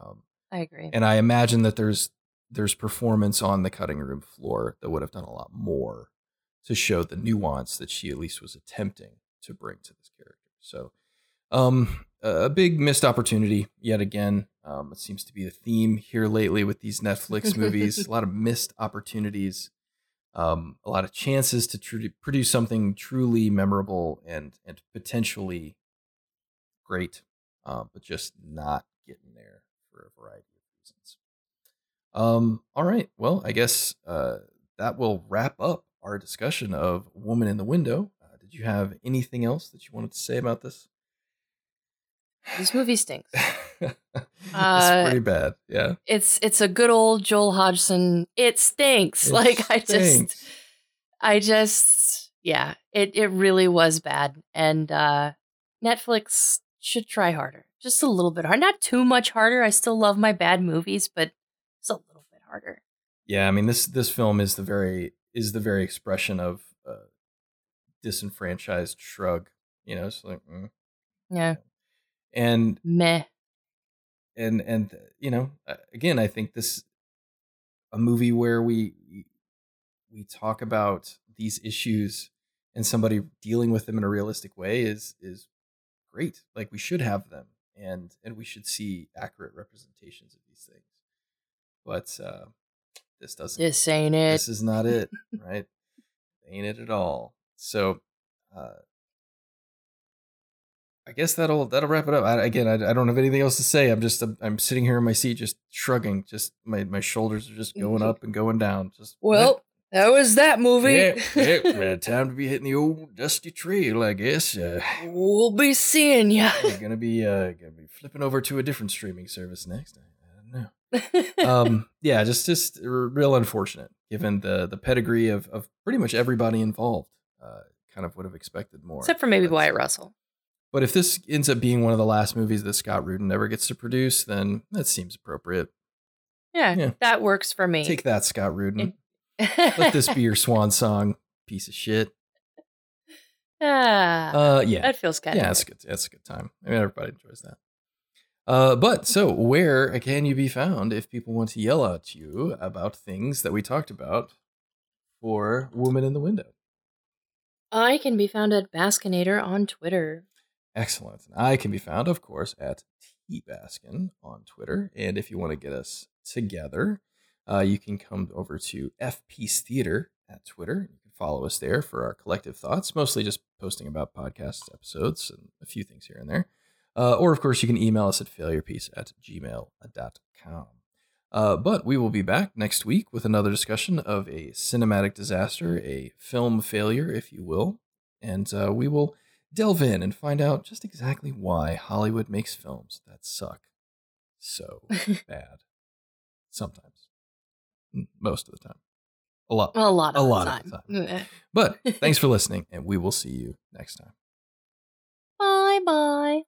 Um, i agree and I imagine that there's there's performance on the cutting room floor that would have done a lot more to show the nuance that she at least was attempting to bring to this character. So, um, a big missed opportunity yet again. Um, it seems to be the theme here lately with these Netflix movies. <laughs> a lot of missed opportunities, um, a lot of chances to tru- produce something truly memorable and and potentially great, uh, but just not getting there for a variety of reasons. Um, all right. Well, I guess uh, that will wrap up our discussion of Woman in the Window. Did you have anything else that you wanted to say about this? this movie stinks. <laughs> It's Uh, pretty bad. Yeah. it's it's a good old joel hodgson. It stinks. <laughs> It like i just i just yeah it it really was bad. And uh netflix should try harder. Just a little bit hard. Not too much harder. I still love my bad movies but it's a little bit harder. Yeah, I mean this this film is the very is the very expression of uh, disenfranchised shrug. You know, it's like, mm. yeah and meh and and you know, again, I think this a movie where we we talk about these issues and somebody dealing with them in a realistic way is is great. Like we should have them, and and we should see accurate representations of these things. But uh, this doesn't. this ain't it this is not it, right? Ain't it at all. So, uh, I guess that'll that'll wrap it up. I, again, I, I don't have anything else to say. I'm just I'm, I'm sitting here in my seat, just shrugging. Just my my shoulders are just going up and going down. Just well that was that movie yeah, yeah, <laughs> time to be hitting the old dusty trail, I guess. Uh, we'll be seeing ya we're gonna be uh gonna be flipping over to a different streaming service next. I, don't know. um <laughs> yeah just just real unfortunate given the the pedigree of of pretty much everybody involved uh kind of would have expected more except for maybe wyatt russell but if this ends up being one of the last movies that scott rudin ever gets to produce then that seems appropriate yeah, Yeah. that works for me take that scott rudin <laughs> let this be your swan song piece of shit ah, uh yeah that feels good. yeah, that's good. That's a good time. I mean, everybody enjoys that. Uh, but so where can you be found if people want to yell at you about things that we talked about for Woman in the Window? I can be found at Baskinator on Twitter. Excellent. And I can be found, of course, at tbaskin on Twitter. And if you want to get us together, uh, you can come over to FPeace Theater at Twitter. You can follow us there for our collective thoughts, mostly just posting about podcast episodes and a few things here and there. Uh, or, of course, you can email us at failurepiece at gmail.com. Uh, but we will be back next week with another discussion of a cinematic disaster, a film failure, if you will. And uh, we will delve in and find out just exactly why Hollywood makes films that suck so <laughs> bad sometimes. most of the time. A lot. A lot of A lot time. of the time. But thanks for <laughs> listening, and we will see you next time. Bye bye.